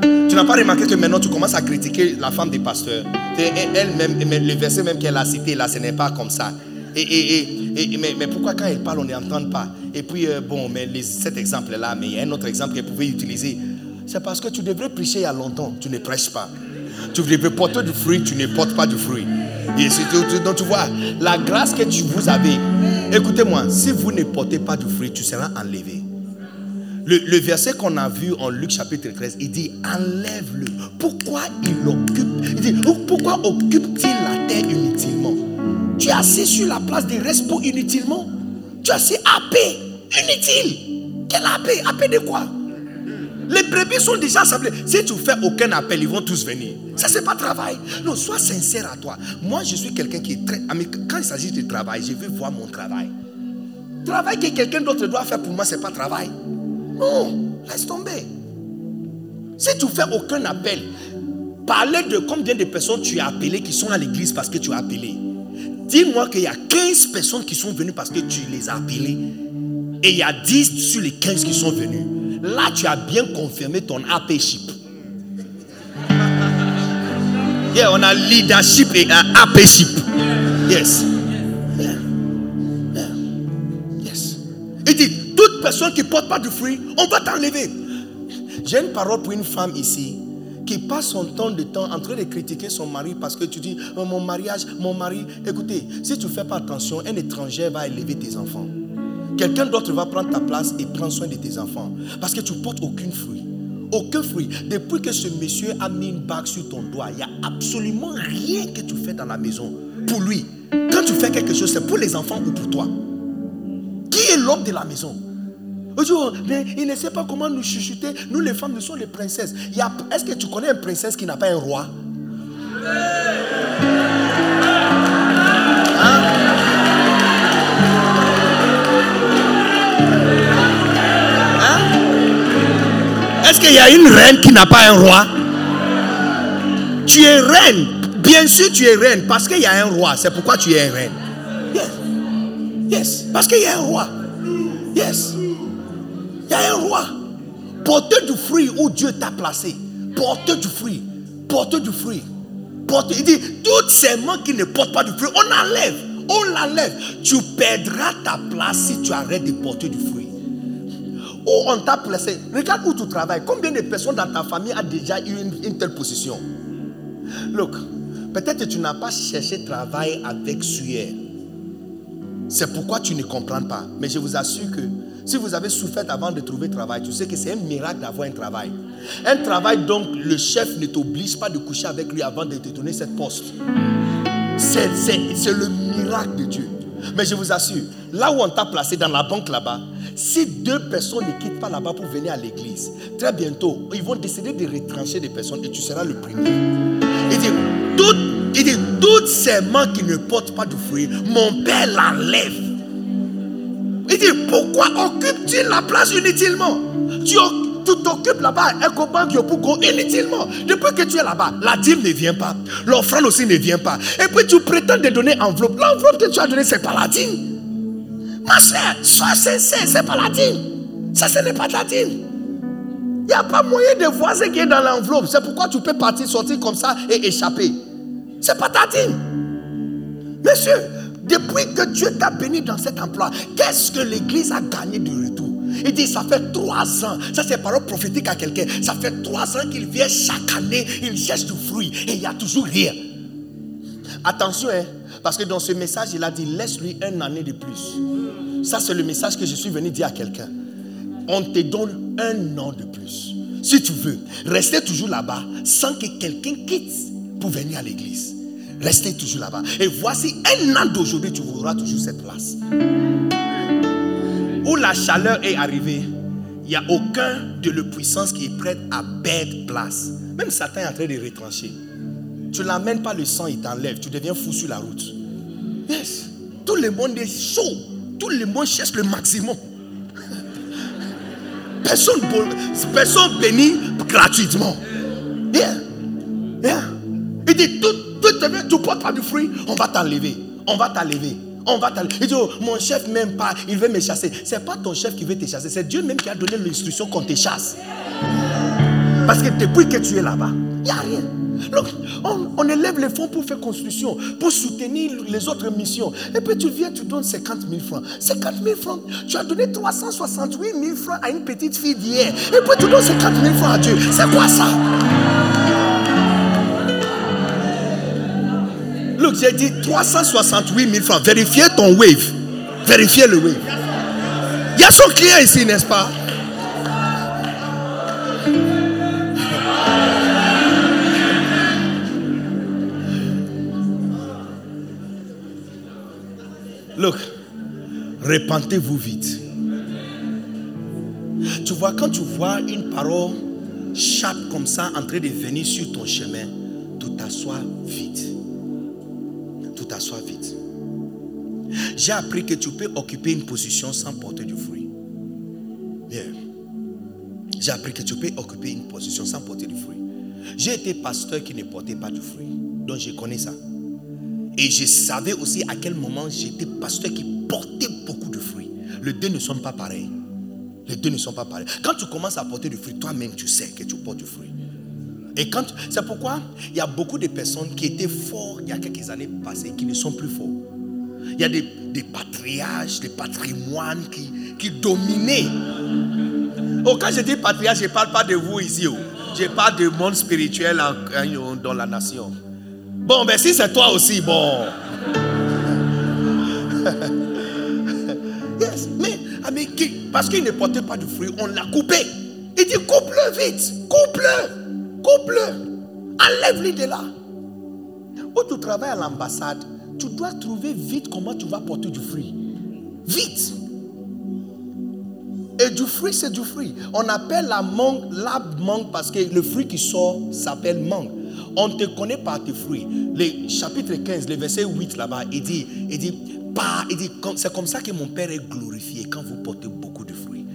Tu n'as pas remarqué que maintenant tu commences à critiquer la femme des pasteurs. Elle-même, le verset même qu'elle a cité là, ce n'est pas comme ça. Et, mais, pourquoi quand elle parle, on n'entend pas? Et puis, euh, bon, mais cet exemple-là, mais il y a un autre exemple qu'elle pouvait utiliser. C'est parce que tu devrais prêcher il y a longtemps, tu ne prêches pas. Tu devrais porter du fruit, tu ne portes pas du fruit. Et donc tu vois, la grâce que tu vous avez, écoutez-moi, si vous ne portez pas du fruit, tu seras enlevé. Le, verset qu'on a vu en Luc chapitre 13, il dit enlève-le. Pourquoi il occupe Il dit pourquoi occupe-t-il la terre inutilement? Tu es assis sur la place des restos inutilement? Tu es assis à paix, inutile. Quel AP AP de quoi? Les brebis sont déjà assemblées. Si tu fais aucun appel, ils vont tous venir. Ça, c'est pas travail. Non, sois sincère à toi. Moi, je suis quelqu'un qui est très. Quand il s'agit de travail, je veux voir mon travail. Travail que quelqu'un d'autre doit faire pour moi, c'est pas travail. Non, laisse tomber. Si tu fais aucun appel, parlez de combien de personnes tu as appelées qui sont à l'église parce que tu as appelé. Dis-moi qu'il y a 15 personnes qui sont venues parce que tu les as appelées. Et il y a 10 sur les 15 qui sont venus. Là, tu as bien confirmé ton APship. Yeah, on a leadership et un. Yes. Yes. Il dit, personne qui ne porte pas de fruits, on va t'enlever. J'ai une parole pour une femme ici qui passe son temps de temps en train de critiquer son mari parce que tu dis oh, mon mariage, mon mari. Écoutez, si tu ne fais pas attention, un étranger va élever tes enfants. Quelqu'un d'autre va prendre ta place et prendre soin de tes enfants parce que tu portes aucun fruit. Aucun fruit. Depuis que ce monsieur a mis une bague sur ton doigt, il n'y a absolument rien que tu fais dans la maison pour lui. Quand tu fais quelque chose, c'est pour les enfants ou pour toi. Qui est l'homme de la maison? Il ne sait pas comment nous chuchoter. Nous, les femmes, nous sommes les princesses. Est-ce que tu connais une princesse qui n'a pas un roi? Hein? Hein? Est-ce qu'il y a une reine qui n'a pas un roi? Tu es reine. Bien sûr, tu es reine parce qu'il y a un roi. C'est pourquoi tu es reine. Yes. Yes. Parce qu'il y a un roi. Yes. Il y a un roi. Porteur du fruit où Dieu t'a placé. Porteur du fruit. Porteur du fruit. Porteur. Il dit, toutes ces mains qui ne portent pas du fruit, on enlève. On l'enlève. Tu perdras ta place si tu arrêtes de porter du fruit. Où on t'a placé. Regarde où tu travailles. Combien de personnes dans ta famille a déjà eu une, telle position? Look, peut-être que tu n'as pas cherché travail avec sueur. C'est pourquoi tu ne comprends pas. Mais je vous assure que si vous avez souffert avant de trouver travail, tu sais que c'est un miracle d'avoir un travail. Un travail donc le chef ne t'oblige pas de coucher avec lui avant de te donner cette poste. C'est le miracle de Dieu. Mais je vous assure, là où on t'a placé dans la banque là-bas, si deux personnes ne quittent pas là-bas pour venir à l'église, très bientôt, ils vont décider de retrancher des personnes et tu seras le premier. Il dit, toutes, il dit, toutes ces mains qui ne portent pas de fruit, mon Père l'enlève. Il dit, pourquoi occupes-tu la place inutilement? Tu t'occupes là-bas, inutilement. Depuis que tu es là-bas, la dîme ne vient pas. L'offrande aussi ne vient pas. Et puis tu prétends de donner enveloppe. L'enveloppe que tu as donnée, c'est pas la dîme. Ma soeur, sois sincère, c'est pas la dîme. Ça, ce n'est pas ta dîme. Il n'y a pas moyen de voir ce qui est dans l'enveloppe. C'est pourquoi tu peux partir, sortir comme ça et échapper. C'est pas ta dîme. Monsieur, depuis que Dieu t'a béni dans cet emploi, qu'est-ce que l'Église a gagné de retour? Il dit, ça fait trois ans, ça c'est parole prophétique à quelqu'un, ça fait trois ans qu'il vient chaque année, il cherche du fruit et il n'y a toujours rien. Attention, hein, parce que dans ce message, il a dit, laisse-lui un année de plus. Ça c'est le message que je suis venu dire à quelqu'un. On te donne un an de plus. Si tu veux, rester toujours là-bas sans que quelqu'un quitte pour venir à l'église. Restez toujours là-bas. Et voici un an d'aujourd'hui, tu auras toujours cette place. Où la chaleur est arrivée, il n'y a aucun de le puissance qui est prêt à perdre place. Même Satan est en train de retrancher. Tu n'amènes pas le sang, il t'enlève. Tu deviens fou sur la route. Yes. Tout le monde est chaud. Tout le monde cherche le maximum. Personne, personne bénit gratuitement. Yeah. Yeah. Il dit tout tu ne portes pas du fruit, on va t'enlever. On va t'enlever. On va t'enlever. Il dit, oh, mon chef m'aime pas, il veut me chasser. Ce n'est pas ton chef qui veut te chasser, c'est Dieu même qui a donné l'instruction qu'on te chasse. Parce que depuis que tu es là-bas, il n'y a rien. on, on, élève les fonds pour faire construction, pour soutenir les autres missions. Et puis tu viens, tu donnes 50 000 francs. 50 000 francs, tu as donné 368 000 francs à une petite fille d'hier. Et puis tu donnes 50 000 francs à Dieu. C'est quoi ça? Look, j'ai dit 368 000 francs. Vérifiez ton wave. Vérifiez le wave. Il y a son client ici, n'est-ce pas? Look, répentez-vous vite. Tu vois, quand tu vois une parole chape comme ça en train de venir sur ton chemin, tu t'assois vite. J'ai appris que tu peux occuper une position sans porter du fruit. Bien. J'ai appris que tu peux occuper une position sans porter du fruit. J'ai été pasteur qui ne portait pas du fruit. Donc je connais ça. Et je savais aussi à quel moment j'étais pasteur qui portait beaucoup de fruits. Les deux ne sont pas pareils. Les deux ne sont pas pareils. Quand tu commences à porter du fruit, toi-même tu sais que tu portes du fruit. Et quand c'est pourquoi il y a beaucoup de personnes qui étaient forts il y a quelques années passées qui ne sont plus forts. Il y a des, des patriarches, des patrimoines qui, qui dominaient. Oh, quand je dis patriarche, je ne parle pas de vous ici. oh. Je parle du monde spirituel dans la nation. Bon, ben si c'est toi aussi, bon. yes, mais, ah, mais parce qu'il ne portait pas de fruit, on l'a coupé. Il dit coupe-le vite, coupe-le, coupe-le, enlève-le de là. Où tu travailles à l'ambassade, tu dois trouver vite comment tu vas porter du fruit. Vite. Et du fruit, c'est du fruit. On appelle la mangue, l'arbre mangue parce que le fruit qui sort s'appelle mangue. On te connaît par tes fruits. Le chapitre 15, le verset 8 là-bas, il dit, il dit, c'est comme ça que mon Père est glorifié quand vous portez beaucoup de fruits.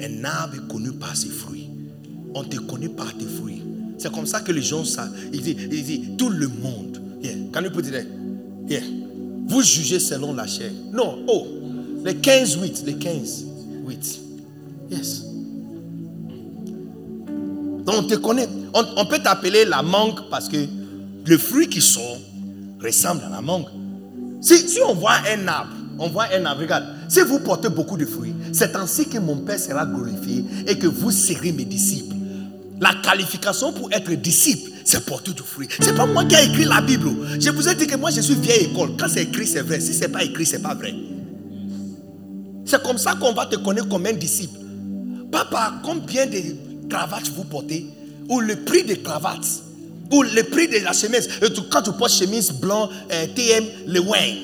Un arbre est connu par ses fruits. On te connaît par tes fruits. C'est comme ça que les gens savent. Il dit, il dit, tout le monde. Can you put it there? Yeah. Vous jugez selon la chair. Non, oh, les 15, 8, les 15, 8. Yes. Donc on te connaît. On, peut t'appeler la mangue parce que le fruit qui sort ressemble à la mangue. Si, si on voit un arbre, on voit un arbre, regarde, si vous portez beaucoup de fruits, c'est ainsi que mon Père sera glorifié et que vous serez mes disciples. La qualification pour être disciple, c'est porter du fruit. C'est pas moi qui ai écrit la Bible. Je vous ai dit que moi je suis vieille école. Quand c'est écrit, c'est vrai. Si c'est pas écrit, c'est pas vrai. C'est comme ça qu'on va te connaître comme un disciple. Papa, combien de cravates vous portez? Ou le prix des cravates? Ou le prix de la chemise? Quand tu portes chemise blanc, euh, TM, le Wayne,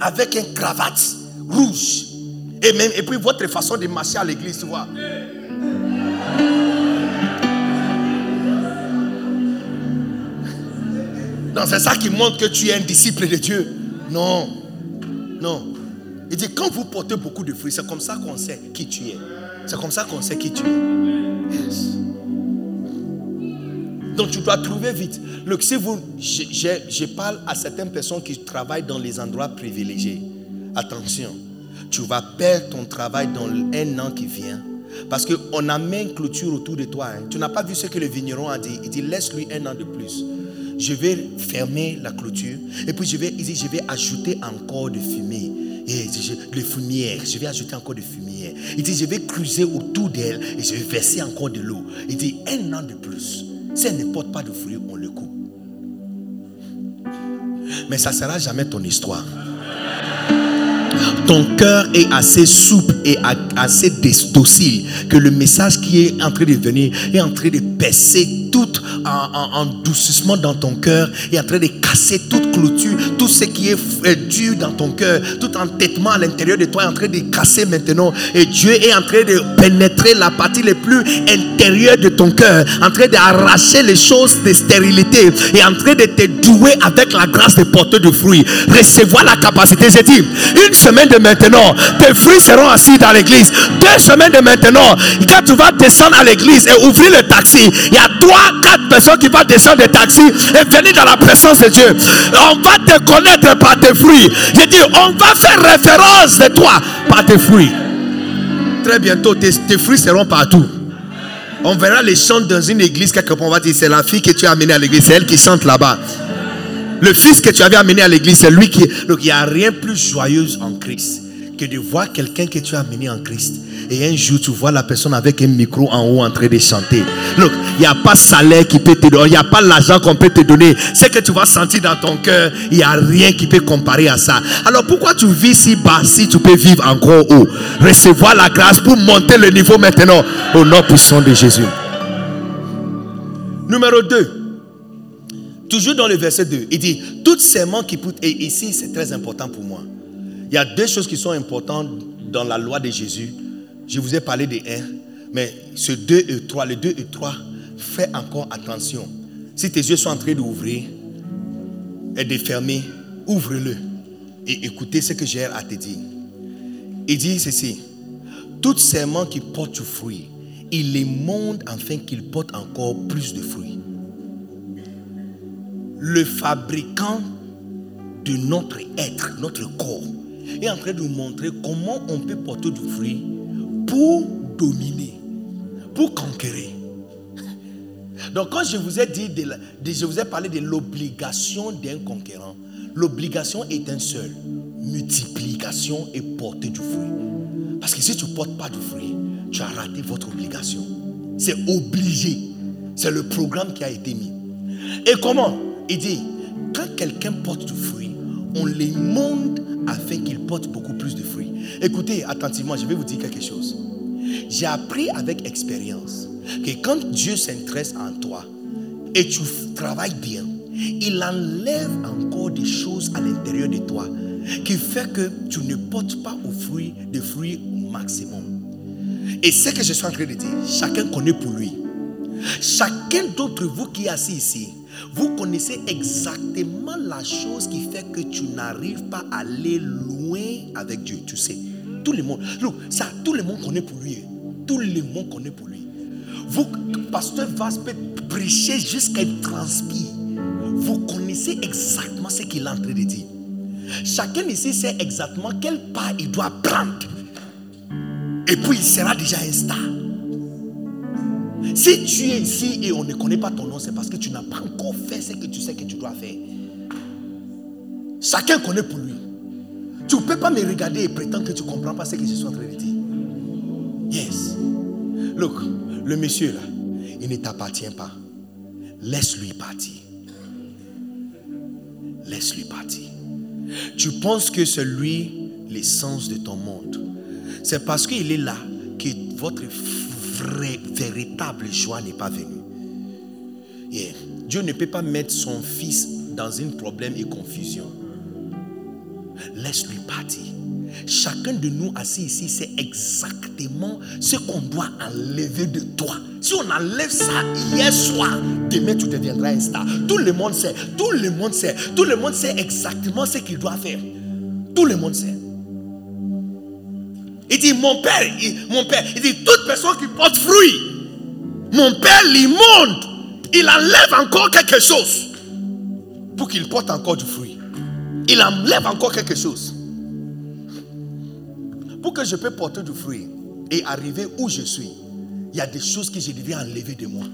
avec une cravate rouge. Et, même, et puis votre façon de marcher à l'église, tu vois. Non, c'est ça qui montre que tu es un disciple de Dieu. Non. Non. Il dit, quand vous portez beaucoup de fruits, c'est comme ça qu'on sait qui tu es. C'est comme ça qu'on sait qui tu es. Yes. Donc tu dois trouver vite. Look, si vous, je, je- je parle à certaines personnes qui travaillent dans les endroits privilégiés. Attention, tu vas perdre ton travail dans un an qui vient. Parce qu'on a mis une clôture autour de toi. hein. Tu n'as pas vu ce que le vigneron a dit. Il dit, laisse-lui un an de plus. Je vais fermer la clôture. Et puis je vais, je vais ajouter encore de fumée. Et je- fumière. Je vais ajouter encore de fumière. Il dit, je vais creuser autour d'elle et je vais verser encore de l'eau. Il dit, un an de plus. Si elle ne porte pas de fruits, on le coupe. Mais ça ne sera jamais ton histoire. Ton cœur est assez souple et assez docile que le message qui est en train de venir est en train de percer tout en, en- dans ton cœur et en train de casser toute clôture, tout ce qui est dur dans ton cœur, tout entêtement à l'intérieur de toi est en train de casser maintenant. Et Dieu est en train de pénétrer la partie les plus intérieure de ton cœur, en train d'arracher les choses de stérilité et en train de te douer avec la grâce de porter de fruits. Recevoir la capacité. J'ai dit, une semaine de maintenant, tes fruits seront assis dans l'église. Deux semaines de maintenant, quand tu vas descendre à l'église et ouvrir le taxi, il y a trois, quatre personnes qui vont descendre des taxis et venir dans la présence de Dieu. On va te connaître par tes fruits. J'ai dit, on va faire référence de toi par tes fruits. Très bientôt, tes, tes fruits seront partout. On verra les chants dans une église quelque part. On va dire, c'est la fille que tu as amenée à l'église. C'est elle qui chante là-bas. Le fils que tu avais amené à l'église, c'est lui qui. Donc il n'y a rien plus joyeux en Christ que de voir quelqu'un que tu as amené en Christ. Et un jour, tu vois la personne avec un micro en haut en train de chanter. Donc, il n'y a pas salaire qui peut te donner, il n'y a pas l'argent qu'on peut te donner. Ce que tu vas sentir dans ton cœur, il n'y a rien qui peut comparer à ça. Alors, pourquoi tu vis si bas si tu peux vivre encore haut? Recevoir la grâce pour monter le niveau maintenant au nom puissant de Jésus. Numéro 2. Toujours dans le verset 2, il dit, toutes ces mains qui poussent, et ici c'est très important pour moi. Il y a deux choses qui sont importantes dans la loi de Jésus. Je vous ai parlé de 1, mais ce 2 et 3, le 2 et 3, fais encore attention. Si tes yeux sont en train d'ouvrir et de fermer, ouvre-le et écoutez ce que j'ai à te dire. Il dit ceci Tout serment qui porte du fruit, il les monte afin qu'il porte encore plus de fruits. Le fabricant de notre être, notre corps, est en train de nous montrer comment on peut porter du fruit pour dominer, pour conquérir. Donc quand je vous ai dit, je vous ai parlé de l'obligation d'un conquérant, l'obligation est un seul, multiplication et porter du fruit. Parce que si tu ne portes pas du fruit, tu as raté votre obligation. C'est obligé. C'est le programme qui a été mis. Et comment? Il dit, quand quelqu'un porte du fruit, on les monte afin qu'il porte beaucoup plus de fruits. Écoutez attentivement, je vais vous dire quelque chose. J'ai appris avec expérience que quand Dieu s'intéresse en toi et tu travailles bien, il enlève encore des choses à l'intérieur de toi qui fait que tu ne portes pas au fruit des fruits au maximum. Et ce que je suis en train de dire, chacun connaît pour lui. Chacun d'entre vous qui est assis ici, vous connaissez exactement la chose qui fait que tu n'arrives pas à aller loin avec Dieu. Tu sais, tout le monde, ça, tout le monde connaît pour lui. Tout le monde connaît pour lui. Vous, pasteur Vas peut prêcher jusqu'à transpire. Vous connaissez exactement ce qu'il est en train de dire. Chacun ici sait exactement quel pas il doit prendre. Et puis il sera déjà un star. Si tu es ici et on ne connaît pas ton nom, c'est parce que tu n'as pas encore fait ce que tu sais que tu dois faire. Chacun connaît pour lui. Tu ne peux pas me regarder et prétendre que tu ne comprends pas ce que je suis en train de dire. Yes. Look, le monsieur là, il ne t'appartient pas. Laisse-lui partir. Laisse-lui partir. Tu penses que c'est lui l'essence de ton monde. C'est parce qu'il est là que votre vrai, véritable joie n'est pas venu. Dieu ne peut pas mettre son fils dans un problème et confusion. Laisse-lui partir. Chacun de nous assis ici sait exactement ce qu'on doit enlever de toi. Si on enlève ça hier soir, demain tu deviendras un star. Tout le monde sait, tout le monde sait, tout le monde sait exactement ce qu'il doit faire. Tout le monde sait. Il dit, mon père, mon père, il dit, toute personne qui porte fruit, mon père l'immonde, il enlève encore quelque chose pour qu'il porte encore du fruit. Il enlève encore quelque chose. Pour que je puisse porter du fruit et arriver où je suis, il y a des choses que je devais enlever de moi.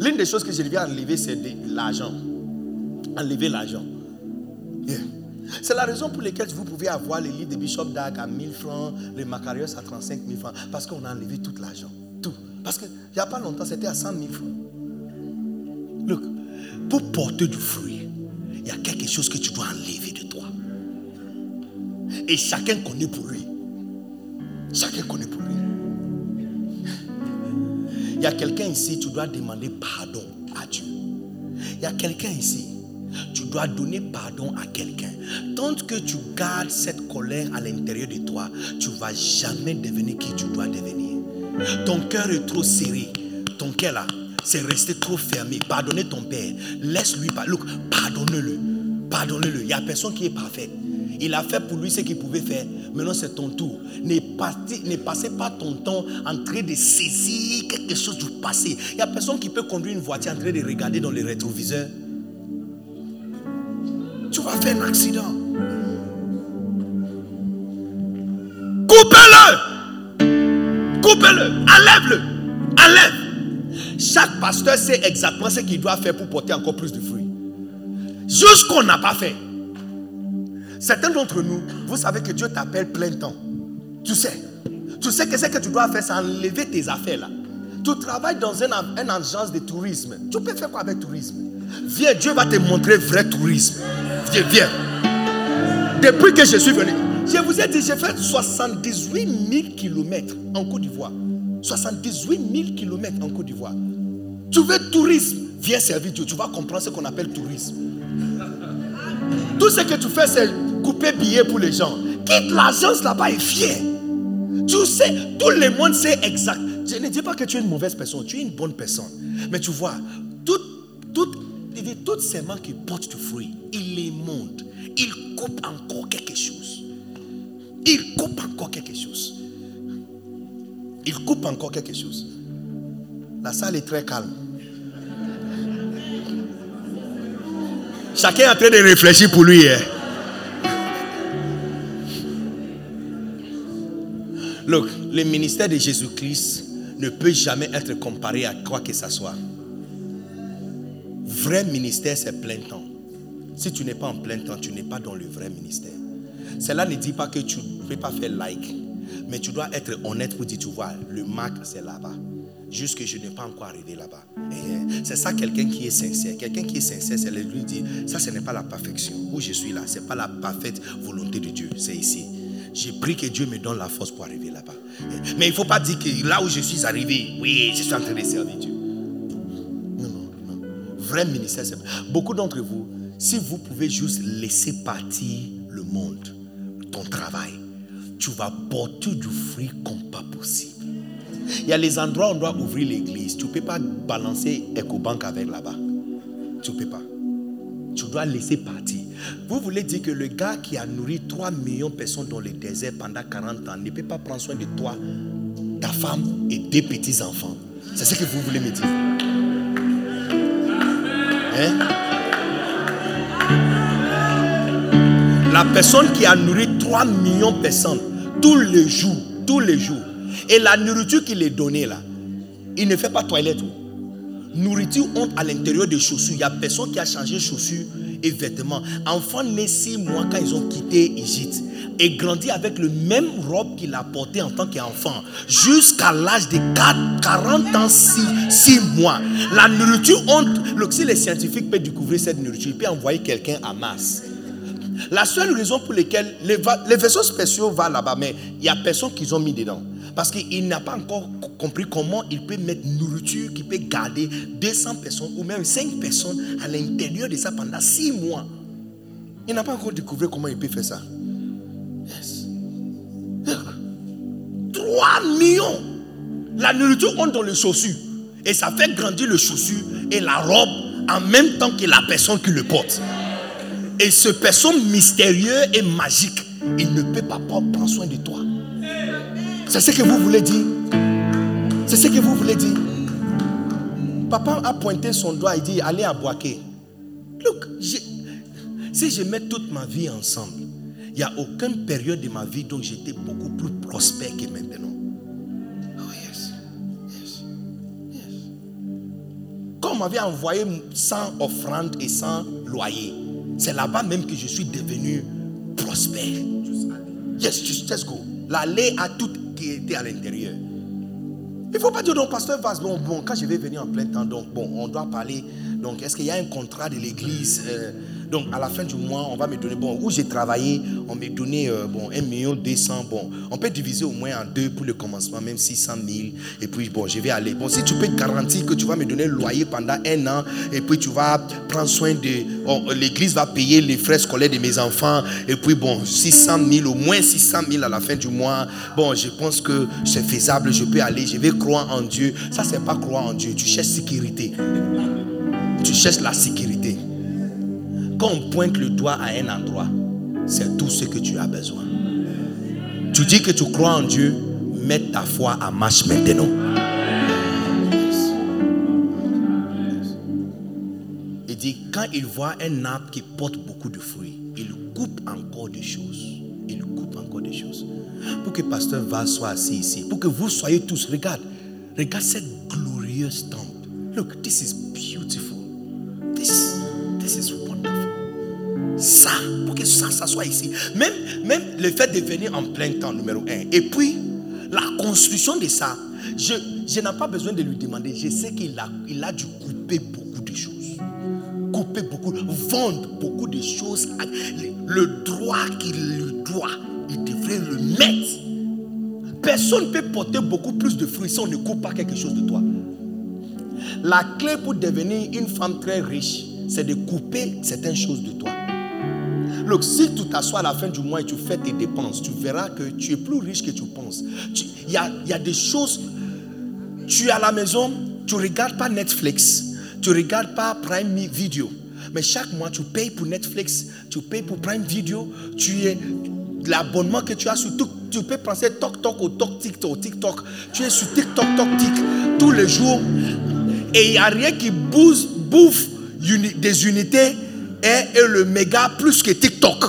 L'une des choses que je devais enlever, c'est l'argent. Enlever l'argent. C'est la raison pour laquelle vous pouvez avoir les livres de Bishop Dag à 1000 francs, les Macarios à 35 000 francs, parce qu'on a enlevé tout l'argent. Tout. Parce qu'il n'y a pas longtemps, c'était à 100 000 francs. Look, pour porter du fruit, il y a quelque chose que tu dois enlever de toi. Et chacun connaît pour lui. Chacun connaît pour lui. Il y a quelqu'un ici, tu dois demander pardon à Dieu. Il y a quelqu'un ici, dois donner pardon à quelqu'un. Tant que tu gardes cette colère à l'intérieur de toi, tu ne vas jamais devenir qui tu dois devenir. Ton cœur est trop serré. Ton cœur là, c'est resté trop fermé. Pardonnez ton père. Laisse-lui. Look, pardonne-le. Pardonne-le. Il n'y a personne qui est parfait. Il a fait pour lui ce qu'il pouvait faire. Maintenant, c'est ton tour. Ne, passez pas ton temps en train de saisir quelque chose du passé. Il n'y a personne qui peut conduire une voiture en train de regarder dans le rétroviseur tu vas faire un accident. Coupez-le. Coupez-le. Enlève-le. Enlève. Chaque pasteur sait exactement ce qu'il doit faire pour porter encore plus de fruits. Jusqu'on n'a pas fait. Certains d'entre nous, vous savez que Dieu t'appelle plein temps. Tu sais. Tu sais que ce que tu dois faire, c'est enlever tes affaires là. Tu travailles dans une, une agence de tourisme. Tu peux faire quoi avec tourisme? Viens, Dieu va te montrer vrai tourisme. Viens, viens. Depuis que je suis venu, je vous ai dit, j'ai fait 78 000 kilomètres en Côte d'Ivoire. 78 000 kilomètres en Côte d'Ivoire. Tu veux tourisme, viens servir Dieu. Tu vas comprendre ce qu'on appelle tourisme. Tout ce que tu fais, c'est couper billets pour les gens. Quitte l'agence là-bas et viens. Tu sais, tout le monde sait exact. Je ne dis pas que tu es une mauvaise personne, tu es une bonne personne. Mais tu vois, tout, tout, toutes ces mains qui portent du fruit, il les monte. Il coupe encore quelque chose. Il coupe encore quelque chose. Il coupe encore quelque chose. La salle est très calme. Chacun est en train de réfléchir pour lui. Hein. Look, le ministère de Jésus-Christ ne peut jamais être comparé à quoi que ce soit. Vrai ministère, c'est plein temps. Si tu n'es pas en plein temps, tu n'es pas dans le vrai ministère. Cela ne dit pas que tu ne peux pas faire like, mais tu dois être honnête pour dire, tu vois, le Mac, c'est là-bas. Juste que je n'ai pas encore arrivé là-bas. C'est ça quelqu'un qui est sincère. Quelqu'un qui est sincère, c'est lui dire, ça ce n'est pas la perfection. Où je suis là, ce n'est pas la parfaite volonté de Dieu, c'est ici. J'ai pris que Dieu me donne la force pour arriver là-bas. Mais il ne faut pas dire que là où je suis arrivé, oui, je suis en train de servir Dieu. Vrai ministère. Beaucoup d'entre vous, si vous pouvez juste laisser partir le monde, ton travail, tu vas porter du fruit comme pas possible. Il y a les endroits où on doit ouvrir l'église. Tu ne peux pas balancer EcoBank avec là-bas. Tu ne peux pas. Tu dois laisser partir. Vous voulez dire que le gars qui a nourri 3 millions de personnes dans le désert pendant 40 ans ne peut pas prendre soin de toi, ta femme et des petits-enfants. C'est ce que vous voulez me dire. Hein? La personne qui a nourri 3 millions de personnes tous les jours, tous les jours, et la nourriture qu'il est donnée là, il ne fait pas toilette. Nourriture honte à l'intérieur des chaussures. Il n'y a personne qui a changé chaussures et vêtements. Enfant né six mois quand ils ont quitté Égypte et grandi avec le même robe qu'il a porté en tant qu'enfant jusqu'à l'âge de 4, 40 ans, 6, mois. La nourriture honte. Si les scientifiques peuvent découvrir cette nourriture, ils peuvent envoyer quelqu'un à masse. La seule raison pour laquelle les, les vaisseaux spéciaux vont là-bas, mais il n'y a personne qu'ils ont mis dedans. Parce qu'il n'a pas encore compris comment il peut mettre nourriture qui peut garder 200 personnes ou même 5 personnes à l'intérieur de ça pendant 6 mois. Il n'a pas encore découvert comment il peut faire ça. 3 millions. La nourriture entre dans les chaussures. Et ça fait grandir le chaussure et la robe en même temps que la personne qui le porte. Et ce personne mystérieux et magique, il ne peut pas prendre soin de toi. C'est ce que vous voulez dire. C'est ce que vous voulez dire. Papa a pointé son doigt et dit allez à Boaké. Look, si je mets toute ma vie ensemble, n'y a aucune période de ma vie dont j'étais beaucoup plus prospère que maintenant. Oh yes. Yes. Yes. Quand on m'avait envoyé sans offrande et sans loyer, c'est là-bas même que je suis devenu prospère. Yes, just, just go. L'allée a tout qui était à l'intérieur. Il ne faut pas dire, donc, pasteur Vaz, bon, bon, quand je vais venir en plein temps, donc, bon, on doit parler. Donc, est-ce qu'il y a un contrat de l'église euh, donc à la fin du mois, on va me donner, bon, où j'ai travaillé, on m'a donné, euh, bon, 1 million 200, bon, on peut diviser au moins en deux pour le commencement, même 600 000, et puis bon, je vais aller. Bon, si tu peux te garantir que tu vas me donner le loyer pendant un an, et puis tu vas prendre soin de, l'église va payer les frais scolaires de mes enfants, et puis bon, 600 000, au moins 600 000 à la fin du mois, bon, je pense que c'est faisable, je peux aller, je vais croire en Dieu. Ça, c'est pas croire en Dieu, tu cherches sécurité. Tu cherches la sécurité. Quand on pointe le doigt à un endroit, c'est tout ce que tu as besoin. Tu dis que tu crois en Dieu, mets ta foi à marche maintenant. Il dit, quand il voit un arbre qui porte beaucoup de fruits, il coupe encore des choses. Il coupe encore des choses. Pour que pasteur va soit assis ici, pour que vous soyez tous, regarde, regarde cette glorieuse temple. Look, this is beautiful. This, this is ça, pour que ça, ça soit ici. Même, même le fait de venir en plein temps, numéro un. Et puis, la construction de ça, je, je n'ai pas besoin de lui demander. Je sais qu'il a, il a dû couper beaucoup de choses. Couper beaucoup, vendre beaucoup de choses. Le droit qu'il lui doit, il devrait le mettre. Personne ne peut porter beaucoup plus de fruits si on ne coupe pas quelque chose de toi. La clé pour devenir une femme très riche, c'est de couper certaines choses de toi. Look, si tu t'assois à la fin du mois et tu fais tes dépenses, tu verras que tu es plus riche que tu penses. Il y a, des choses. Tu es à la maison, tu ne regardes pas Netflix, tu ne regardes pas Prime Video. Mais chaque mois, tu payes pour Netflix, tu payes pour Prime Video, tu es l'abonnement que tu as sur tout, tu peux penser Tok Tok au Tok TikTok, TikTok. Tu es sur TikTok, Tok Tik tous les jours. Et il n'y a rien qui bouffe, des unités et le méga plus que TikTok.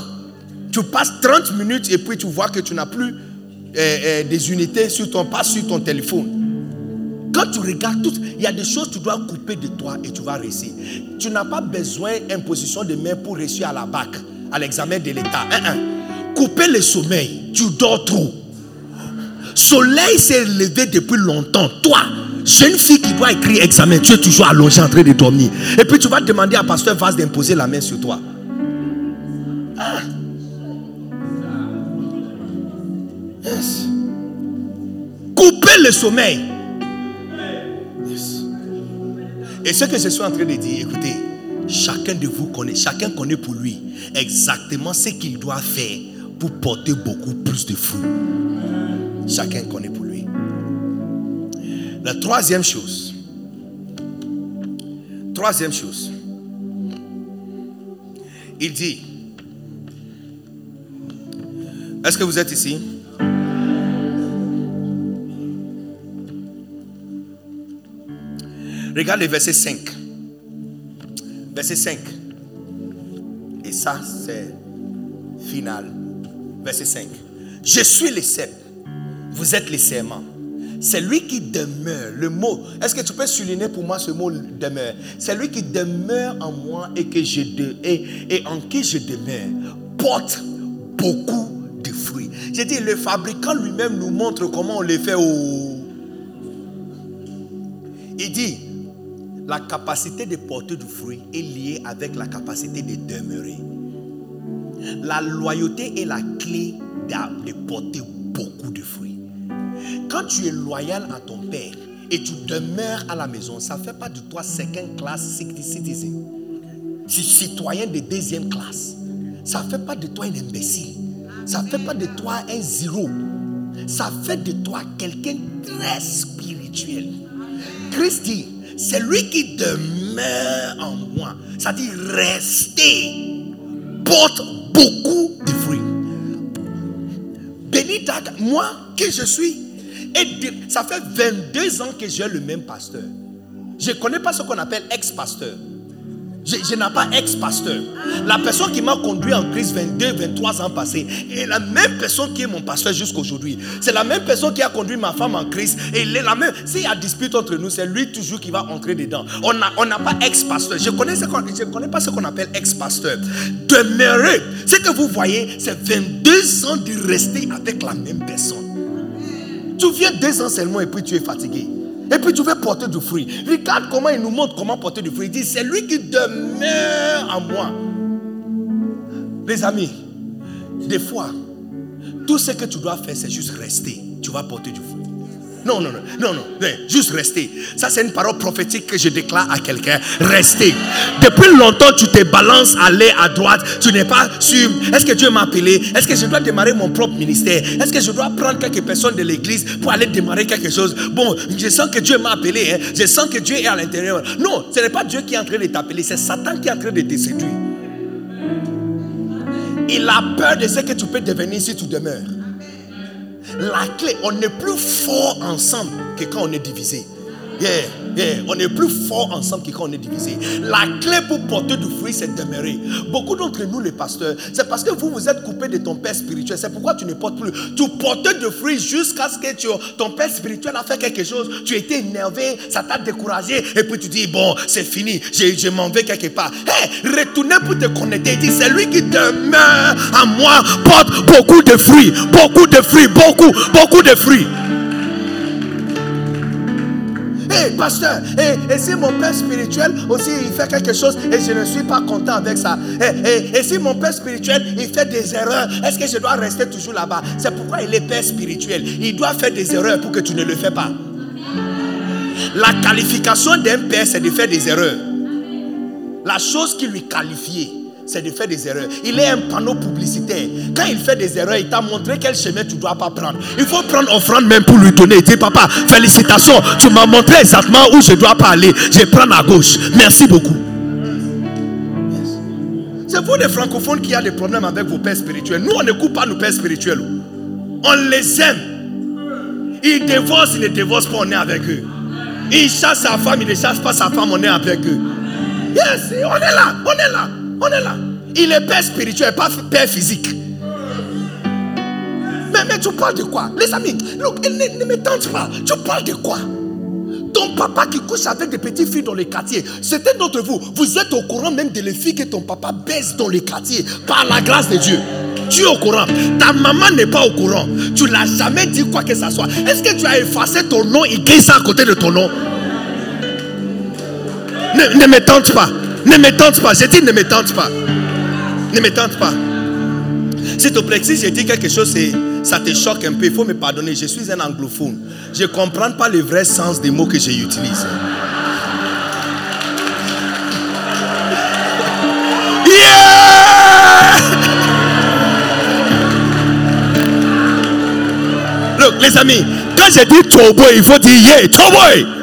Tu passes 30 minutes et puis tu vois que tu n'as plus euh, euh, des unités sur ton, pas sur ton téléphone. Quand tu regardes tout, il y a des choses que tu dois couper de toi et tu vas réussir. Tu n'as pas besoin d'imposition de main pour réussir à la BAC, à l'examen de l'État. Hein. Couper le sommeil, tu dors trop. Soleil s'est levé depuis longtemps. Toi, jeune fille qui doit écrire examen, tu es toujours allongé en train de dormir. Et puis tu vas demander à Pasteur Vaz d'imposer la main sur toi. Ah. Couper le sommeil. Et ce que je suis en train de dire, écoutez, chacun de vous connaît, chacun connaît pour lui exactement ce qu'il doit faire pour porter beaucoup plus de fruits. Chacun connaît pour lui. La troisième chose, troisième chose, il dit, est-ce que vous êtes ici? Regarde le verset 5. Verset 5. Et ça, c'est final. Verset 5. Je suis le cep. Vous êtes les serments. C'est lui qui demeure. Le mot. Est-ce que tu peux souligner pour moi ce mot demeure? C'est lui qui demeure en moi et, que je de, et, en qui je demeure. Porte beaucoup de fruits. J'ai dit, le fabricant lui-même nous montre comment on les fait au. Il dit, la capacité de porter du fruit est liée avec la capacité de demeurer. La loyauté est la clé de porter beaucoup de fruits. Quand tu es loyal à ton père et tu demeures à la maison, ça ne fait pas de toi second class citizen. Citoyen de deuxième classe. Ça ne fait pas de toi un imbécile. Ça ne fait pas de toi un zéro. Ça fait de toi quelqu'un très spirituel. Christ dit, c'est lui qui demeure en moi. Ça dit rester, porte beaucoup de fruits. Béni moi qui je suis, et ça fait 22 ans que j'ai le même pasteur. Je ne connais pas ce qu'on appelle ex-pasteur. Je, n'ai pas ex-pasteur. La personne qui m'a conduit en Christ 22, 23 ans passés est la même personne qui est mon pasteur jusqu'aujourd'hui. C'est la même personne qui a conduit ma femme en Christ. Et il la même. S'il y a dispute entre nous, c'est lui toujours qui va entrer dedans. On n'a pas ex-pasteur. Je ne connais pas ce qu'on appelle ex-pasteur. Demeurer. Ce que vous voyez, c'est 22 ans de rester avec la même personne. Tu viens deux ans seulement et puis tu es fatigué. Et puis tu veux porter du fruit. Regarde comment il nous montre comment porter du fruit. Il dit, c'est lui qui demeure en moi. Les amis, des fois, tout ce que tu dois faire, c'est juste rester. Tu vas porter du fruit. Non, non, non, non, non, juste rester. Ça, c'est une parole prophétique que je déclare à quelqu'un. Rester. Depuis longtemps, tu te balances l'aile, à droite. Tu n'es pas sûr. Est-ce que Dieu m'a appelé? Est-ce que je dois démarrer mon propre ministère? Est-ce que je dois prendre quelques personnes de l'église pour aller démarrer quelque chose? Bon, je sens que Dieu m'a appelé. hein. Je sens que Dieu est à l'intérieur. Non, ce n'est pas Dieu qui est en train de t'appeler. C'est Satan qui est en train de te séduire. Il a peur de ce que tu peux devenir si tu demeures. La clé, on est plus fort ensemble que quand on est divisé. Yeah, yeah. On est plus fort ensemble que quand on est divisé. La clé pour porter du fruit, c'est demeurer. Beaucoup d'entre nous, les pasteurs, c'est parce que vous vous êtes coupé de ton père spirituel. C'est pourquoi tu ne portes plus. Tu portais du fruit jusqu'à ce que ton père spirituel a fait quelque chose. Tu étais énervé, ça t'a découragé. Et puis tu dis, bon, c'est fini, je, je m'en vais quelque part. Hé, retournez pour te connecter. Il dit, c'est lui qui demeure en moi, porte beaucoup de fruits. Beaucoup de fruits, beaucoup, beaucoup de fruits. Hé, pasteur, et, et si mon père spirituel aussi il fait quelque chose et je ne suis pas content avec ça, et, et- et si mon père spirituel il fait des erreurs, est-ce que je dois rester toujours là-bas? C'est pourquoi il est père spirituel. Il doit faire des erreurs pour que tu ne le fais pas. La qualification d'un père, c'est de faire des erreurs. La chose qui lui qualifiait, c'est de faire des erreurs. Il est un panneau publicitaire. Quand il fait des erreurs, il t'a montré quel chemin tu ne dois pas prendre. Il faut prendre offrande même pour lui donner. Dit, papa, félicitations, tu m'as montré exactement où je ne dois pas aller. Je prends à gauche. Merci beaucoup. C'est vous les francophones qui a des problèmes avec vos pères spirituels. Nous, on ne coupe pas nos pères spirituels. On les aime. Ils divorcent, ils ne divorcent pas, on est avec eux. Il chasse sa femme, il ne chasse pas sa femme, on est avec eux. Yes, on est là, on est là, on est là. Il est père spirituel, pas père physique. Mais, mais tu parles de quoi? Les amis, ne, ne me tente pas. Tu parles de quoi? Ton papa qui couche avec des petites filles dans les quartiers, certains d'entre vous, vous êtes au courant même de les filles que ton papa baisse dans les quartiers par la grâce de Dieu. Tu es au courant. Ta maman n'est pas au courant. Tu l'as jamais dit quoi que ce soit. Est-ce que tu as effacé ton nom? Gagné ça à côté de ton nom ne, me tente pas. Ne me tente pas. J'ai dit ne me tente pas. Ne me tente pas. S'il te plaît, si j'ai dit quelque chose, ça te choque un peu, il faut me pardonner. Je suis un anglophone. Je ne comprends pas le vrai sens des mots que j'utilise. Look, les amis, quand j'ai dit Choboy, il faut dire yeah, Choboy.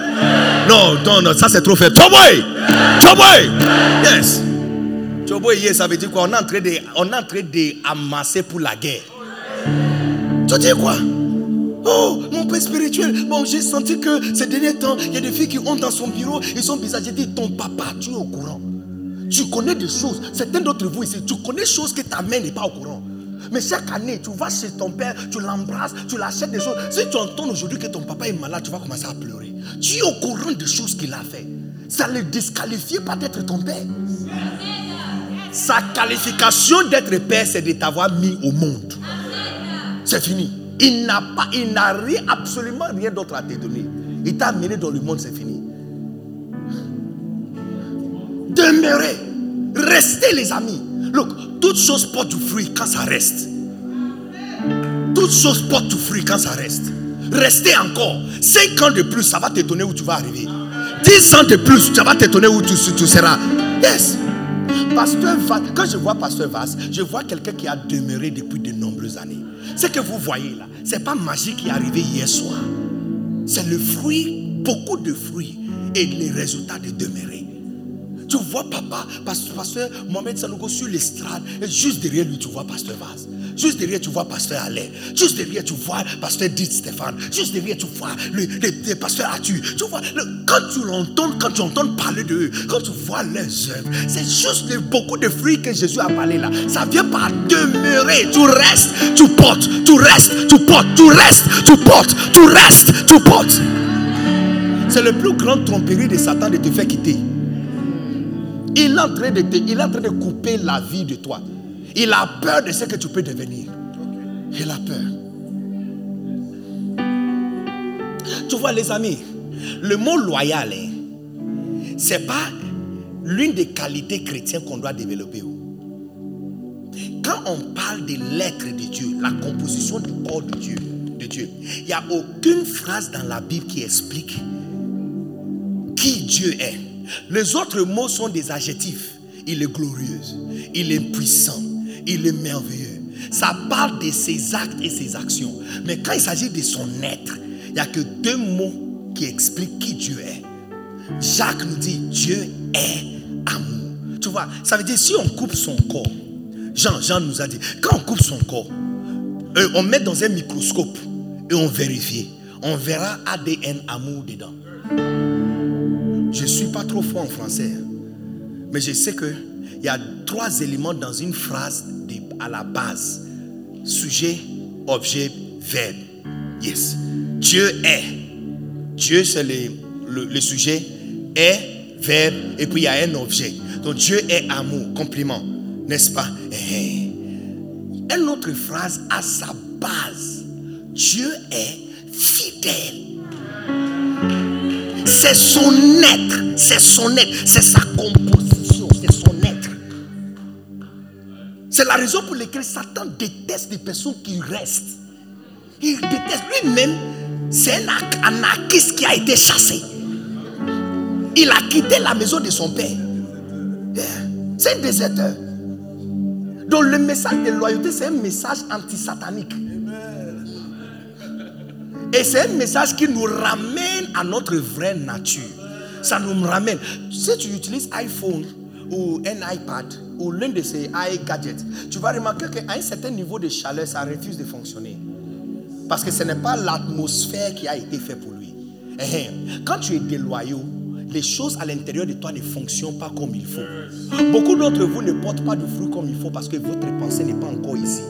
Non, non, non, ça c'est trop faible. Choboy, Choboy. Yes. Choboy, yeah, ça veut dire quoi? On est en train de, on est de amasser pour la guerre. Tu dis quoi? Oh, mon père spirituel, bon, j'ai senti que ces derniers temps, il y a des filles qui ont dans son bureau, ils sont bizarres. J'ai dit, ton papa, tu es au courant. Tu connais des choses. Certains d'entre vous ici, tu connais des choses que ta mère n'est pas au courant. Mais chaque année, tu vas chez ton père, tu l'embrasses, tu l'achètes des choses. Si tu entends aujourd'hui que ton papa est malade, tu vas commencer à pleurer. Tu es au courant des choses qu'il a fait. Ça le disqualifie pas d'être ton père. Sa qualification d'être père, c'est de t'avoir mis au monde. C'est fini. Il n'a pas, il n'a rien, absolument rien d'autre à te donner. Il t'a amené dans le monde, c'est fini. Demeurez. Restez les amis. Look, toute chose porte du fruit quand ça reste. Toute chose porte du fruit quand ça reste. Restez encore. 5 ans de plus, ça va t'étonner où tu vas arriver. 10 ans de plus, ça va t'étonner où tu, seras. Yes. Pasteur Vas, quand je vois Pasteur Vas, je vois quelqu'un qui a demeuré depuis de nombreuses années. Ce que vous voyez là, ce n'est pas magie qui est arrivé hier soir. C'est le fruit, beaucoup de fruits et les résultats de demeurer. Tu vois papa, pasteur Mohamed Sanogo sur l'estrade, et juste derrière lui, tu vois pasteur Vaz. Juste derrière, tu vois pasteur Alain. Juste derrière, tu vois pasteur Dit Stéphane. Juste derrière, tu vois le, pasteur Atu. Tu vois, quand tu l'entends, quand tu entends parler d'eux, quand tu vois leurs œuvres, c'est juste beaucoup de fruits que Jésus a parlé là. Ça vient par demeurer. Tu restes, tu portes, tu restes, tu portes, tu restes, tu portes, tu restes, tu portes. C'est le plus grand tromperie de Satan de te faire quitter. Il est, en train de il est en train de couper la vie de toi. Il a peur de ce que tu peux devenir. Il a peur. Tu vois, les amis, le mot loyal, ce hein, c'est pas l'une des qualités chrétiennes qu'on doit développer. Quand on parle de l'être de Dieu, la composition du corps de Dieu, de Dieu, il n'y a aucune phrase dans la Bible qui explique qui Dieu est. Les autres mots sont des adjectifs. Il est glorieux, il est puissant, il est merveilleux. Ça parle de ses actes et ses actions. Mais quand il s'agit de son être, il n'y a que deux mots qui expliquent qui Dieu est. Jacques nous dit Dieu est amour. Tu vois, ça veut dire si on coupe son corps, Jean, Jean nous a dit, quand on coupe son corps, euh, on met dans un microscope et on vérifie. On verra ADN amour dedans. Je ne suis pas trop fort en français. Hein. Mais je sais qu'il y a trois éléments dans une phrase à la base. Sujet, objet, verbe. Yes. Dieu est. Dieu, c'est le, sujet. Est, verbe, et puis il y a un objet. Donc Dieu est amour, compliment. N'est-ce pas? Eh, eh. Une autre phrase à sa base. Dieu est fidèle. C'est son être, c'est son être, c'est sa composition, C'est la raison pour laquelle Satan déteste les personnes qui restent. Il déteste lui-même, c'est un anarchiste qui a été chassé. Il a quitté la maison de son père. C'est un déserteur. Donc le message de loyauté, c'est un message anti-satanique. Et c'est un message qui nous ramène à notre vraie nature. Ça nous ramène. Si tu utilises iPhone ou un iPad ou l'un de ces iGadgets, tu vas remarquer qu'à un certain niveau de chaleur, ça refuse de fonctionner. Parce que ce n'est pas l'atmosphère qui a été faite pour lui. Quand tu es déloyaux, les choses à l'intérieur de toi ne fonctionnent pas comme il faut. Beaucoup d'entre vous ne portent pas de fruits comme il faut parce que votre pensée n'est pas encore ici.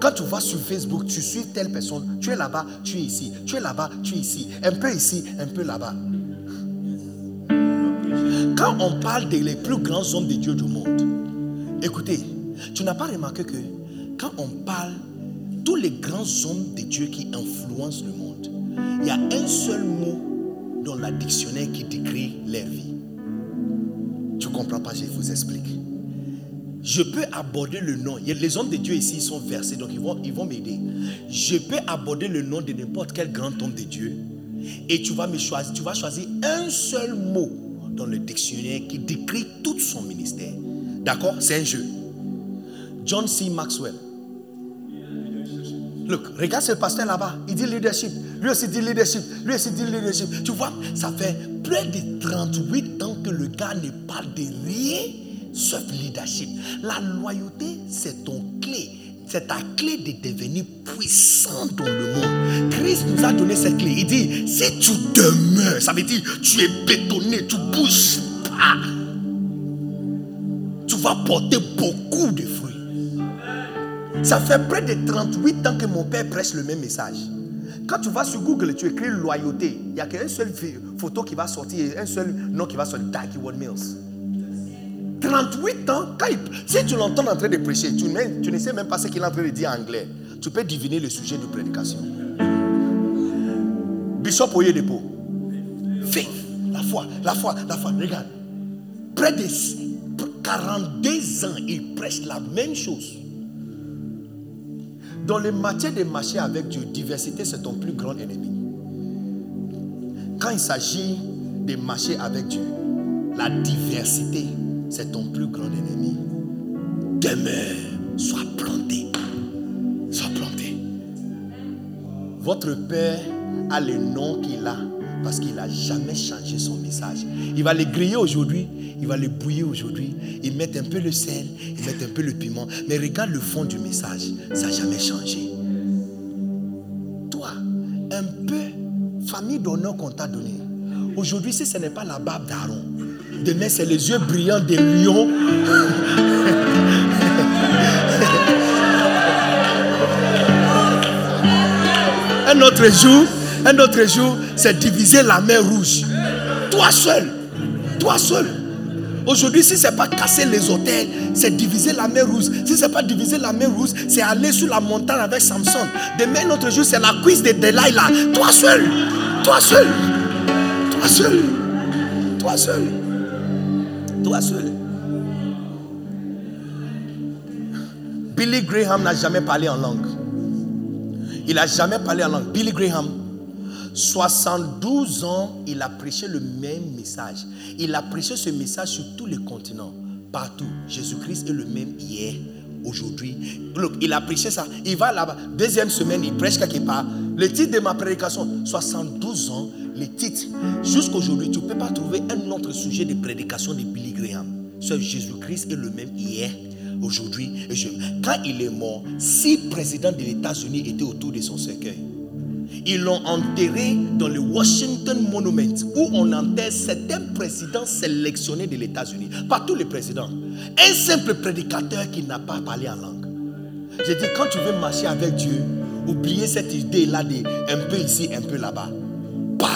Quand tu vas sur Facebook, tu suis telle personne, tu es là-bas, tu es ici, tu es là-bas, tu es ici, un peu ici, un peu là-bas. Quand on parle des plus grands hommes de Dieu du monde, écoutez, tu n'as pas remarqué que quand on parle tous les grands hommes de Dieu qui influencent le monde, il y a un seul mot dans la dictionnaire qui décrit leur vie. Tu ne comprends pas, je vous explique. Je peux aborder le nom. Les hommes de Dieu ici sont versés, donc ils vont, ils vont m'aider. Je peux aborder le nom de n'importe quel grand homme de Dieu. Et tu vas, me choisir, tu vas choisir un seul mot dans le dictionnaire qui décrit tout son ministère. D'accord? C'est un jeu. John C. Maxwell. Look, regarde ce pasteur là-bas. Il dit leadership. Lui aussi dit leadership. Lui aussi dit leadership. Tu vois, ça fait près de 38 ans que le gars ne parle de rien sauf leadership. La loyauté, c'est ton clé. C'est ta clé de devenir puissant dans le monde. Christ nous a donné cette clé. Il dit, si tu demeures, ça veut dire tu es bétonné, tu ne bouges pas. Tu vas porter beaucoup de fruits. Ça fait près de 38 ans que mon père prêche le même message. Quand tu vas sur Google, tu écris loyauté. Il n'y a qu'une seule photo qui va sortir, un seul nom qui va sortir, Darky Ward Mills. 38 ans, si tu l'entends en train de prêcher, tu, ne sais même pas ce qu'il est en train de dire en anglais. Tu peux deviner le sujet de prédication. Bishop Oyedepo. Fais la foi, la foi, la foi. Regarde. Près de 42 ans, il prêche la même chose. Dans le matière de marcher avec Dieu, diversité, c'est ton plus grand ennemi. Quand il s'agit de marcher avec Dieu, la diversité, c'est ton plus grand ennemi. Demeure, sois planté. Sois planté. Votre Père a le nom qu'il a parce qu'il n'a jamais changé son message. Il va le griller aujourd'hui, il va le bouillir aujourd'hui, il met un peu le sel, il met un peu le piment. Mais regarde le fond du message, ça n'a jamais changé. Toi, un peu famille d'honneur qu'on t'a donné. Aujourd'hui, si ce n'est pas la barbe d'Aaron, Demain, c'est les yeux brillants des lions. un autre jour, un autre jour, c'est diviser la mer rouge. Toi seul. Toi seul. Aujourd'hui, si ce n'est pas casser les hôtels, c'est diviser la mer rouge. Si ce n'est pas diviser la mer rouge, c'est aller sur la montagne avec Samson. Demain, un autre jour, c'est la cuisse de Delilah. Toi seul. Toi seul. Toi seul. Toi seul. Toi seul. Billy Graham n'a jamais parlé en langue. Il n'a jamais parlé en langue. Billy Graham, 72 ans, il a prêché le même message. Il a prêché ce message sur tous les continents, partout. Jésus-Christ est le même hier, aujourd'hui. Il a prêché ça. Il va là-bas. Deuxième semaine, il prêche quelque part. Le titre de ma prédication, 72 ans, les titres. Jusqu'aujourd'hui, tu ne peux pas trouver un autre sujet de prédication de Billy Graham. Seul Jésus-Christ est le même hier, aujourd'hui et je. Quand il est mort, six présidents de États-Unis étaient autour de son cercueil. Ils l'ont enterré dans le Washington Monument où on enterre certains présidents sélectionnés de États-Unis. Pas tous les présidents. Un simple prédicateur qui n'a pas parlé en langue. J'ai dit, quand tu veux marcher avec Dieu, oubliez cette idée-là de un peu ici, un peu là-bas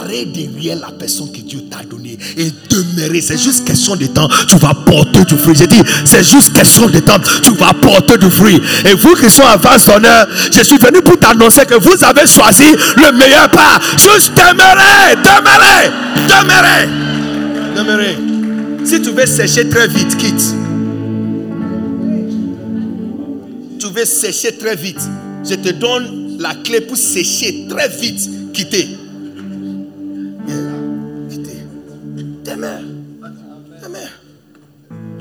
parer derrière la personne que Dieu t'a donnée et demeurer. C'est juste question de temps. Tu vas porter du fruit. J'ai dit, c'est juste question de temps. Tu vas porter du fruit. Et vous qui sont face d'honneur, je suis venu pour t'annoncer que vous avez choisi le meilleur pas. Juste demeurer, demeurer, demeurer, demeurer. Si tu veux sécher très vite, quitte. Tu veux sécher très vite. Je te donne la clé pour sécher très vite, quitter.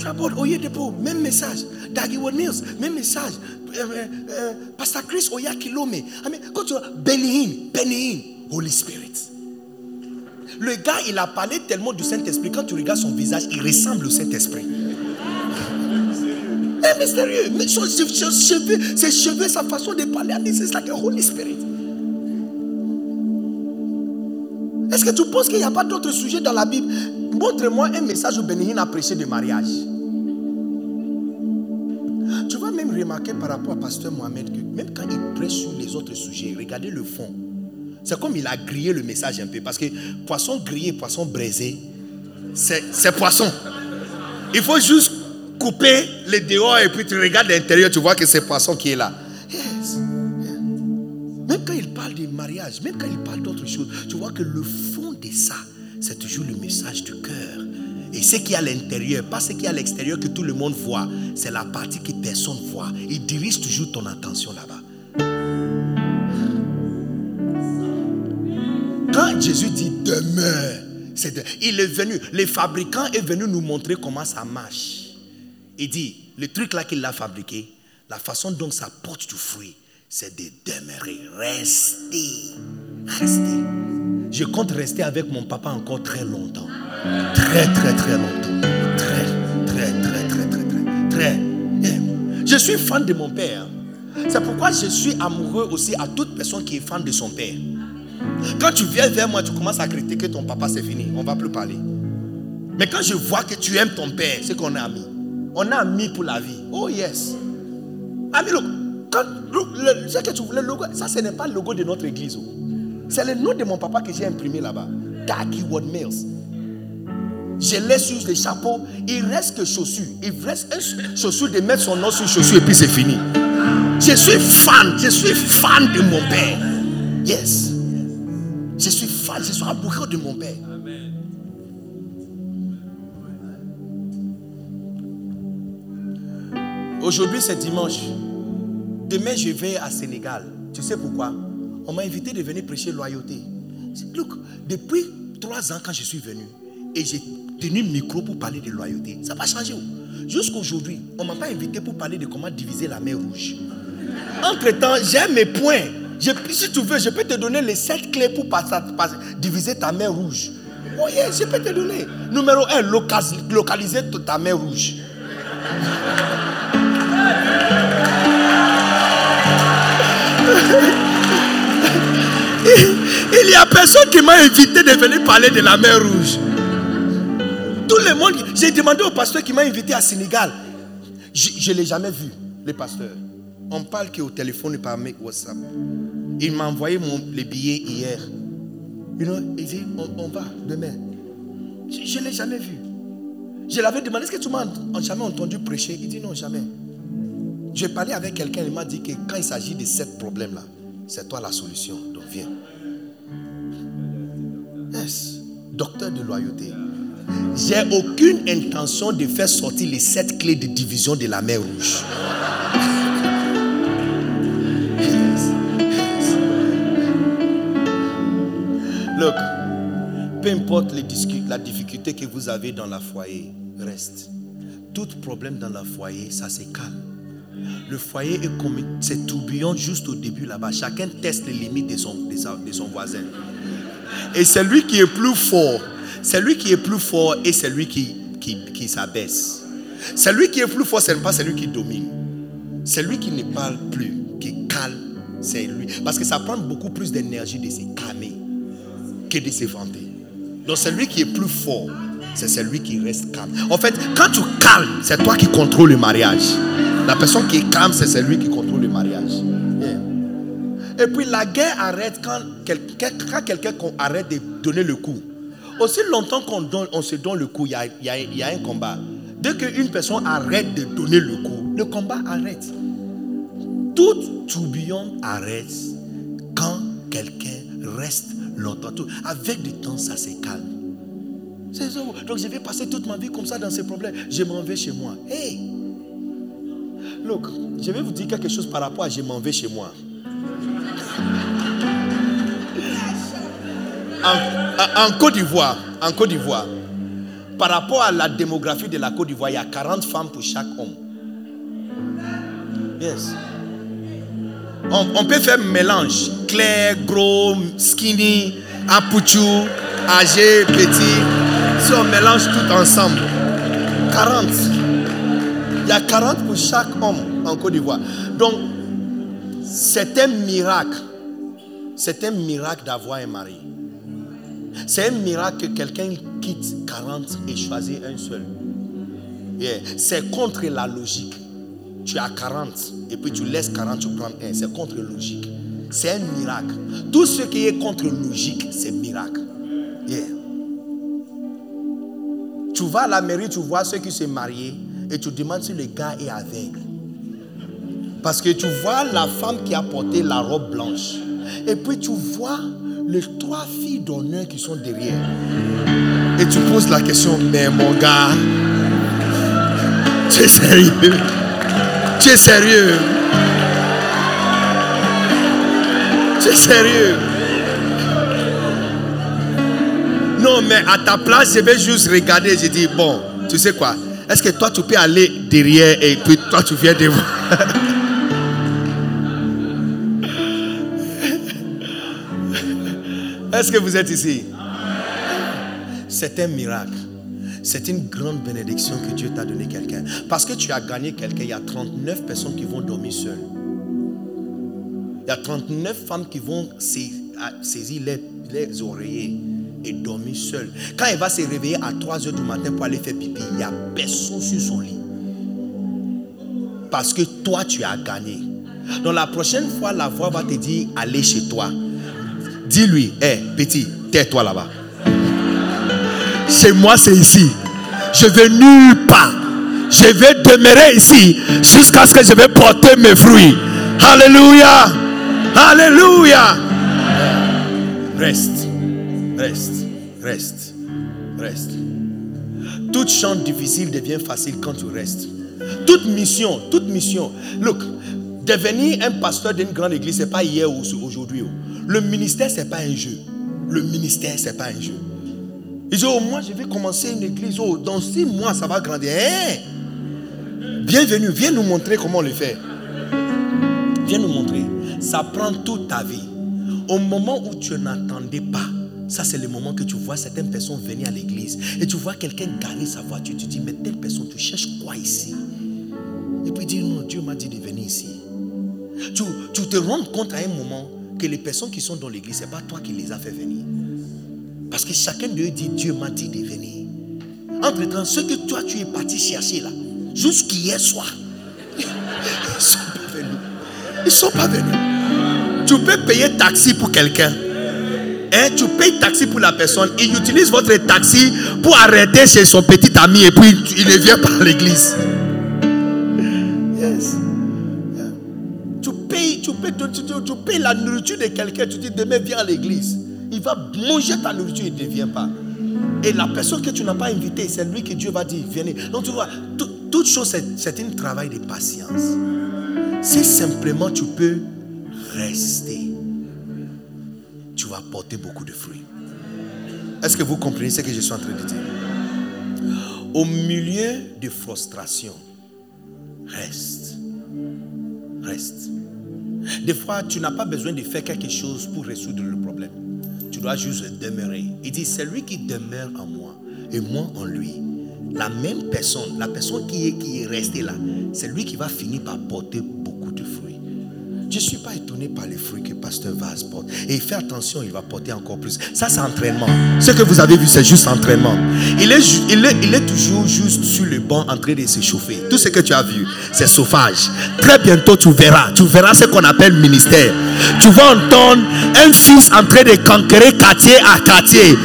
Tu même message. Mills, même message. Euh, euh, euh, Pastor Chris quand tu Holy Spirit. Le gars, il a parlé tellement du Saint-Esprit. Quand tu regardes son visage, il ressemble au Saint-Esprit. Eh, mystérieux. Mais son, son- son cheveux, ses cheveux, sa façon de parler, c'est like a Holy Spirit. Est-ce que tu penses qu'il n'y a pas d'autres sujets dans la Bible? Montre-moi un message où Bénéhine a prêché de mariage. Remarquer par rapport à Pasteur Mohamed que même quand il prêche sur les autres sujets, regardez le fond. C'est comme il a grillé le message un peu. Parce que poisson grillé, poisson braisé, c'est c'est poisson. Il faut juste couper les dehors et puis tu regardes l'intérieur, tu vois que c'est poisson qui est là. Yes. Même quand il parle de mariage, même quand il parle d'autres choses, tu vois que le fond de ça, c'est toujours le message du cœur. Et ce qui est à l'intérieur, pas ce qui est à l'extérieur que tout le monde voit, c'est la partie que personne voit. Il dirige toujours ton attention là-bas. Quand Jésus dit demeure, c'est de- il est venu, les fabricants est venu nous montrer comment ça marche. Il dit, le truc là qu'il a fabriqué, la façon dont ça porte du fruit, c'est de demeurer, rester, rester. Je compte rester avec mon papa encore très longtemps. Très, très, très longtemps. Très, très, très, très, très, très, très. Eh, Je suis fan de mon père. C'est pourquoi je suis amoureux aussi à toute personne qui est fan de son père. Quand tu viens vers moi, tu commences à critiquer ton papa, c'est fini. On ne va plus parler. Mais quand je vois que tu aimes ton père, c'est qu'on est amis. On est amis pour la vie. Oh yes. Ami, look, look, le, ce que tu- le logo, ça ce n'est pas le logo de notre église. oh. C'est le nom de mon papa que j'ai imprimé là-bas. Taki Ward Mills. Je laisse sur les chapeaux. Il reste que chaussures. Il reste un chaussure de mettre son nom sur chaussure et puis c'est fini. Je suis fan. Je suis fan de mon père. Yes. Je suis fan. Je suis amoureux de mon père. Aujourd'hui, c'est dimanche. Demain, je vais à Sénégal. Tu sais pourquoi? On m'a invité de venir prêcher loyauté. Look, depuis trois ans, quand je suis venu, et j'ai tenu micro pour parler de loyauté, ça changé. oh. Jusqu'aujourd'hui, on ne m'a pas invité pour parler de comment diviser la mer rouge. Entre-temps, j'ai mes points. Si tu veux, je peux te donner les sept clés pour diviser ta mer rouge. Oh yeah, je peux te donner. Numéro un, locas- localiser ta mer rouge. Il n'y a personne qui m'a invité de venir parler de la mer rouge. Tout le monde, j'ai demandé au pasteur qui m'a invité à Sénégal. Je ne l'ai jamais vu, le pasteur. On parle qu'au téléphone par WhatsApp. Il m'a envoyé mon, les billets hier. Il dit, on, va demain. Je ne l'ai jamais vu. Je l'avais demandé, est-ce que tu m'as jamais entendu prêcher? Il dit non, jamais. J'ai parlé avec quelqu'un, il m'a dit que quand il s'agit de ce problème-là, c'est toi la solution. Donc viens. Yes. Docteur de loyauté. J'ai aucune intention de faire sortir les sept clés de division de la mer rouge. Look, peu importe la difficulté que vous avez dans la foyer, reste. Tout problème dans la foyer, ça se calme. Le foyer est comme c'est tourbillon juste au début là-bas. Chacun teste les limites de son, de son voisin. Et c'est lui qui est plus fort. C'est lui qui est plus fort et c'est lui qui, qui, qui s'abaisse. C'est lui qui est plus fort, ce n'est pas celui qui domine. C'est lui qui ne parle plus, qui calme, c'est lui. Parce que ça prend beaucoup plus d'énergie de se calmer que de se vanter. Donc celui qui est plus fort, c'est celui qui reste calme. En fait, quand tu calmes, c'est toi qui contrôles le mariage. La personne qui est calme, c'est celui qui contrôle le mariage. Et puis la guerre arrête quand quelqu'un arrête de donner le coup. Aussi longtemps qu'on on se donne le coup, il y a, un combat. Dès qu'une personne arrête de donner le coup, le combat arrête. Tout tourbillon arrête quand quelqu'un reste longtemps. Avec du temps, ça se calme. Donc je vais passer toute ma vie comme ça dans ces problèmes. Je m'en vais chez moi. Hey! Look, je vais vous dire quelque chose par rapport à je m'en vais chez moi. En, Côte d'Ivoire, en Côte d'Ivoire, par rapport à la démographie de la Côte d'Ivoire, il y a 40 femmes pour chaque homme. Yes. On, peut faire mélange. Clair, gros, skinny, apuchou, âgé, petit. Si on mélange tout ensemble, 40. Il y a 40 pour chaque homme en Côte d'Ivoire. Donc, c'est un miracle. C'est un miracle d'avoir un mari. C'est un miracle que quelqu'un quitte 40 et choisit un seul. Yeah. C'est contre la logique. Tu as 40 et puis tu laisses 40, tu prends un. C'est contre logique. C'est un miracle. Tout ce qui est contre logique, c'est miracle. Yeah. Tu vas à la mairie, tu vois ceux qui se marient et tu demandes si le gars est aveugle. Parce que tu vois la femme qui a porté la robe blanche. Et puis tu vois les trois filles d'honneur qui sont derrière. Et tu poses la question, mais mon gars, tu es sérieux? Tu es sérieux? Tu es sérieux? Non, mais à ta place, je vais juste regarder. Je dis, bon, tu sais quoi? Est-ce que toi, tu peux aller derrière et puis toi, tu viens devant? Est-ce que vous êtes ici? C'est un miracle. C'est une grande bénédiction que Dieu t'a donné quelqu'un. Parce que tu as gagné quelqu'un, il y a 39 personnes qui vont dormir seules. Il y a 39 femmes qui vont saisir les, oreillers et dormir seules. Quand elle va se réveiller à 3 heures du matin pour aller faire pipi, il n'y a personne sur son lit. Parce que toi, tu as gagné. Donc la prochaine fois, la voix va te dire, allez chez toi. Dis-lui, hé, petit, tais-toi là-bas. Chez moi, c'est ici. Je vais nulle part. Je vais demeurer ici jusqu'à ce que je vais porter mes fruits. Alléluia. Alléluia. Reste. Reste. Reste. Reste. Toute chante difficile devient facile quand tu restes. Toute mission, toute mission. Look, devenir un pasteur d'une grande église, ce n'est pas hier ou aujourd'hui. Le ministère, ce n'est pas un jeu. Le ministère, ce n'est pas un jeu. Ils disent, oh, moi, je vais commencer une église. Oh, dans six mois, ça va grandir. Hein? Bienvenue, viens nous montrer comment le fait. Viens nous montrer. Ça prend toute ta vie. Au moment où tu n'attendais pas, ça c'est le moment que tu vois certaines personnes venir à l'église et tu vois quelqu'un garer sa voiture. Tu dis, mais telle personne, tu cherches quoi ici? Et puis dis, non, Dieu m'a dit de venir ici. Tu, te rends compte à un moment que les personnes qui sont dans l'église, ce n'est pas toi qui les as fait venir. Parce que chacun d'eux dit, Dieu m'a dit de venir. Entre-temps, ceux que toi tu es parti chercher là, jusqu'hier soir, ils ne sont pas venus. Ils ne sont pas venus. Tu peux payer taxi pour quelqu'un. Hein, tu payes taxi pour la personne. Il utilise votre taxi pour arrêter chez son petit ami et puis il ne vient pas à l'église. Tu tu, payes la nourriture de quelqu'un. Tu dis demain viens à l'église. Il va manger ta nourriture, il ne vient pas. Et la personne que tu n'as pas invitée, c'est lui que Dieu va dire venez. Donc tu vois, tout- toute chose, c'est- c'est un travail de patience. Si simplement tu peux rester, tu vas porter beaucoup de fruits. Est-ce que vous comprenez ce que je suis en train de dire? Au milieu de frustration, reste. Reste. Des fois, tu n'as pas besoin de faire quelque chose pour résoudre le problème. Tu dois juste demeurer. Il dit, c'est lui qui demeure en moi et moi en lui. La même personne, la personne qui est, qui est restée là, c'est lui qui va finir par porter beaucoup de fruits. Je ne suis pas étonné par les fruits que Pasteur Vaz porte. Et fais attention, il va porter encore plus. Ça, c'est entraînement. Ce que vous avez vu, c'est juste entraînement. Il est, il, est, il est toujours juste sur le banc en train de se chauffer. Tout ce que tu as vu, c'est chauffage. Très bientôt, tu verras. Tu verras ce qu'on appelle ministère. Tu vas entendre un fils en train de conquérir quartier à quartier.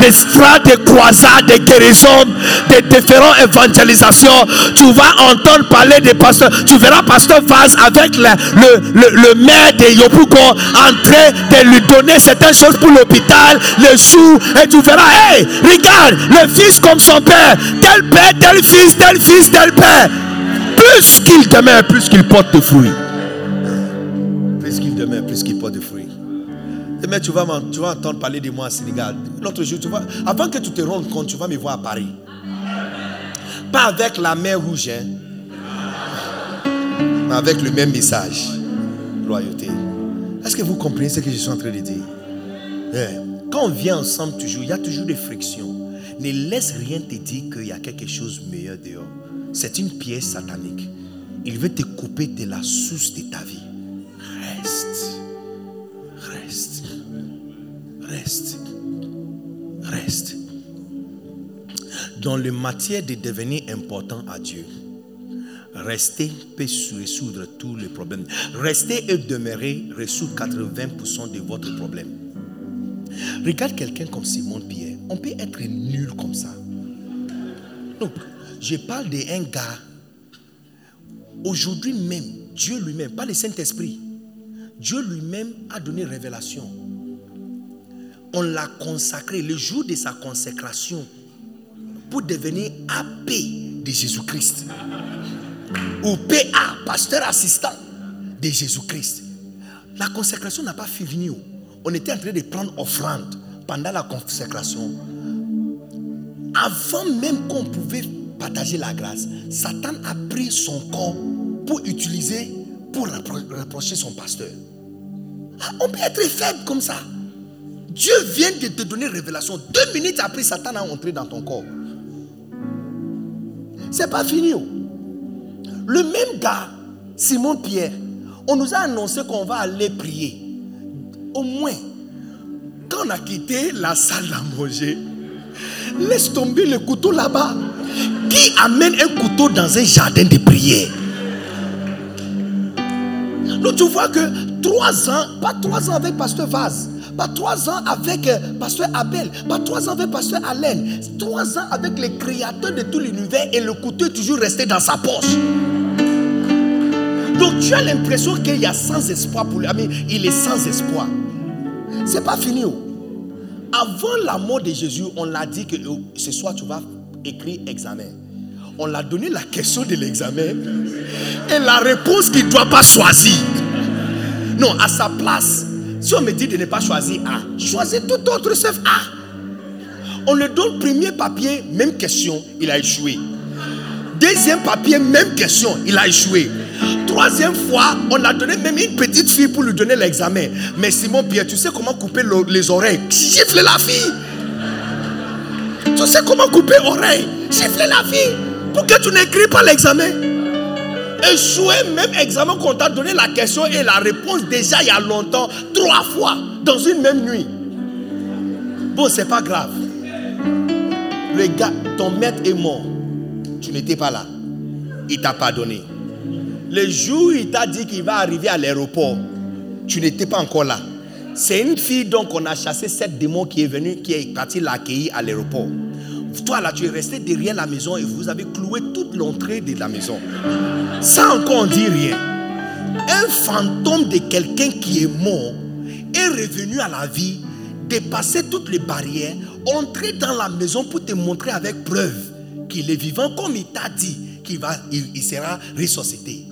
Des de croisades, de guérisons, de différentes évangélisations. Tu vas entendre parler des pasteurs. Tu verras Pasteur Vaz avec le, le, le, le maire de Yopougon en train de lui donner certaines choses pour l'hôpital, les sous. Et tu verras, hey, regarde, le fils comme son père. Tel père, tel fils, tel fils, tel père. Plus qu'il demeure, plus qu'il porte de fruits. Plus qu'il demeure, plus qu'il. Demain, tu vas, tu entendre parler de moi à Sénégal. L'autre jour, tu vas, avant que tu te rendes compte, tu vas me voir à Paris. Pas avec la main rouge, hein. mais avec le même message. Loyauté. Est-ce que vous comprenez ce que je suis en train de dire? Eh, Quand on vient ensemble toujours, il y a toujours des frictions. Ne laisse rien te dire qu'il y a quelque chose de meilleur dehors. C'est une pièce satanique. Il veut te couper de la source de ta vie. Reste. Reste. Reste. Dans le matière de devenir important à Dieu, rester peut résoudre tous les problèmes. Rester et demeurer résout 80% de votre problème. Regarde quelqu'un comme Simon Pierre. On peut être nul comme ça. Donc, je parle d'un gars. Aujourd'hui même, Dieu lui-même, pas le Saint-Esprit, Dieu lui-même a donné révélation. On l'a consacré le jour de sa consécration pour devenir AP de Jésus-Christ. Ou PA, pasteur assistant de Jésus-Christ. La consécration n'a pas fini. On était en train de prendre offrande pendant la consécration. Avant même qu'on pouvait partager la grâce, Satan a pris son corps pour utiliser, pour reprocher son pasteur. Ah, on peut être faible comme ça. Dieu vient de te donner révélation. Deux minutes après, Satan a entré dans ton corps. C'est pas fini. Oh. Le même gars, Simon Pierre, on nous a annoncé qu'on va aller prier. Au moins, quand on a quitté la salle à manger, laisse tomber le couteau là-bas. Qui amène un couteau dans un jardin de prière? Donc tu vois que trois ans, pas trois ans avec Pasteur Vaz, pas trois ans avec euh, Pasteur Abel, pas trois ans avec Pasteur Alain, trois ans avec les créateurs de tout l'univers et le couteau est toujours resté dans sa poche. Donc tu as l'impression qu'il y a sans espoir pour lui. Il est sans espoir. C'est pas fini. Oh. Avant la mort de Jésus, on l'a dit que oh, ce soir tu vas écrire examen. On l'a donné la question de l'examen et la réponse qu'il ne doit pas choisir. Non, à sa place, si on me dit de ne pas choisir A, choisis tout autre sauf A. On le donne premier papier, même question, il a échoué. Deuxième papier, même question, il a échoué. Troisième fois, on a donné même une petite fille pour lui donner l'examen. Mais Simon Pierre, tu sais comment couper les oreilles? Gifle la fille. Tu sais comment couper oreille Gifle la fille. Pour que tu n'écris pas l'examen échoué même examen qu'on t'a donné la question et la réponse déjà il y a longtemps, trois fois, dans une même nuit. Bon, c'est pas grave. Le gars, ton maître est mort. Tu n'étais pas là. Il t'a pardonné. Le jour où il t'a dit qu'il va arriver à l'aéroport, tu n'étais pas encore là. C'est une fille donc on a chassé sept démons qui est venue, qui est parti l'accueillir à l'aéroport. Toi là, tu es resté derrière la maison et vous avez cloué toute l'entrée de la maison. Sans encore dit rien. Un fantôme de quelqu'un qui est mort est revenu à la vie, dépasser toutes les barrières, entrer dans la maison pour te montrer avec preuve qu'il est vivant comme il t'a dit qu'il va, il, sera ressuscité.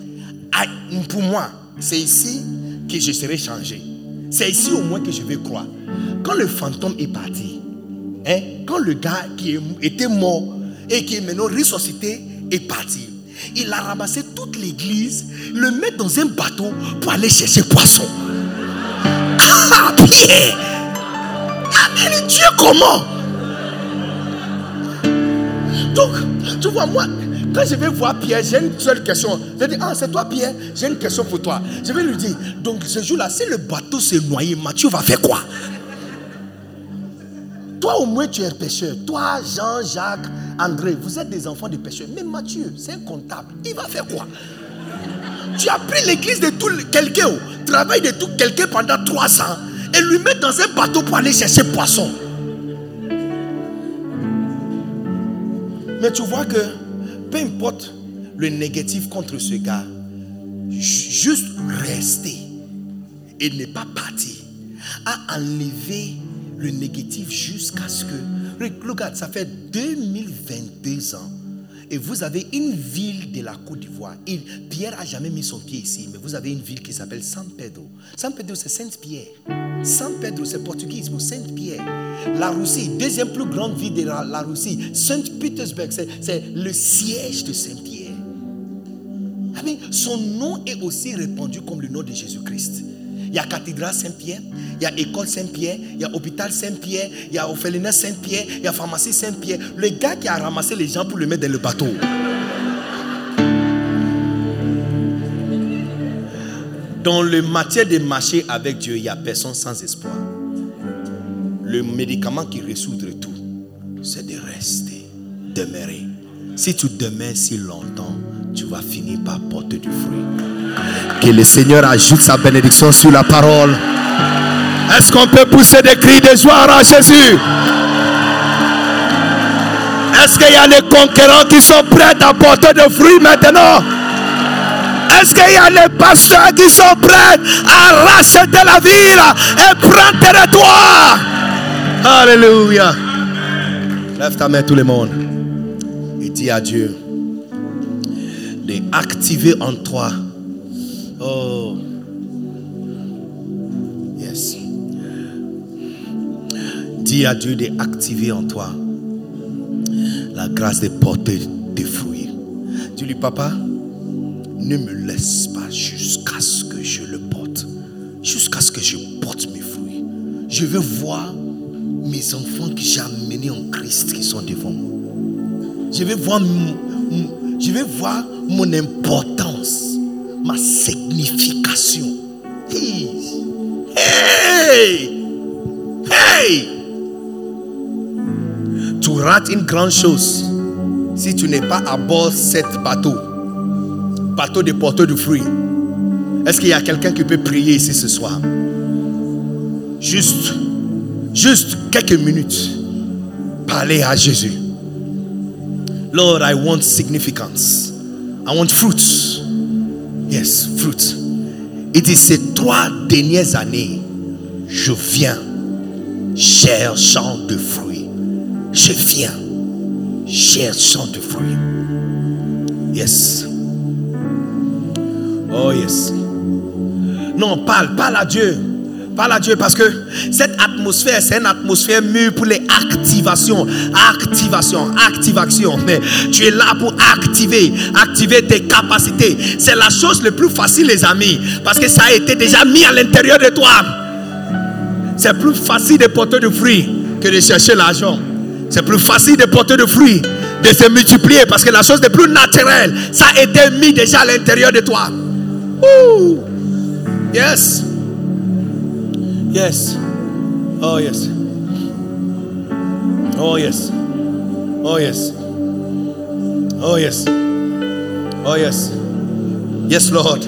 Ah, pour moi, c'est ici que je serai changé. C'est ici au moins que je vais croire. Quand le fantôme est parti, hein, quand le gars qui était mort et qui est maintenant ressuscité est parti, il a ramassé toute l'église, le met dans un bateau pour aller chercher poisson. Ah, Pierre ah, Dieu comment? Donc, tu vois, moi, quand je vais voir Pierre, j'ai une seule question. Je dis, ah, c'est toi Pierre, j'ai une question pour toi. Je vais lui dire, donc ce jour-là, si le bateau s'est noyé, Mathieu va faire quoi? Toi au moins tu es un pêcheur. Toi, Jean, Jacques, André, vous êtes des enfants de pêcheurs. Mais Mathieu, c'est un comptable. Il va faire quoi? Tu as pris l'église de tout quelqu'un, travail de tout quelqu'un pendant trois ans et lui mettre dans un bateau pour aller chercher poisson. Mais tu vois que peu importe le négatif contre ce gars, juste rester et ne pas partir a enlevé le négatif jusqu'à ce que. Regarde, ça fait 2022 ans. Et vous avez une ville de la Côte d'Ivoire. Pierre a jamais mis son pied ici, mais vous avez une ville qui s'appelle San Pedro. San Pedro, c'est Sainte-Pierre. San Pedro, c'est portugais pour Sainte-Pierre. La Russie, deuxième plus grande ville de la, la Russie. Saint-Pétersbourg, c'est- le siège de Saint-Pierre. Son nom est aussi répandu comme le nom de Jésus-Christ. Il y a cathédrale Saint-Pierre, il y a école Saint-Pierre, il y a hôpital Saint-Pierre, il y a orphelinat Saint-Pierre, il y a pharmacie Saint-Pierre. Le gars qui a ramassé les gens pour le mettre dans le bateau. Dans le matière de marcher avec Dieu, il n'y a personne sans espoir. Le médicament qui résoudre tout, c'est de rester, demeurer. Si tu demeures si longtemps, tu vas finir par porter du fruit. Que le Seigneur ajoute sa bénédiction sur la parole. Est-ce qu'on peut pousser des cris de joie à Jésus? Est-ce qu'il y a des conquérants qui sont prêts à porter du fruit maintenant? Est-ce qu'il y a des pasteurs qui sont prêts à racheter la ville et prendre territoire Alléluia. Lève ta main tout le monde et dis à Dieu d'activer en toi. Oh. Yes. Dis à Dieu d'activer en toi la grâce de porter des fruits. Dis-lui, papa, ne me laisse pas jusqu'à ce que je le porte. Jusqu'à ce que je porte mes fruits. Je veux voir mes enfants que j'ai amenés en Christ qui sont devant moi. Je vais voir, je vais voir mon importance, ma signification. Hey, hey. Tu rates une grande chose si tu n'es pas à bord de bateau, bateau de porteurs de fruits. Est-ce qu'il y a quelqu'un qui peut prier ici ce soir? Juste, juste quelques minutes. Parler à Jésus. Lord, I want significance. I want fruits. Yes, fruits. It is ces trois dernières années, je viens cherchant de fruits. Je viens cherchant de fruits. Yes. Oh yes. Non, parle, parle à Dieu. Parle à Dieu parce que cette atmosphère, c'est une atmosphère mûre pour les activations. Activation, activation. Mais tu es là pour activer, activer tes capacités. C'est la chose le plus facile, les amis, parce que ça a été déjà mis à l'intérieur de toi. C'est plus facile de porter de fruits que de chercher l'argent. C'est plus facile de porter de fruits, de se multiplier, parce que la chose la plus naturelle, ça a été mis déjà à l'intérieur de toi. Ouh. Yes. Yes. Oh yes. Oh yes. Oh yes. Oh yes. Oh yes. Yes Lord.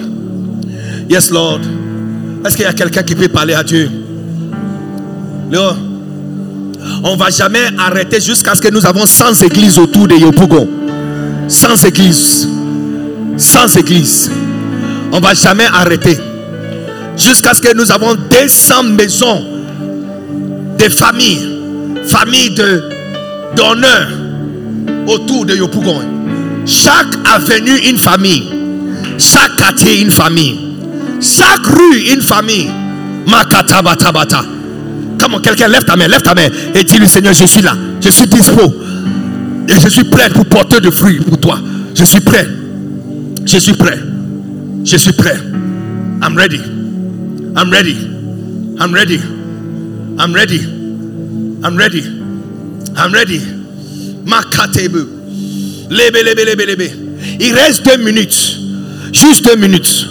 Yes Lord. Est-ce qu'il y a quelqu'un qui peut parler à Dieu? Léo, on va jamais arrêter jusqu'à ce que nous avons 100 églises autour de Yopougon. 100 églises. 100 églises. On va jamais arrêter jusqu'à ce que nous avons 200 maisons de familles, familles de d'honneur autour de Yopougon. Chaque avenue une famille, chaque quartier une famille, chaque rue une famille. Makata bata bata. Comment quelqu'un lève ta main, lève ta main et dis-lui Seigneur, je suis là, je suis dispo et je suis prêt pour porter de fruits pour toi. Je suis prêt. Je suis prêt. Je suis prêt. I'm ready. I'm ready. I'm ready. I'm ready. I'm ready. I'm ready. Makatebu. Lebe, lebe, lebe, lebe. Il reste deux minutes. Juste deux minutes.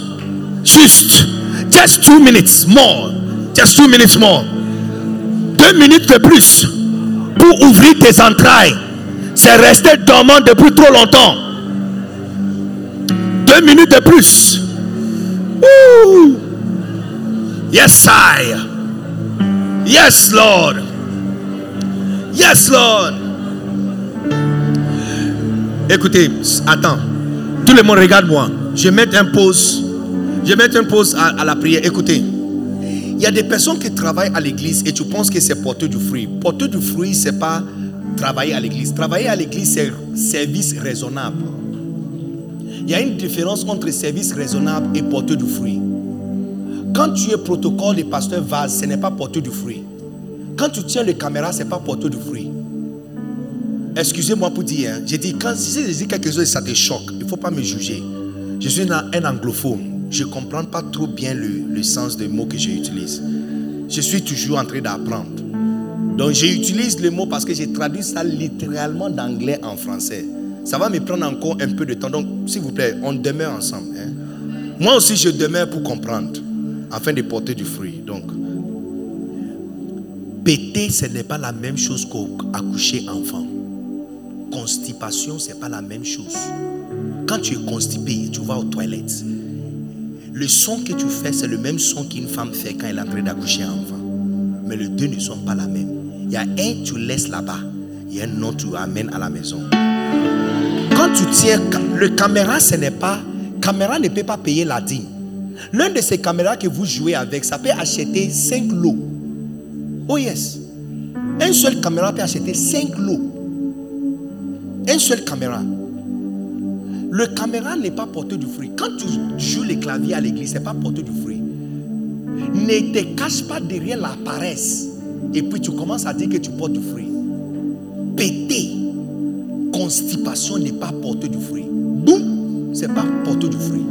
Juste. Just two minutes more. Just two minutes more. Deux minutes de plus pour ouvrir tes entrailles. C'est resté dormant depuis trop longtemps. Deux minutes de plus. Ouh. Yes, I. Yes, Lord. Yes, Lord. Écoutez, attends. Tout le monde regarde-moi. Je vais mettre un pause. Je mettre un pause à, à la prière. Écoutez. Il y a des personnes qui travaillent à l'église et tu penses que c'est porter du fruit. Porter du fruit, c'est pas travailler à l'église. Travailler à l'église, c'est service raisonnable. Il y a une différence entre service raisonnable et porter du fruit. Quand tu es protocole des pasteurs vase, ce n'est pas porteur du fruit. Quand tu tiens les caméras, ce n'est pas porteur du fruit. Excusez-moi pour dire, hein, j'ai dit, quand si je dis quelque chose et ça te choque, il ne faut pas me juger. Je suis un, anglophone. Je ne comprends pas trop bien le, le sens des mots que j'utilise. Je suis toujours en train d'apprendre. Donc j'utilise le mot parce que j'ai traduit ça littéralement d'anglais en français. Ça va me prendre encore un peu de temps. Donc, s'il vous plaît, on demeure ensemble. hein. Moi aussi, je demeure pour comprendre, afin de porter du fruit. Donc, péter, ce n'est pas la même chose qu'accoucher enfant. Constipation, ce n'est pas la même chose. Quand tu es constipé, tu vas aux toilettes. Le son que tu fais, c'est le même son qu'une femme fait quand elle est en train d'accoucher enfant. Mais les deux ne sont pas la même. Il y a un, tu laisses là-bas. Il y a un autre, tu amènes à la maison. Quand tu tiens, le caméra, ce n'est pas. Caméra ne peut pas payer la dîme. L'un de ces caméras que vous jouez avec, ça peut acheter 5 lots. Oh yes. Un seul caméra peut acheter 5 lots. Un seul caméra. Le caméra n'est pas porteur du fruit. Quand tu joues les claviers à l'église, ce n'est pas porteur du fruit. Ne te cache pas derrière la paresse. Et puis tu commences à dire que tu portes du fruit. Péter, constipation n'est pas porteur du fruit. Boum, c'est pas porteur du fruit.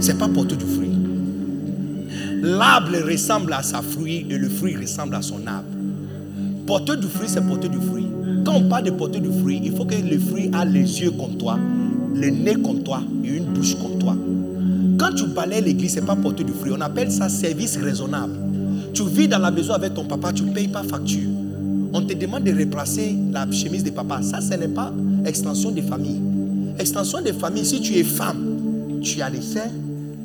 C'est pas porteur du fruit. L'arbre ressemble à sa fruit et le fruit ressemble à son arbre. Porteur du fruit, c'est porteur du fruit. Quand on parle de porteur du fruit, il faut que le fruit a les yeux comme toi, le nez comme toi et une bouche comme toi. Quand tu balayes l'église, ce n'est pas porteur du fruit. On appelle ça service raisonnable. Tu vis dans la maison avec ton papa, tu ne payes pas facture. On te demande de replacer la chemise de papa. Ça, ce n'est pas extension de famille. Extension de famille, si tu es femme, tu as les seins,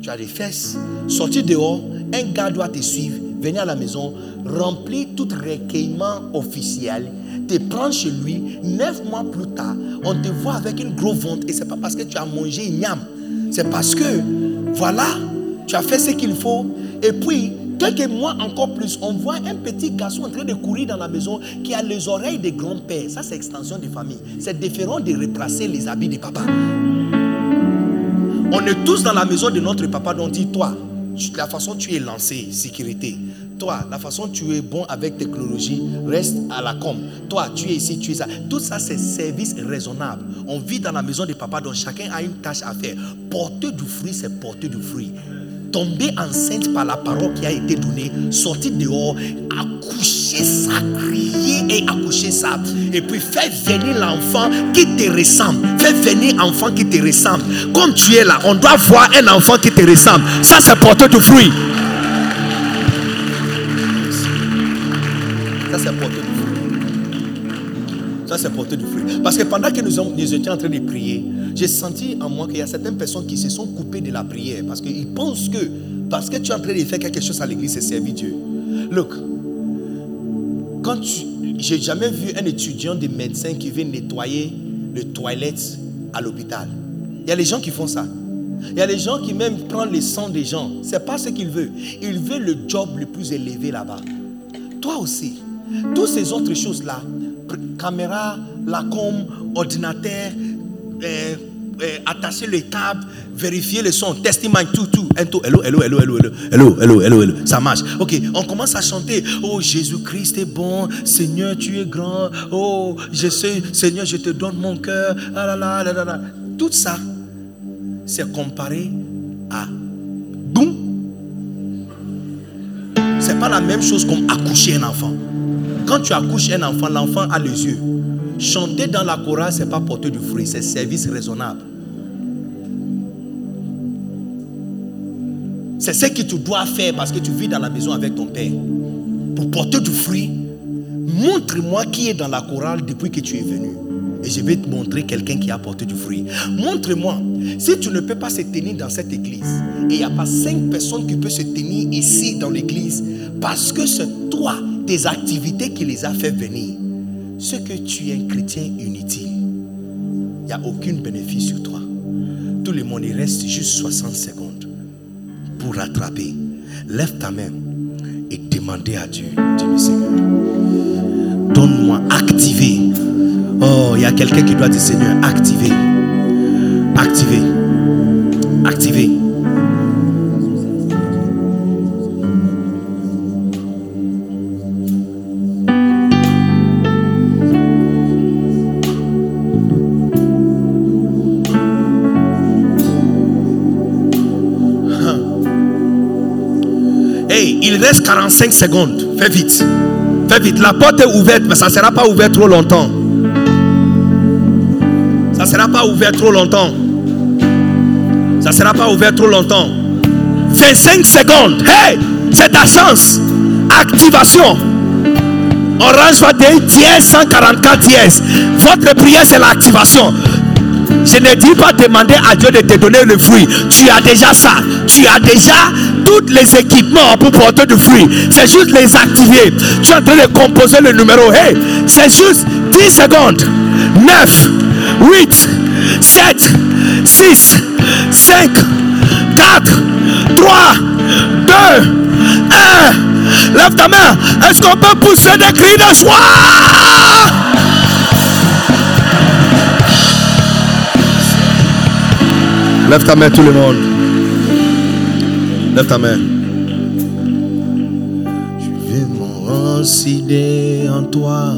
tu as les fesses. Sortir dehors, un gars doit te suivre, venir à la maison, remplir tout recueillement officiel, te prendre chez lui. Neuf mois plus tard, on te voit avec une grosse vente et c'est pas parce que tu as mangé igname. C'est parce que, voilà, tu as fait ce qu'il faut. Et puis, quelques mois encore plus, on voit un petit garçon en train de courir dans la maison qui a les oreilles des grands-pères. Ça, c'est extension de famille. C'est différent de replacer les habits de papa. On est tous dans la maison de notre papa, donc dit toi, la façon dont tu es lancé, sécurité. Toi, la façon dont tu es bon avec technologie, reste à la com. Toi, tu es ici, tu es ça. Tout ça, c'est service raisonnable. On vit dans la maison de papa, donc chacun a une tâche à faire. Porter du fruit, c'est porter du fruit. Tomber enceinte par la parole qui a été donnée, sortir dehors, accoucher ça, crier et accoucher ça. Et puis faire venir l'enfant qui te ressemble. Faire venir l'enfant qui te ressemble. Comme tu es là, on doit voir un enfant qui te ressemble. Ça, c'est porter du fruit. Ça, c'est porter du fruit. Ça, c'est porter du fruit. Parce que pendant que nous, étions en train de prier, j'ai senti en moi qu'il y a certaines personnes qui se sont coupées de la prière. Parce qu'ils pensent que, parce que tu es en train de faire quelque chose à l'église, c'est servir Dieu. Look, quand tu. J'ai jamais vu un étudiant de médecin qui vient nettoyer les toilettes à l'hôpital. Il y a les gens qui font ça. Il y a les gens qui même prennent le sang des gens. C'est pas ce qu'il veut. Il veut le job le plus élevé là-bas. Toi aussi. Toutes ces autres choses-là, pr- caméra, la com, ordinateur, euh, euh, attacher les câbles, vérifier le son, testimony, tout, tout. Hello, hello, hello, hello, hello, hello, hello, hello. Ça marche. Ok, on commence à chanter. Oh, Jésus-Christ est bon. Seigneur, tu es grand. Oh, je sais, Seigneur, je te donne mon cœur. Ah là là là. Tout ça, c'est comparé à boum. C'est pas la même chose comme accoucher un enfant. Quand tu accouches un enfant, l'enfant a les yeux. Chanter dans la chorale, c'est pas porter du fruit, c'est service raisonnable. C'est ce que tu dois faire parce que tu vis dans la maison avec ton père. Pour porter du fruit, montre-moi qui est dans la chorale depuis que tu es venu. Et je vais te montrer quelqu'un qui a porté du fruit. Montre-moi. Si tu ne peux pas se tenir dans cette église, et il n'y a pas cinq personnes qui peuvent se tenir ici dans l'église, parce que c'est toi, activités qui les a fait venir, ce que tu es un chrétien inutile. Il n'y a aucun bénéfice sur toi. Tout le monde, il reste juste 60 secondes pour rattraper. Lève ta main et demandez à Dieu. Dis-lui, Seigneur, donne-moi, activer. Oh, il y a quelqu'un qui doit dire, Seigneur, activer. Activer. Activer. Reste 45 secondes. Fais vite. Fais vite. La porte est ouverte, mais ça ne sera pas ouvert trop longtemps. Ça ne sera pas ouvert trop longtemps. Ça ne sera pas ouvert trop longtemps. 25 secondes. Hey, c'est ta chance. Activation. Orange va dire dièse 144 dièse. Votre prière, c'est l'activation. Je ne dis pas demander à Dieu de te donner le fruit. Tu as déjà ça. Tu as déjà tous les équipements pour porter du fruit. C'est juste les activer. Tu es en train de composer le numéro. C'est juste 10 secondes. 9, 8, 7, 6, 5, 4, 3, 2, 1. Lève ta main. Est-ce qu'on peut pousser des cris de joie? Lève ta main tout le monde. Lève ta main. Je vais m'enraciner en toi.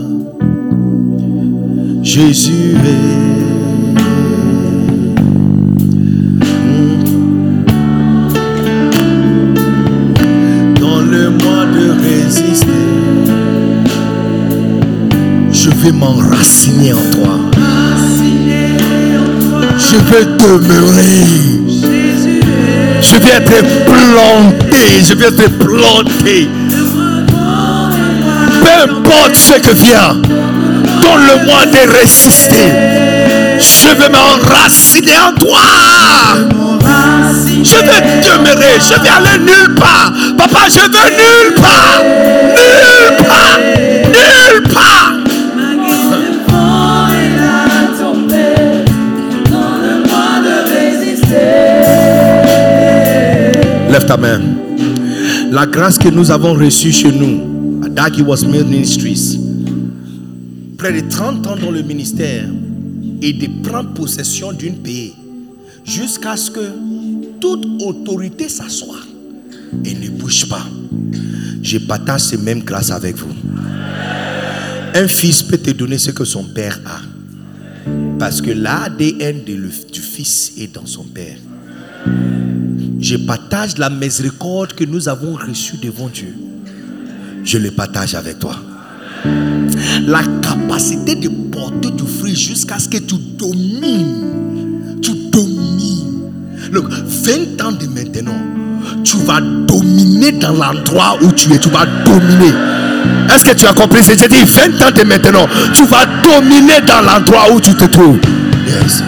Jésus Dans le mois de résister, je vais m'enraciner en toi. Je vais demeurer. Je vais être planté. Je vais être planté. Peu importe ce que vient, donne-le-moi de résister. Je vais m'enraciner en toi. Je vais demeurer. Je vais aller nulle part. Papa, je veux nulle part. Nulle part. Nulle part. Lève ta main. La grâce que nous avons reçue chez nous, à Was Ministries, près de 30 ans dans le ministère, et de prendre possession d'une pays, jusqu'à ce que toute autorité s'assoie et ne bouge pas. Je partage ces mêmes grâces avec vous. Un fils peut te donner ce que son père a. Parce que l'ADN du fils est dans son père. Je partage la miséricorde que nous avons reçue devant Dieu. Je le partage avec toi. La capacité de porter du fruit jusqu'à ce que tu domines. Tu domines. Donc, 20 ans de maintenant, tu vas dominer dans l'endroit où tu es. Tu vas dominer. Est-ce que tu as compris? J'ai dit 20 ans de maintenant, tu vas dominer dans l'endroit où tu te trouves. Yes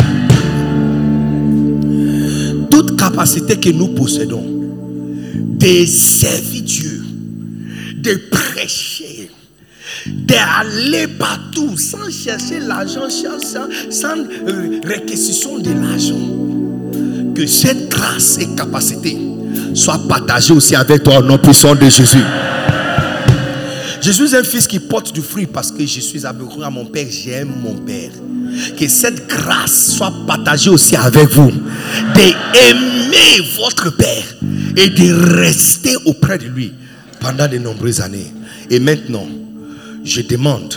que nous possédons de servir Dieu, de prêcher, d'aller partout sans chercher l'argent, sans, sans euh, réquisition de l'argent. Que cette grâce et capacité soit partagée aussi avec toi au nom puissant de Jésus. Je suis un fils qui porte du fruit parce que je suis amoureux à mon père, j'aime mon père. Que cette grâce soit partagée aussi avec vous. D'aimer votre père et de rester auprès de lui pendant de nombreuses années. Et maintenant, je demande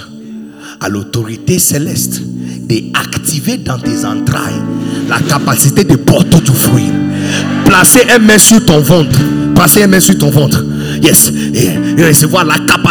à l'autorité céleste d'activer dans tes entrailles la capacité de porter du fruit. Placer un main sur ton ventre. Placer un main sur ton ventre. Yes. Et recevoir la capacité.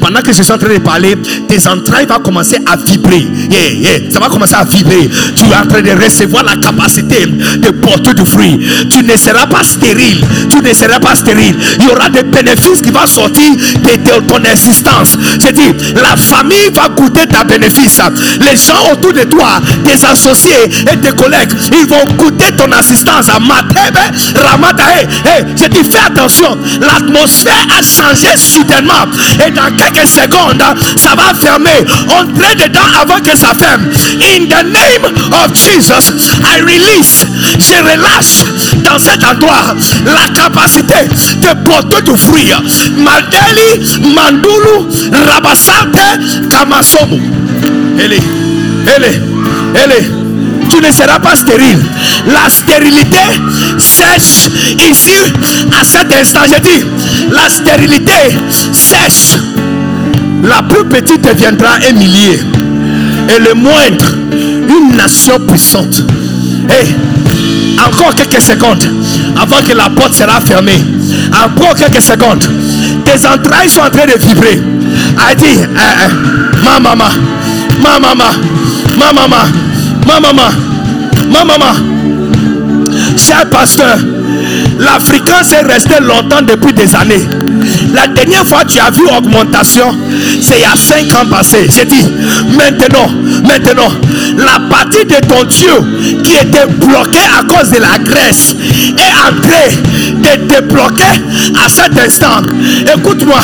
Pendant que je suis en train de parler, tes entrailles vont commencer à vibrer. Yeah, yeah. Ça va commencer à vibrer. Tu es en train de recevoir la capacité de porter du fruit. Tu ne seras pas stérile. Tu ne seras pas stérile. Il y aura des bénéfices qui vont sortir de ton existence. C'est dit, la famille va goûter ta bénéfice. Les gens autour de toi, tes associés et tes collègues, ils vont goûter ton assistance. Hey, hey, je dis, fais attention. L'atmosphère a changé soudainement. Et dans quelques secondes, ça va fermer. Entrez dedans avant que ça ferme. In the name of Jesus, I release. Je relâche dans cet endroit la capacité de porter du fruit. Madeli, Mandulu, Rabasate, Kamasomu. Ele, ele, ele tu ne seras pas stérile. La stérilité sèche ici à cet instant. Je dis, la stérilité sèche. La plus petite deviendra un millier. Et le moindre, une nation puissante. Et Encore quelques secondes avant que la porte sera fermée. Encore quelques secondes. Tes entrailles sont en train de vibrer. A dit, eh, eh, ma maman, ma maman, ma maman, ma maman, ma maman. Cher pasteur, l'Africain s'est resté longtemps depuis des années. La dernière fois tu as vu augmentation, c'est il y a 5 ans passés. J'ai dit, maintenant, maintenant, la partie de ton Dieu qui était bloquée à cause de la graisse est en train de débloquer à cet instant. Écoute-moi,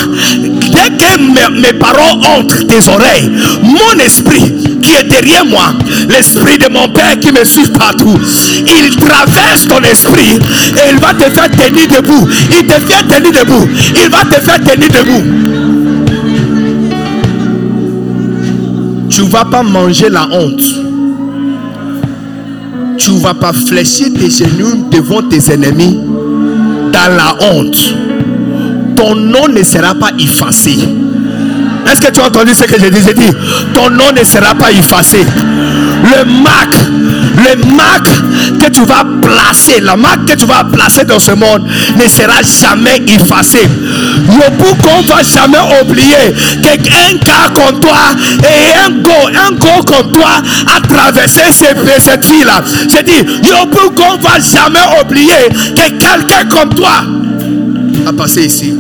dès que mes, paroles entrent tes oreilles, mon esprit qui est derrière moi, l'esprit de mon Père qui me suit partout, il traverse ton esprit et il va te faire tenir debout. Il te fait tenir debout. Il va te faire tenir debout. Tu ne vas pas manger la honte. Tu ne vas pas fléchir tes genoux devant tes ennemis dans la honte. Ton nom ne sera pas effacé. Est-ce que tu as entendu ce que je disais dit Ton nom ne sera pas effacé. Le marque, le marque que tu vas placer, la marque que tu vas placer dans ce monde ne sera jamais effacé. Le qu'on va jamais oublier qu'un cas comme toi et un go, un go comme toi a traversé cette fille-là. J'ai dit, le qu'on va jamais oublier que quelqu'un comme toi a passé ici.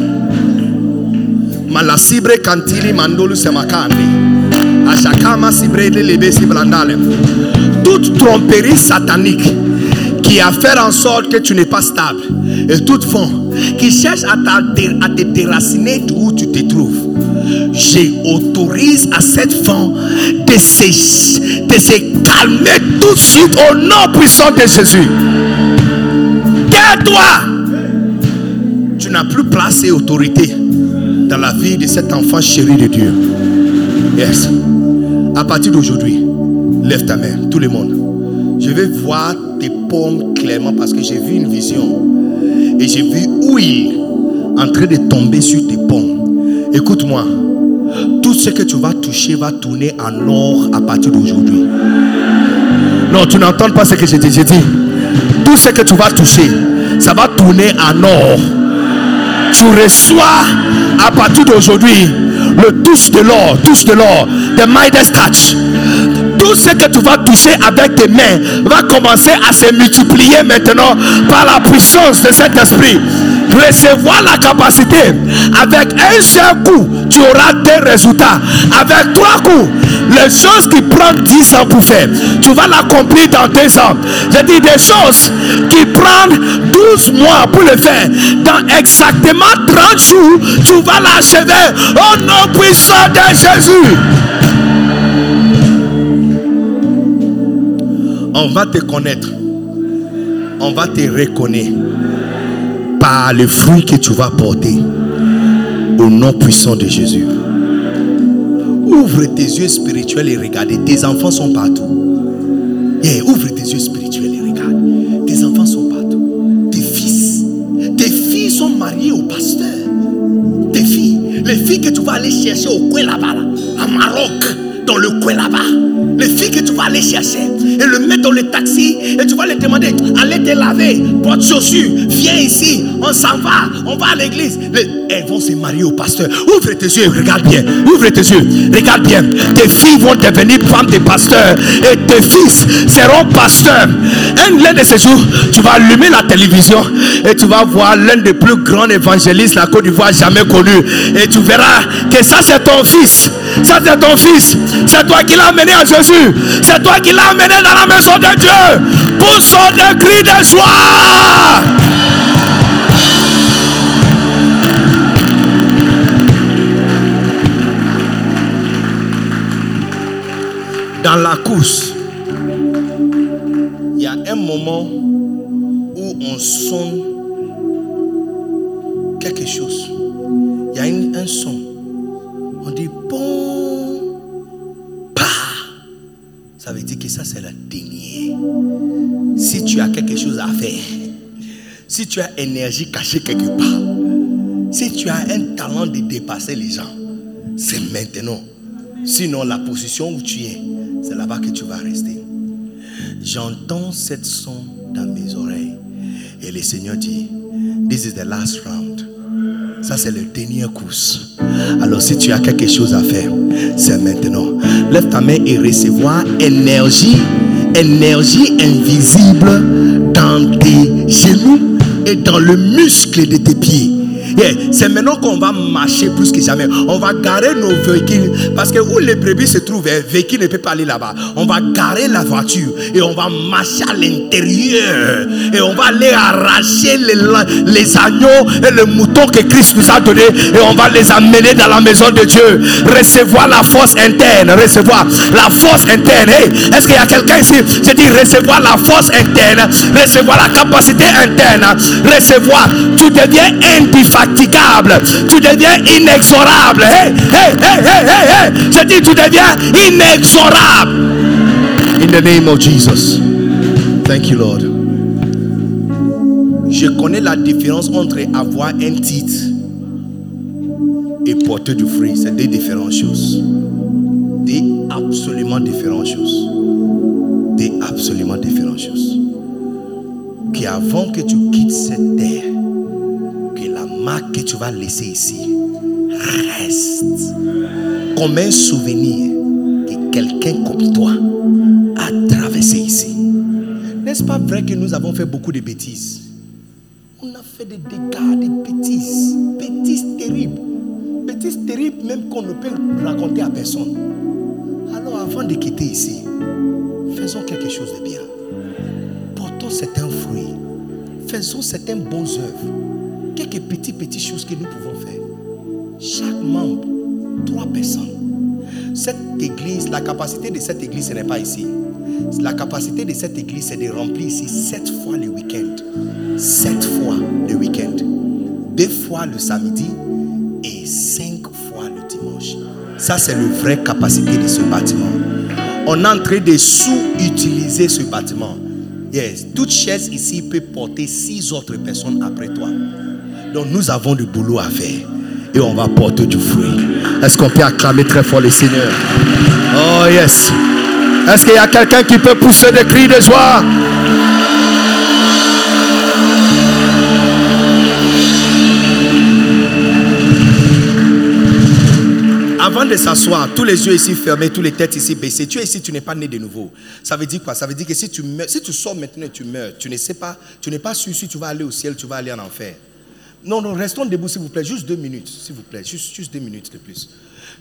Malasibre kantili mandolu semakandi. Ashakama sibrele lebe siblandale. Toute tromperie satanique qui a fait en sorte que tu n'es pas stable et toute fond qui cherche à, te déraciner d'où tu te trouves. J'autorise à cette fond de se, de se calmer tout de suite au nom puissant de Jésus. Tais-toi. Tu n'as plus place et autorité dans la vie de cet enfant chéri de Dieu. Yes. À partir d'aujourd'hui, lève ta main, tout le monde. Je vais voir tes paumes clairement parce que j'ai vu une vision. Et j'ai vu huile en train de tomber sur tes paumes. Écoute-moi. Tout ce que tu vas toucher va tourner en or à partir d'aujourd'hui. Non, tu n'entends pas ce que je t'ai dit. Tout ce que tu vas toucher, ça va tourner en or. Tu reçois à partir d'aujourd'hui le touche de l'or, touche de l'or, the Midas touch. Tout ce que tu vas toucher avec tes mains va commencer à se multiplier maintenant par la puissance de cet esprit. Recevoir la capacité. Avec un seul coup, tu auras des résultats. Avec trois coups, les choses qui prennent 10 ans pour faire, tu vas l'accomplir dans tes ans. Je dis des choses qui prennent 12 mois pour le faire. Dans exactement 30 jours, tu vas l'achever au nom puissant de Jésus. On va te connaître. On va te reconnaître le fruit que tu vas porter. Au nom puissant de Jésus. Ouvre tes yeux spirituels et regarde. Tes enfants sont partout. Et ouvre tes yeux spirituels et regarde. Tes enfants sont partout. Tes fils. Tes filles sont mariées au pasteur. Tes filles. Les filles que tu vas aller chercher au coin là-bas. à Maroc. Dans le coin là-bas. Les filles que tu vas aller chercher et le mettre dans le taxi et tu vas leur demander allez te laver, porte chaussures, viens ici, on s'en va, on va à l'église. Elles vont se marier au pasteur. Ouvre tes yeux regarde bien. Ouvre tes yeux, regarde bien. Tes filles vont devenir femmes de pasteurs et tes fils seront pasteurs. Un l'un de ces jours, tu vas allumer la télévision et tu vas voir l'un des plus grands évangélistes la Côte d'Ivoire jamais connu. Et tu verras que ça c'est ton fils. Ça c'est ton fils. C'est toi qui l'as amené à Jésus. C'est toi qui l'as amené dans la maison de Dieu. Pour son cri de joie. Dans la course, tu as énergie cachée quelque part, si tu as un talent de dépasser les gens, c'est maintenant. Sinon, la position où tu es, c'est là-bas que tu vas rester. J'entends cette son dans mes oreilles. le Seigneur dit, This is the last round. Ça, c'est le dernier course. Alors, si tu as quelque chose à faire, c'est maintenant. Lève ta main et recevoir énergie, énergie invisible dans tes genoux et dans le muscle de tes pieds. C'est maintenant qu'on va marcher plus que jamais. On va garer nos véhicules. Parce que où les brebis se trouvent, un véhicule ne peut pas aller là-bas. On va garer la voiture et on va marcher à l'intérieur. Et on va aller arracher les, les agneaux et les moutons que Christ nous a donnés. Et on va les amener dans la maison de Dieu. Recevoir la force interne. Recevoir la force interne. Est-ce qu'il y a quelqu'un ici? Je dis recevoir la force interne. Recevoir la capacité interne. Recevoir. Tu deviens indifférent tu deviens inexorable. Hey, hey, hey. Je dis, tu deviens inexorable. In the name of Jesus. Thank you, Lord. Je connais la différence entre avoir un titre et porter du fruit. C'est deux différentes choses. Des absolument différentes choses. Des absolument différentes choses. Qu'avant que tu quittes cette terre, que tu vas laisser ici reste comme un souvenir que quelqu'un comme toi a traversé ici. N'est-ce pas vrai que nous avons fait beaucoup de bêtises? On a fait des dégâts, des bêtises, bêtises terribles, bêtises terribles même qu'on ne peut raconter à personne. Alors avant de quitter ici, faisons quelque chose de bien. Portons certains fruits. Faisons certaines bonnes œuvres quelques petites, petites choses que nous pouvons faire. Chaque membre, trois personnes. Cette église, la capacité de cette église, ce n'est pas ici. La capacité de cette église, c'est de remplir ici sept fois le week-end. Sept fois le week-end. Deux fois le samedi et cinq fois le dimanche. Ça, c'est la vraie capacité de ce bâtiment. On est en train de sous-utiliser ce bâtiment. Yes, toute chaise ici peut porter six autres personnes après toi. Donc nous avons du boulot à faire. Et on va porter du fruit. Est-ce qu'on peut acclamer très fort le Seigneur? Oh yes. Est-ce qu'il y a quelqu'un qui peut pousser des cris de joie? Avant de s'asseoir, tous les yeux ici fermés, tous les têtes ici baissées, tu es ici, tu n'es pas né de nouveau. Ça veut dire quoi? Ça veut dire que si tu, meurs, si tu sors maintenant et tu meurs, tu ne sais pas, tu n'es pas sûr si tu vas aller au ciel, tu vas aller en enfer. Non, non, restons debout, s'il vous plaît. Juste deux minutes, s'il vous plaît. Juste, juste deux minutes de plus.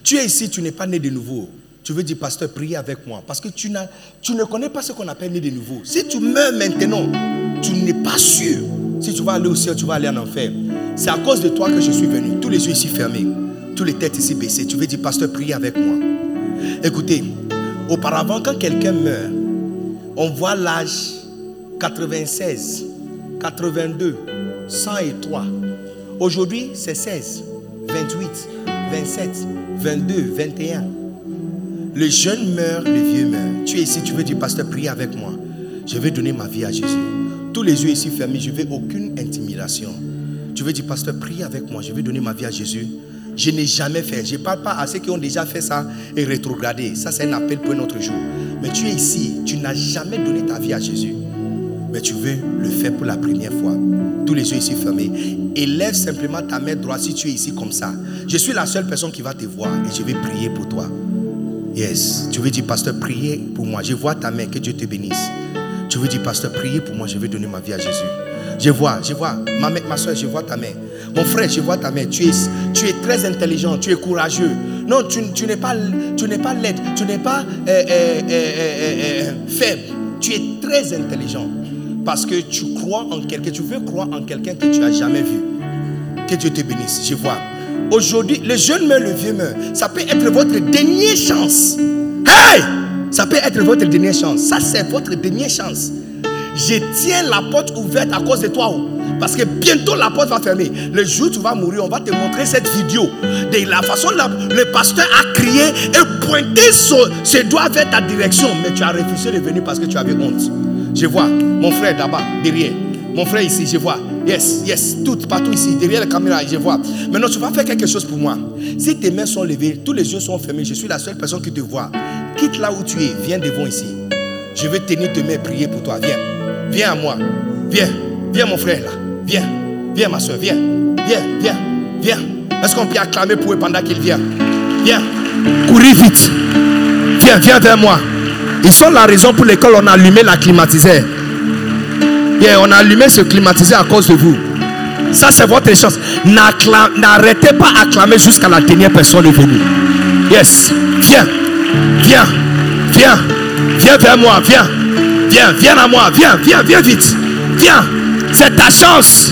Tu es ici, tu n'es pas né de nouveau. Tu veux dire, pasteur, priez avec moi. Parce que tu, ne connais pas ce qu'on appelle né de nouveau. Si tu meurs maintenant, tu n'es pas sûr si tu vas aller au ciel, tu vas aller en enfer. C'est à cause de toi que je suis venu. Tous les yeux ici fermés, tous les têtes ici baissées. Tu veux dire, pasteur, priez avec moi. Écoutez, auparavant, quand quelqu'un meurt, on voit l'âge 96, 82, 103. Aujourd'hui, c'est 16, 28, 27, 22, 21. Le jeune meurt, le vieux meurt. Tu es ici, tu veux dire, pasteur, prie avec moi. Je vais donner ma vie à Jésus. Tous les yeux ici fermés, je veux aucune intimidation. Tu veux dire, pasteur, prie avec moi. Je vais donner ma vie à Jésus. Je n'ai jamais fait. Je ne parle pas à ceux qui ont déjà fait ça et rétrogradé. Ça, c'est un appel pour un autre jour. Mais tu es ici, tu n'as jamais donné ta vie à Jésus mais tu veux le faire pour la première fois. Tous les yeux ici fermés. Élève simplement ta main droite si tu es ici comme ça. Je suis la seule personne qui va te voir et je vais prier pour toi. Yes. Tu veux dire, pasteur, priez pour moi. Je vois ta main, que Dieu te bénisse. Tu veux dire, pasteur, priez pour moi, je vais donner ma vie à Jésus. Je vois, je vois, ma, ma soeur, je vois ta main. Mon frère, je vois ta main. Tu es, tu es très intelligent, tu es courageux. Non, tu, tu n'es pas, tu n'es pas laide, tu n'es pas euh, euh, euh, faible. Tu es très intelligent. Parce que tu crois en quelqu'un, tu veux croire en quelqu'un que tu n'as jamais vu. Que Dieu te bénisse. Je vois. Aujourd'hui, le jeune meurt, le vieux meurt. Ça peut être votre dernière chance. Hey! Ça peut être votre dernière chance. Ça, c'est votre dernière chance. Je tiens la porte ouverte à cause de toi. Parce que bientôt la porte va fermer. Le jour où tu vas mourir, on va te montrer cette vidéo. De la façon dont le pasteur a crié et pointé ses doigts vers ta direction. Mais tu as refusé de venir parce que tu avais honte. Je vois mon frère là-bas, derrière. Mon frère ici, je vois. Yes, yes, tout, partout ici, derrière la caméra, je vois. Maintenant, tu vas faire quelque chose pour moi. Si tes mains sont levées, tous les yeux sont fermés, je suis la seule personne qui te voit. Quitte là où tu es, viens devant ici. Je vais tenir tes mains prier pour toi. Viens. Viens à moi. Viens. Viens mon frère là. Viens. Viens ma soeur. Viens. Viens. Viens. Viens. Est-ce qu'on peut acclamer pour eux pendant qu'il vient Viens. Courir vite. Viens, viens vers moi. Ils sont la raison pour laquelle on a allumé la climatiseur. On a allumé ce climatiseur à cause de vous. Ça, c'est votre chance. N'arrêtez pas à acclamer jusqu'à la dernière personne venue. Yes. Viens. Viens. Viens. Viens vers moi. Viens. Viens. Viens à moi. Viens. Viens. Viens vite. Viens. C'est ta chance.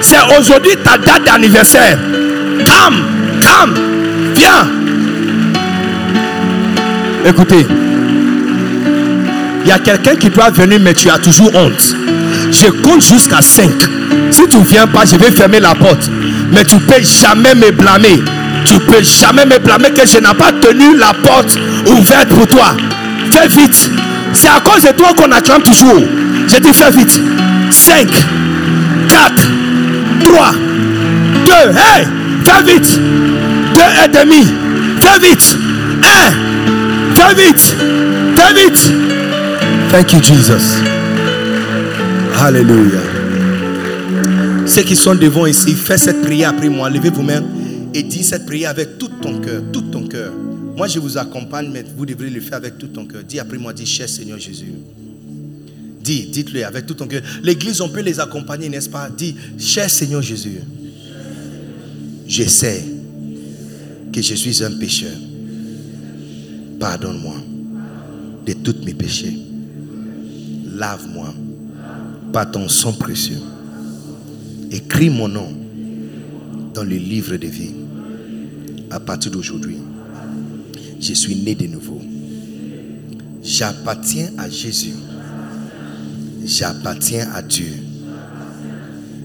C'est aujourd'hui ta date d'anniversaire. Come. Come. Viens. Écoutez. Il y a quelqu'un qui doit venir, mais tu as toujours honte. Je compte jusqu'à 5. Si tu ne viens pas, je vais fermer la porte. Mais tu ne peux jamais me blâmer. Tu ne peux jamais me blâmer que je n'ai pas tenu la porte ouverte pour toi. Fais vite. C'est à cause de toi qu'on acclame toujours. Je dis fais vite. 5, 4, 3, 2, hey, fais vite. 2 et demi. Fais vite. 1, fais vite. Fais vite. Thank you, Jesus. Alléluia. Ceux qui sont devant ici, faites cette prière après moi. Levez vous-même et dis cette prière avec tout ton cœur, tout ton cœur. Moi, je vous accompagne, mais vous devrez le faire avec tout ton cœur. Dis après moi, dis cher Seigneur Jésus. Dis, dites-le avec tout ton cœur. L'église, on peut les accompagner, n'est-ce pas? Dis, cher Seigneur Jésus, je sais que je suis un pécheur. Pardonne-moi de tous mes péchés. Lave-moi par ton sang précieux. Écris mon nom dans le livre de vie. À partir d'aujourd'hui, je suis né de nouveau. J'appartiens à Jésus. J'appartiens à Dieu.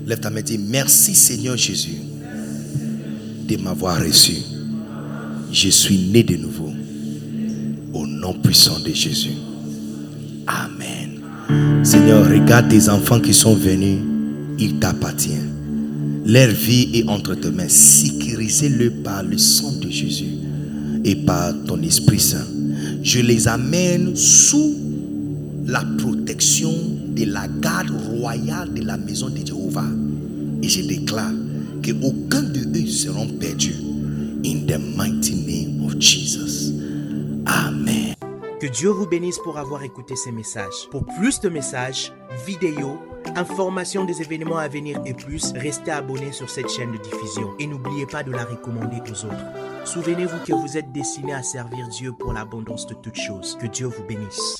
Lève ta main et dis merci Seigneur Jésus de m'avoir reçu. Je suis né de nouveau. Au nom puissant de Jésus. Amen. Seigneur, regarde tes enfants qui sont venus. Ils t'appartiennent. Leur vie est entre tes mains. Sécurisez-le par le sang de Jésus et par ton Esprit Saint. Je les amène sous la protection de la garde royale de la maison de Jéhovah. Et je déclare que aucun de eux seront perdus. In the mighty name of Jesus. Amen. Que Dieu vous bénisse pour avoir écouté ces messages. Pour plus de messages, vidéos, informations des événements à venir et plus, restez abonné sur cette chaîne de diffusion et n'oubliez pas de la recommander aux autres. Souvenez-vous que vous êtes destiné à servir Dieu pour l'abondance de toutes choses. Que Dieu vous bénisse.